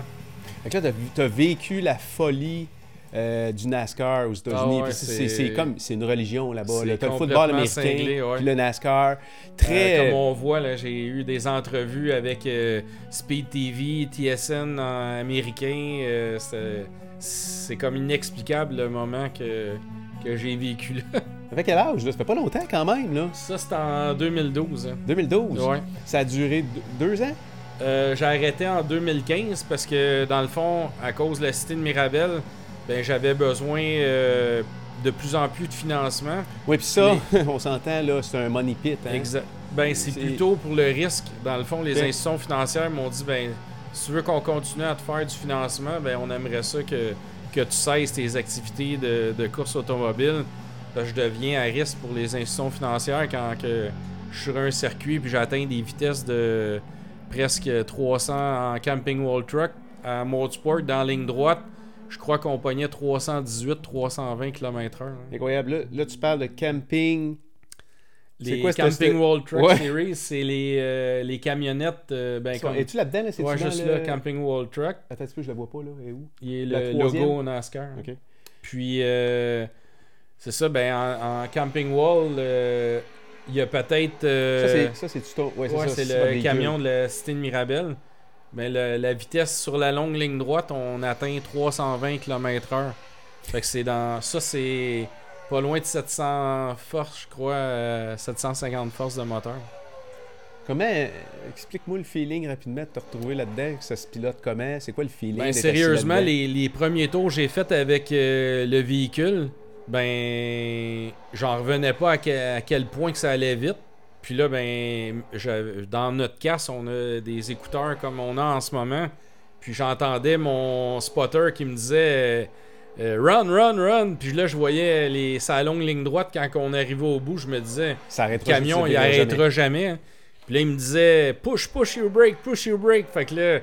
Fait que là, t'as- t'as vécu la folie euh, du NASCAR aux États-Unis. Ah ouais, c'est- comme c'est une religion là-bas. là. T'as le football américain, cinglé, ouais. puis le NASCAR. Euh, Très. comme on voit, là, j'ai eu des entrevues avec euh, Speed TV, TSN américain. euh, c'est- comme inexplicable le moment que, que j'ai vécu là. Fait quel âge là? Ça fait pas longtemps quand même, là. Ça, c'était en 2012. hein. 2012. Ouais. Ça a duré deux ans? Euh, j'ai arrêté en 2015 parce que dans le fond, à cause de la cité de Mirabel, ben j'avais besoin euh, de plus en plus de financement. Oui, puis ça, on s'entend, là, c'est un money pit. Hein? Exa- Ben c'est plutôt pour le risque. Dans le fond, les Ben- institutions financières m'ont dit ben si tu veux qu'on continue à te faire du financement, ben on aimerait ça que, que tu cesses tes activités de, de course automobile. Je deviens à risque pour les institutions financières quand que je suis sur un circuit puis j'atteins des vitesses de presque 300 en camping wall truck à Motorsport dans la ligne droite. Je crois qu'on pognait 318-320 km/h. hein. Incroyable. Là, là, tu parles de camping. C'est Les quoi, Camping Wall Truck Ouais. Series, c'est les, euh, les camionnettes. euh, ben, comme... Es-tu là-dedans? Là? Ouais, juste le- là, Camping Wall Truck. Attends un peu, je la vois pas, là. Et où? Il est La le troisième? logo NASCAR. Puis, euh, c'est ça, ben, en, en Camping Wall, euh, il y a peut-être. euh, Ça, c'est-. Ouais, ouais, c'est le véhicule. camion de la cité de Mirabel. Mais le- la vitesse sur la longue ligne droite, on atteint 320 km/h. Fait que c'est dans. Ça, c'est pas loin de 700 forces, je crois. euh, 750 forces de moteur. Comment... Explique-moi le feeling rapidement de te retrouver là-dedans, que ça se pilote comment, c'est quoi le feeling Ben, sérieusement, les premiers tours que j'ai fait avec euh, le véhicule, ben, j'en revenais pas à, que- à quel point que ça allait vite. Puis là, ben, j'avais- dans notre casse, on a des écouteurs comme on a en ce moment. Puis j'entendais mon spotter qui me disait euh, Run, run, run. Puis là, je voyais les, sa longue ligne droite quand on arrivait au bout. Je me disais Ça le camion, il jamais. arrêtera jamais. hein. Puis là, il me disait push, push your brake, push your brake. Fait que là,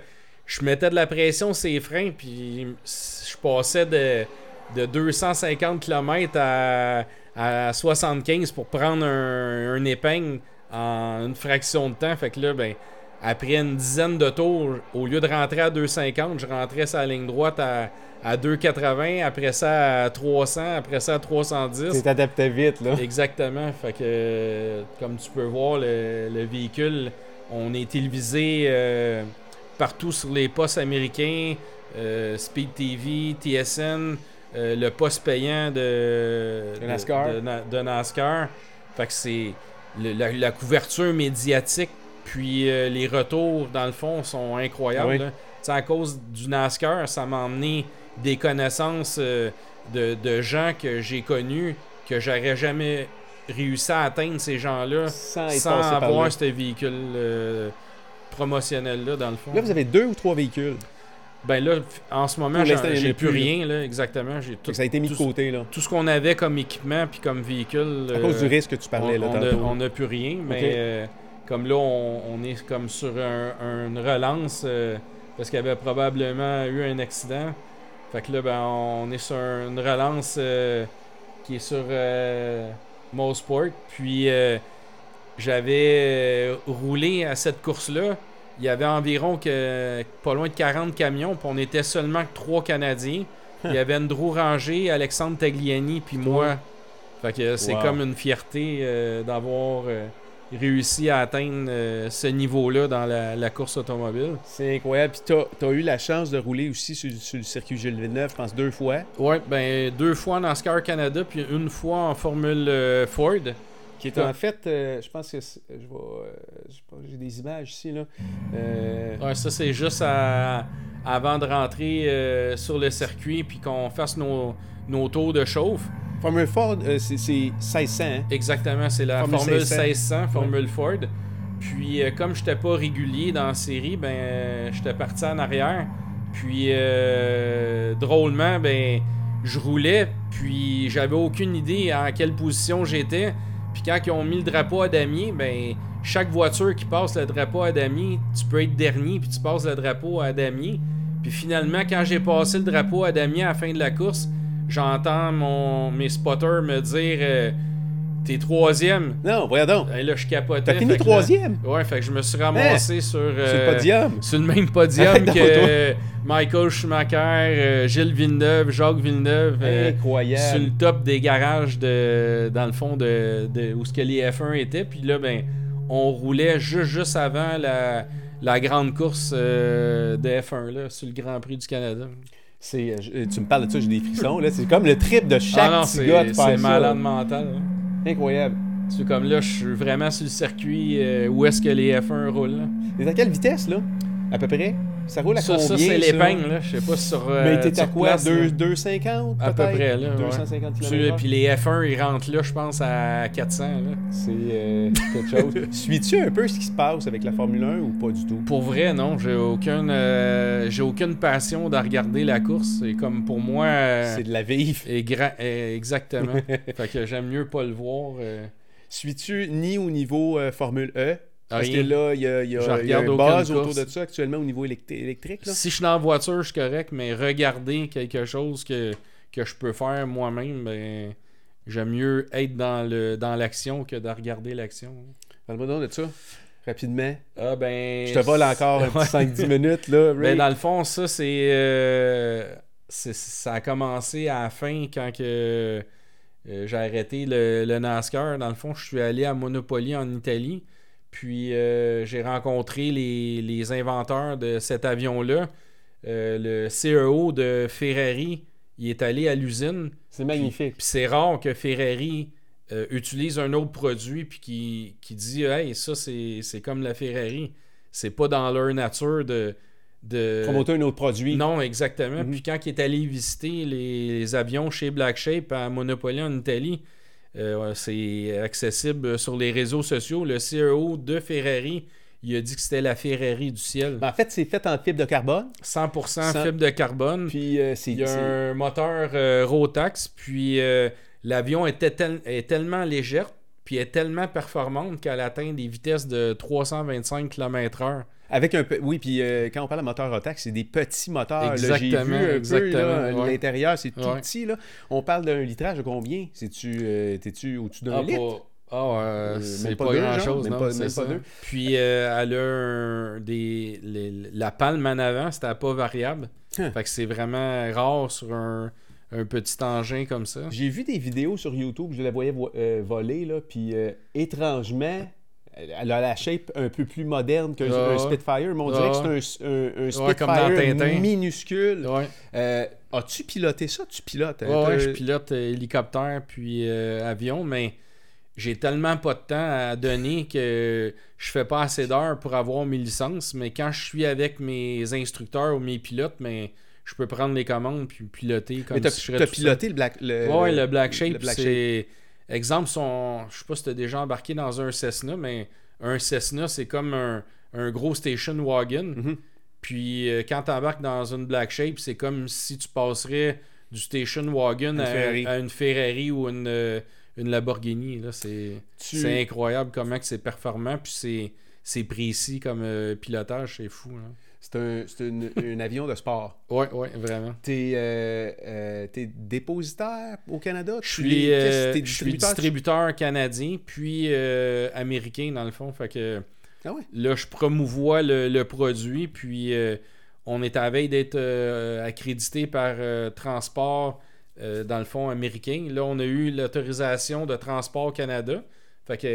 je mettais de la pression sur les freins, puis je passais de, de 250 km à, à 75 pour prendre un, un épingle en une fraction de temps. Fait que là, ben, après une dizaine de tours, au lieu de rentrer à 250, je rentrais sur la ligne droite à, à 280, après ça à 300, après ça à 310. Tu t'adaptais vite, là. Exactement. Fait que, comme tu peux voir, le, le véhicule, on est télévisé euh, partout sur les postes américains, euh, Speed TV, TSN, euh, le poste payant de, De NASCAR. de Na- de NASCAR. Fait que c'est la, la couverture médiatique, puis euh, les retours, dans le fond, sont incroyables. Ah oui. Tu sais, à cause du NASCAR, ça m'a emmené des connaissances euh, de, gens que j'ai connus que j'aurais jamais réussi à atteindre ces gens-là Sans sans avoir ce véhicule promotionnel-là, dans le fond. Là, vous avez deux ou trois véhicules. Ben là, en ce moment, j'ai plus rien, là, exactement. J'ai tout, ça a été mis de côté, là. tout ce qu'on avait comme équipement puis comme véhicule. À cause euh, du risque que tu parlais, on, là, on n'a plus rien, mais euh, comme là, on, on est comme sur un- une relance euh, parce qu'il y avait probablement eu un accident. Fait que là, ben, on est sur une relance euh, qui est sur euh, Mosport. Puis, euh, j'avais euh, roulé à cette course-là. Il y avait environ que, pas loin de 40 camions, puis on était seulement que trois Canadiens. Il y avait Andrew Ranger, Alexandre Tagliani, puis moi. Fait que c'est Wow. comme une fierté euh, d'avoir euh, réussi à atteindre euh, ce niveau-là dans la, la course automobile. C'est incroyable. Puis t'as as eu la chance de rouler aussi sur, sur le circuit Gilles Villeneuve, je pense, deux fois. Ouais, ben deux fois en NASCAR Canada, puis une fois en Formule Ford. Qui est en fait, euh, je pense que je vais, euh, je sais pas, j'ai des images ici là. Euh, Ouais, ça c'est juste à- avant de rentrer euh, sur le circuit puis qu'on fasse nos, nos tours de chauffe. Formule Ford, euh, c'est c'est 1600. hein? Exactement, c'est la Formule Formule 1600. 1600, Formule Ford. Puis euh, comme j'étais pas régulier dans la série, ben euh, j'étais parti en arrière. Puis euh, drôlement, ben je roulais, puis j'avais aucune idée en quelle position j'étais. Puis quand ils ont mis le drapeau à damier, ben chaque voiture qui passe le drapeau à damier, tu peux être dernier puis tu passes le drapeau à damier. Puis finalement, quand j'ai passé le drapeau à damier à la fin de la course, j'entends mon mes spotters me dire euh, T'es troisième. Non, voyons donc. Et là, je capotais. T'as fini troisième là- ouais, fait que je me suis ramassé sur, sur euh, le podium. sur le même podium que toi. euh, Michael Schumacher, euh, Gilles Villeneuve, Jacques Villeneuve. euh, sur Incroyable. le top des garages de dans le fond de, de où ce que les F1 étaient puis là ben on roulait juste juste avant la, la grande course euh, de F1 là sur le Grand Prix du Canada. Euh, tu me parles de ça, j'ai des frissons. là. C'est comme le trip de chaque ah non, petit gars de c'est faire c'est ça. malade mental. hein. Incroyable. C'est comme là je suis vraiment sur le circuit euh, où est-ce que les F1 roulent. là. Et à quelle vitesse, là? À peu près? Ça roule à Ça, combien ça? c'est l'épingle là, je sais pas sur euh, Mais t'es à quoi? place, là. 2, 250 À peu près là. ouais. 250 Puis, km Puis les F1 ils rentrent là je pense à 400 là. C'est euh, quelque chose. Suis-tu un peu ce qui se passe avec la Formule 1 ou pas du tout? Pour vrai, non. J'ai aucune, euh, j'ai aucune passion de regarder la course. C'est comme pour moi. euh, C'est de la vive. exactement. fait que j'aime mieux pas le voir. Suis-tu ni au niveau Formule E Parce que là, il y a, y a- y un buzz autour de ça actuellement au niveau électri- électrique. Là. Si je suis dans la voiture, je suis correct, mais regarder quelque chose que, que je peux faire moi-même, ben, j'aime mieux être dans le dans l'action que de regarder l'action. Parle-moi donc de ça, rapidement. Ah ben. Je te vole encore un Ouais. petit 5-10 minutes. Là, Ray. Ben, dans le fond, ça, c'est, euh, c'est- Ça a commencé à la fin quand que, euh, j'ai arrêté le, le NASCAR. Dans le fond, je suis allé à Monopoly en Italie. Puis euh, j'ai rencontré les, les inventeurs de cet avion-là. Euh, le CEO de Ferrari, il est allé à l'usine. C'est magnifique. Puis c'est rare que Ferrari euh, utilise un autre produit puis qui, qui dit Hey, ça c'est c'est comme la Ferrari. C'est pas dans leur nature de. de... Promoter un autre produit. Non, exactement. Mhm. Puis quand il est allé visiter les, les avions chez Black Shape à Monopoly en Italie, euh, c'est accessible sur les réseaux sociaux. Le CEO de Ferrari, il a dit que c'était la Ferrari du ciel. Ben, en fait, c'est fait en fibre de carbone. 100% Cent- fibre de carbone. Puis euh, c'est. Il y a un moteur euh, Rotax, puis l'avion était tel- est tellement légère, puis est tellement performante qu'elle atteint des vitesses de 325 km/h. Avec un peu. Oui, puis euh, quand on parle de moteur Rotax, c'est des petits moteurs. là. J'ai vu Exactement, ouais. L'intérieur, c'est tout Ouais. petit. Là. On parle d'un litrage de combien? C'est-tu euh, T'es-tu au-dessus d'un Ah, litre? pas- ah, euh, Euh, c'est pas, pas grand-chose, non, pas- c'est pas ça. deux. Puis euh, elle a un- des, les- la palme en avant, c'était pas variable. Hein. Fait que c'est vraiment rare sur un, un petit engin comme ça. J'ai vu des vidéos sur YouTube, je la voyais vo- euh, voler, là, puis étrangement, elle a la shape un peu plus moderne qu'un Ah. Spitfire, mais on dirait Ah que c'est un, un- un Ouais, comme dans Spitfire minuscule. Ouais. Euh, As-tu piloté ça? Tu pilotes? hein? Ouais, je pilote euh, hélicoptère puis euh, avion, mais j'ai tellement pas de temps à donner que je fais pas assez d'heures pour avoir mes licences. Mais quand je suis avec mes instructeurs ou mes pilotes, mais je peux prendre les commandes puis piloter comme Mais si je serais tout seul. piloté le Black le, Ouais, le Black Shape, c'est. Exemple, son... je sais pas si t'as déjà embarqué dans un Cessna, mais un Cessna, c'est comme un, un gros station wagon. Mhm. Puis euh, quand tu embarques dans une Black Shape, c'est comme si tu passerais du station wagon à, une Ferrari ou une, euh, une Lamborghini. C'est, Tu- incroyable comment c'est performant, puis c'est, c'est précis comme euh, pilotage, c'est fou. là. C'est un, une- avion de sport. Ouais, ouais, vraiment. T'es euh, euh, t'es dépositaire au Canada? Je Tu suis, euh, je suis distributeur? canadien, puis euh, américain dans le fond. Fait que Ah ouais? là, je promouvois le, le produit, puis euh, on est à la veille d'être euh, accrédité par euh, Transport, euh, dans le fond, américain. Là, on a eu l'autorisation de Transport Canada. Fait qu'elle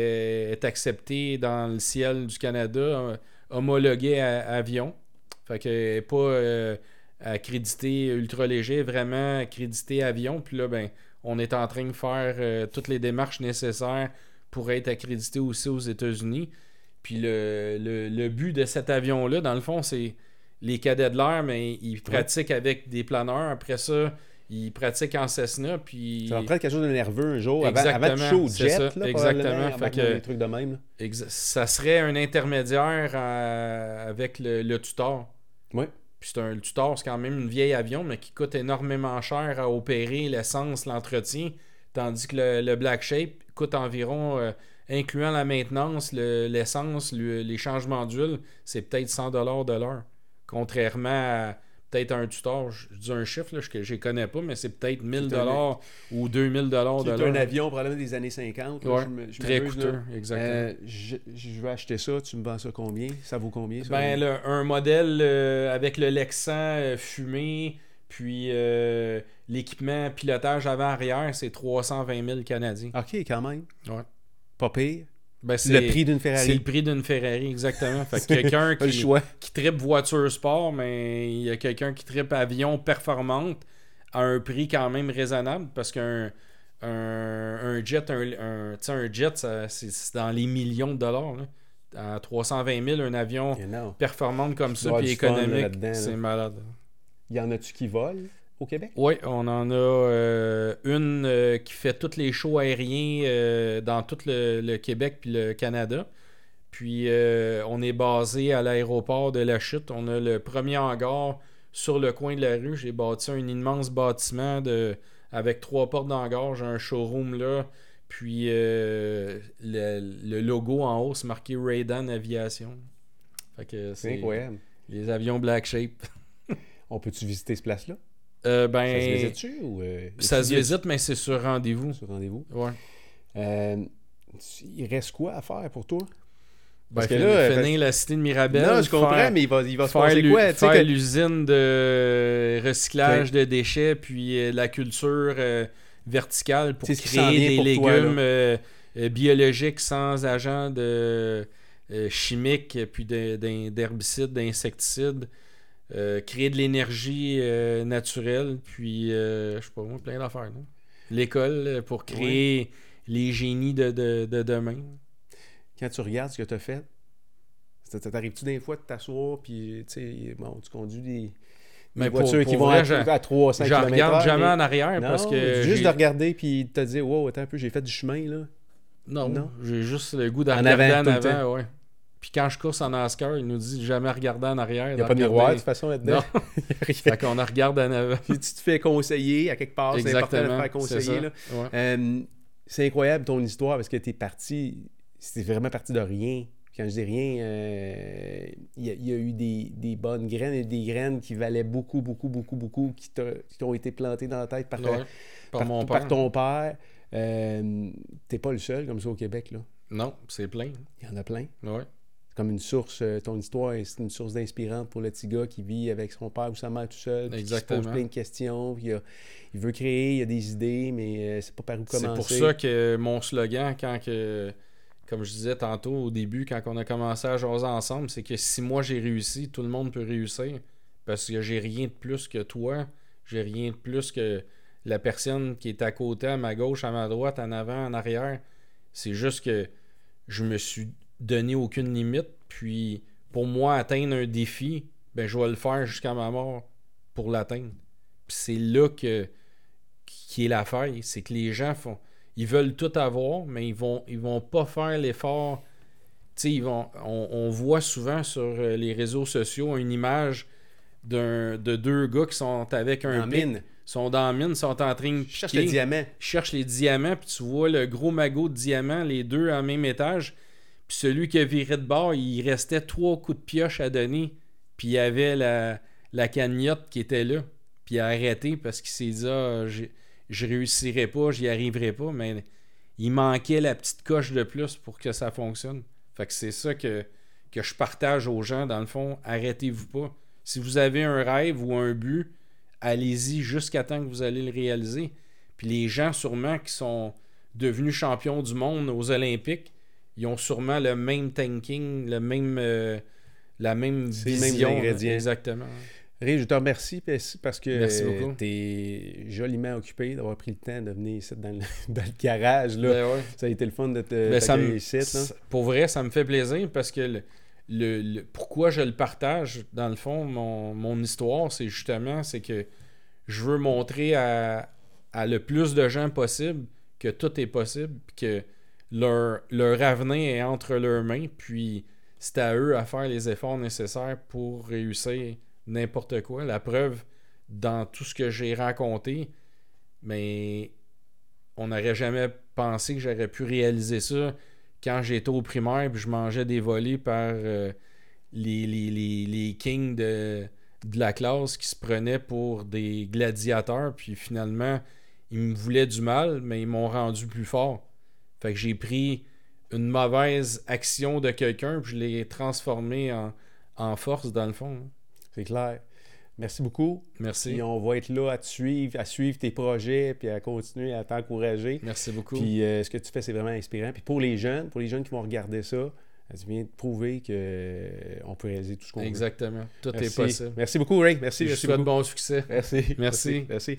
est acceptée dans le ciel du Canada, euh, homologuée à, à avion. Fait n'est pas euh, accréditée ultra léger, vraiment accréditée avion. Puis là, ben, on est en train de faire euh, toutes les démarches nécessaires pour être accrédité aussi aux États-Unis. Puis le, le- le but de cet avion-là, dans le fond, c'est les cadets de l'air, mais ils pratiquent avec des planeurs. Après ça, ils pratiquent en Cessna. Puis Ça va prendre quelque chose de nerveux un jour, avant, avant de Exactement, jet, ça, là, exactement. Fait que- des trucs de même. ça serait un intermédiaire euh, avec le, le tutor. Ouais. Puis c'est un tutor, c'est quand même une vieille avion, mais qui coûte énormément cher à opérer, l'essence, l'entretien. Tandis que le, Black Shape coûte environ, euh, incluant la maintenance, le- l'essence, le- les changements d'huile, c'est peut-être 100$ de l'heure. Contrairement à peut-être un tutor, je dis un chiffre là, que je ne connais pas, mais c'est peut-être 1000$ ou 2000$ de Qui est un avion probablement des années 50. là, Ouais, je me- je Très là. coûteux, exactement. Euh, je, je vais acheter ça, tu me vends ça combien? Ça vaut combien? Ça? Ben, un modèle euh, avec le Lexan euh, fumé, puis l'équipement pilotage avant-arrière, c'est 320 000 Canadiens. OK, quand même. Ouais. Pas pire. Ben, c'est Le prix d'une C'est Ferrari. le prix d'une Ferrari, exactement. Fait que quelqu'un qui, tripe voiture sport, mais il y a quelqu'un qui tripe avion performante à un prix quand même raisonnable parce qu'un un, un jet, un, un, un jet, c'est c'est dans les millions de dollars. là. À 320 000, un avion performante comme Il ça, puis économique, c'est malade. Y en a-tu qui volent? Au Québec? Oui, on en a euh, une euh, qui fait tous les shows aériens euh, dans tout le, le Québec puis le Canada. Puis on est basé à l'aéroport de la Chute. On a le premier hangar sur le coin de la rue. J'ai bâti un immense bâtiment de, avec trois portes d'hangar. J'ai un showroom là. Puis le, le logo en haut, c'est marqué Raydan Aviation. Fait que C'est c'est incroyable. les avions Black Shape. On peut-tu visiter ce place-là? Euh, Ça se ben, visite-tu ou... euh, ça se étudier visite, mais c'est sur rendez-vous. sur rendez-vous? Ouais. Euh, il reste quoi à faire pour toi? Parce Parce que là, euh, finir la cité de Mirabel. non, je comprends, faire- mais il va, il va se faire passer quoi? Faire que- l'usine de recyclage de déchets, puis euh, la culture euh, verticale pour créer des pour légumes euh, euh, biologiques sans agents de, euh, chimiques, puis d'herbicides, d'insecticides. Euh, créer de l'énergie euh, naturelle, puis euh, je sais pas moi, plein d'affaires. non? L'école euh, pour créer les génies de, de- de demain. Quand tu regardes ce que tu as fait, ça t'arrive-tu des fois de t'asseoir, puis bon, tu conduis des, Mais pour- voitures qui vont vrai, à, je- à 300 Je km regarde jamais mais... en arrière Non, parce que. juste de regarder puis de te dire wow attends un peu j'ai fait du chemin là Non, Non? j'ai juste le goût de En avant, en tout le avant, ouais. Puis quand je course en NASCAR, il nous dit jamais regarder en arrière. il n'y a pas de miroir de toute façon là-dedans Non. fait qu'on en regarde en avant. puis tu te fais conseiller à quelque part c'est important de te faire conseiller. Ouais. Euh, c'est incroyable ton histoire parce que t'es parti c'était vraiment parti de rien quand je dis rien euh, il y, a- il y a eu des, des bonnes graines et des graines qui valaient beaucoup beaucoup beaucoup beaucoup qui t'ont été plantées dans la tête par, ta-. Par, par- mon par père. ton père Euh, t'es pas le seul comme ça au Québec là Non, c'est plein. il y en a plein Ouais. C'est comme une source, euh, ton histoire, c'est une source d'inspirante pour le petit gars qui vit avec son père ou sa mère tout seul, puis qui se pose plein de questions, puis il, a- il veut créer, il a des idées, mais euh, c'est pas par où C'est commencer. pour ça que mon slogan, quand que, comme je disais tantôt au début, quand on a commencé à jaser ensemble, c'est que si moi j'ai réussi, tout le monde peut réussir. Parce que j'ai rien de plus que toi. J'ai rien de plus que la personne qui est à côté, à ma gauche, à ma droite, en avant, en arrière. C'est juste que je me suis donné aucune limite. Puis pour moi, atteindre un défi, ben je vais le faire jusqu'à ma mort pour l'atteindre. Puis c'est là que qui est l'affaire, c'est que les gens font ils veulent tout avoir, mais ils vont ils vont pas faire l'effort. Tu sais, ils vont on, on voit souvent sur euh, les réseaux sociaux une image d'un de deux gars qui sont avec un pic, mine, sont dans la mine, sont en train de je cherche piquer le diamant. je cherche les diamants, puis tu vois le gros magot de diamants, les deux en même étage. Celui qui a viré de bord, il restait trois coups de pioche à donner. Puis il y avait la, la cagnotte qui était là. Puis il a arrêté parce qu'il s'est dit ah, je réussirai pas, j'y arriverai pas. Mais il manquait la petite coche de plus pour que ça fonctionne. Fait que c'est ça que, que je partage aux gens, dans le fond. Arrêtez-vous pas. Si vous avez un rêve ou un but, allez-y jusqu'à temps que vous allez le réaliser. Puis les gens, sûrement, qui sont devenus champions du monde aux Olympiques, ils ont sûrement le même thinking, le même, euh, la même vision. Exactement. Ray, je te remercie parce que tu es joliment occupé d'avoir pris le temps de venir ici dans le, garage. Là. Ben ça a été le fun de te ben ici. Pour vrai, ça me fait plaisir parce que le, pourquoi je le partage, dans le fond, mon, histoire, c'est justement c'est que je veux montrer à, le plus de gens possible que tout est possible, que leur, avenir est entre leurs mains, puis c'est à eux à faire les efforts nécessaires pour réussir n'importe quoi. La preuve, dans tout ce que j'ai raconté, mais on n'aurait jamais pensé que j'aurais pu réaliser ça quand j'étais au primaire puis je mangeais des volets par euh, les, les, kings de, de, la classe qui se prenaient pour des gladiateurs. Puis finalement, ils me voulaient du mal, mais ils m'ont rendu plus fort. Fait que j'ai pris une mauvaise action de quelqu'un puis je l'ai transformé en, en force dans le fond. C'est clair. Merci beaucoup. Merci. Et on va être là à te suivre, à suivre tes projets, puis à continuer à t'encourager. Merci beaucoup. Puis euh, ce que tu fais, c'est vraiment inspirant. Puis pour les jeunes, pour les jeunes qui vont regarder ça, tu viens de prouver qu'on euh, peut réaliser tout ce qu'on veut. Exactement. Tout est possible. Merci beaucoup, Ray. Merci. Je merci souhaite bon succès. Merci. Merci. merci.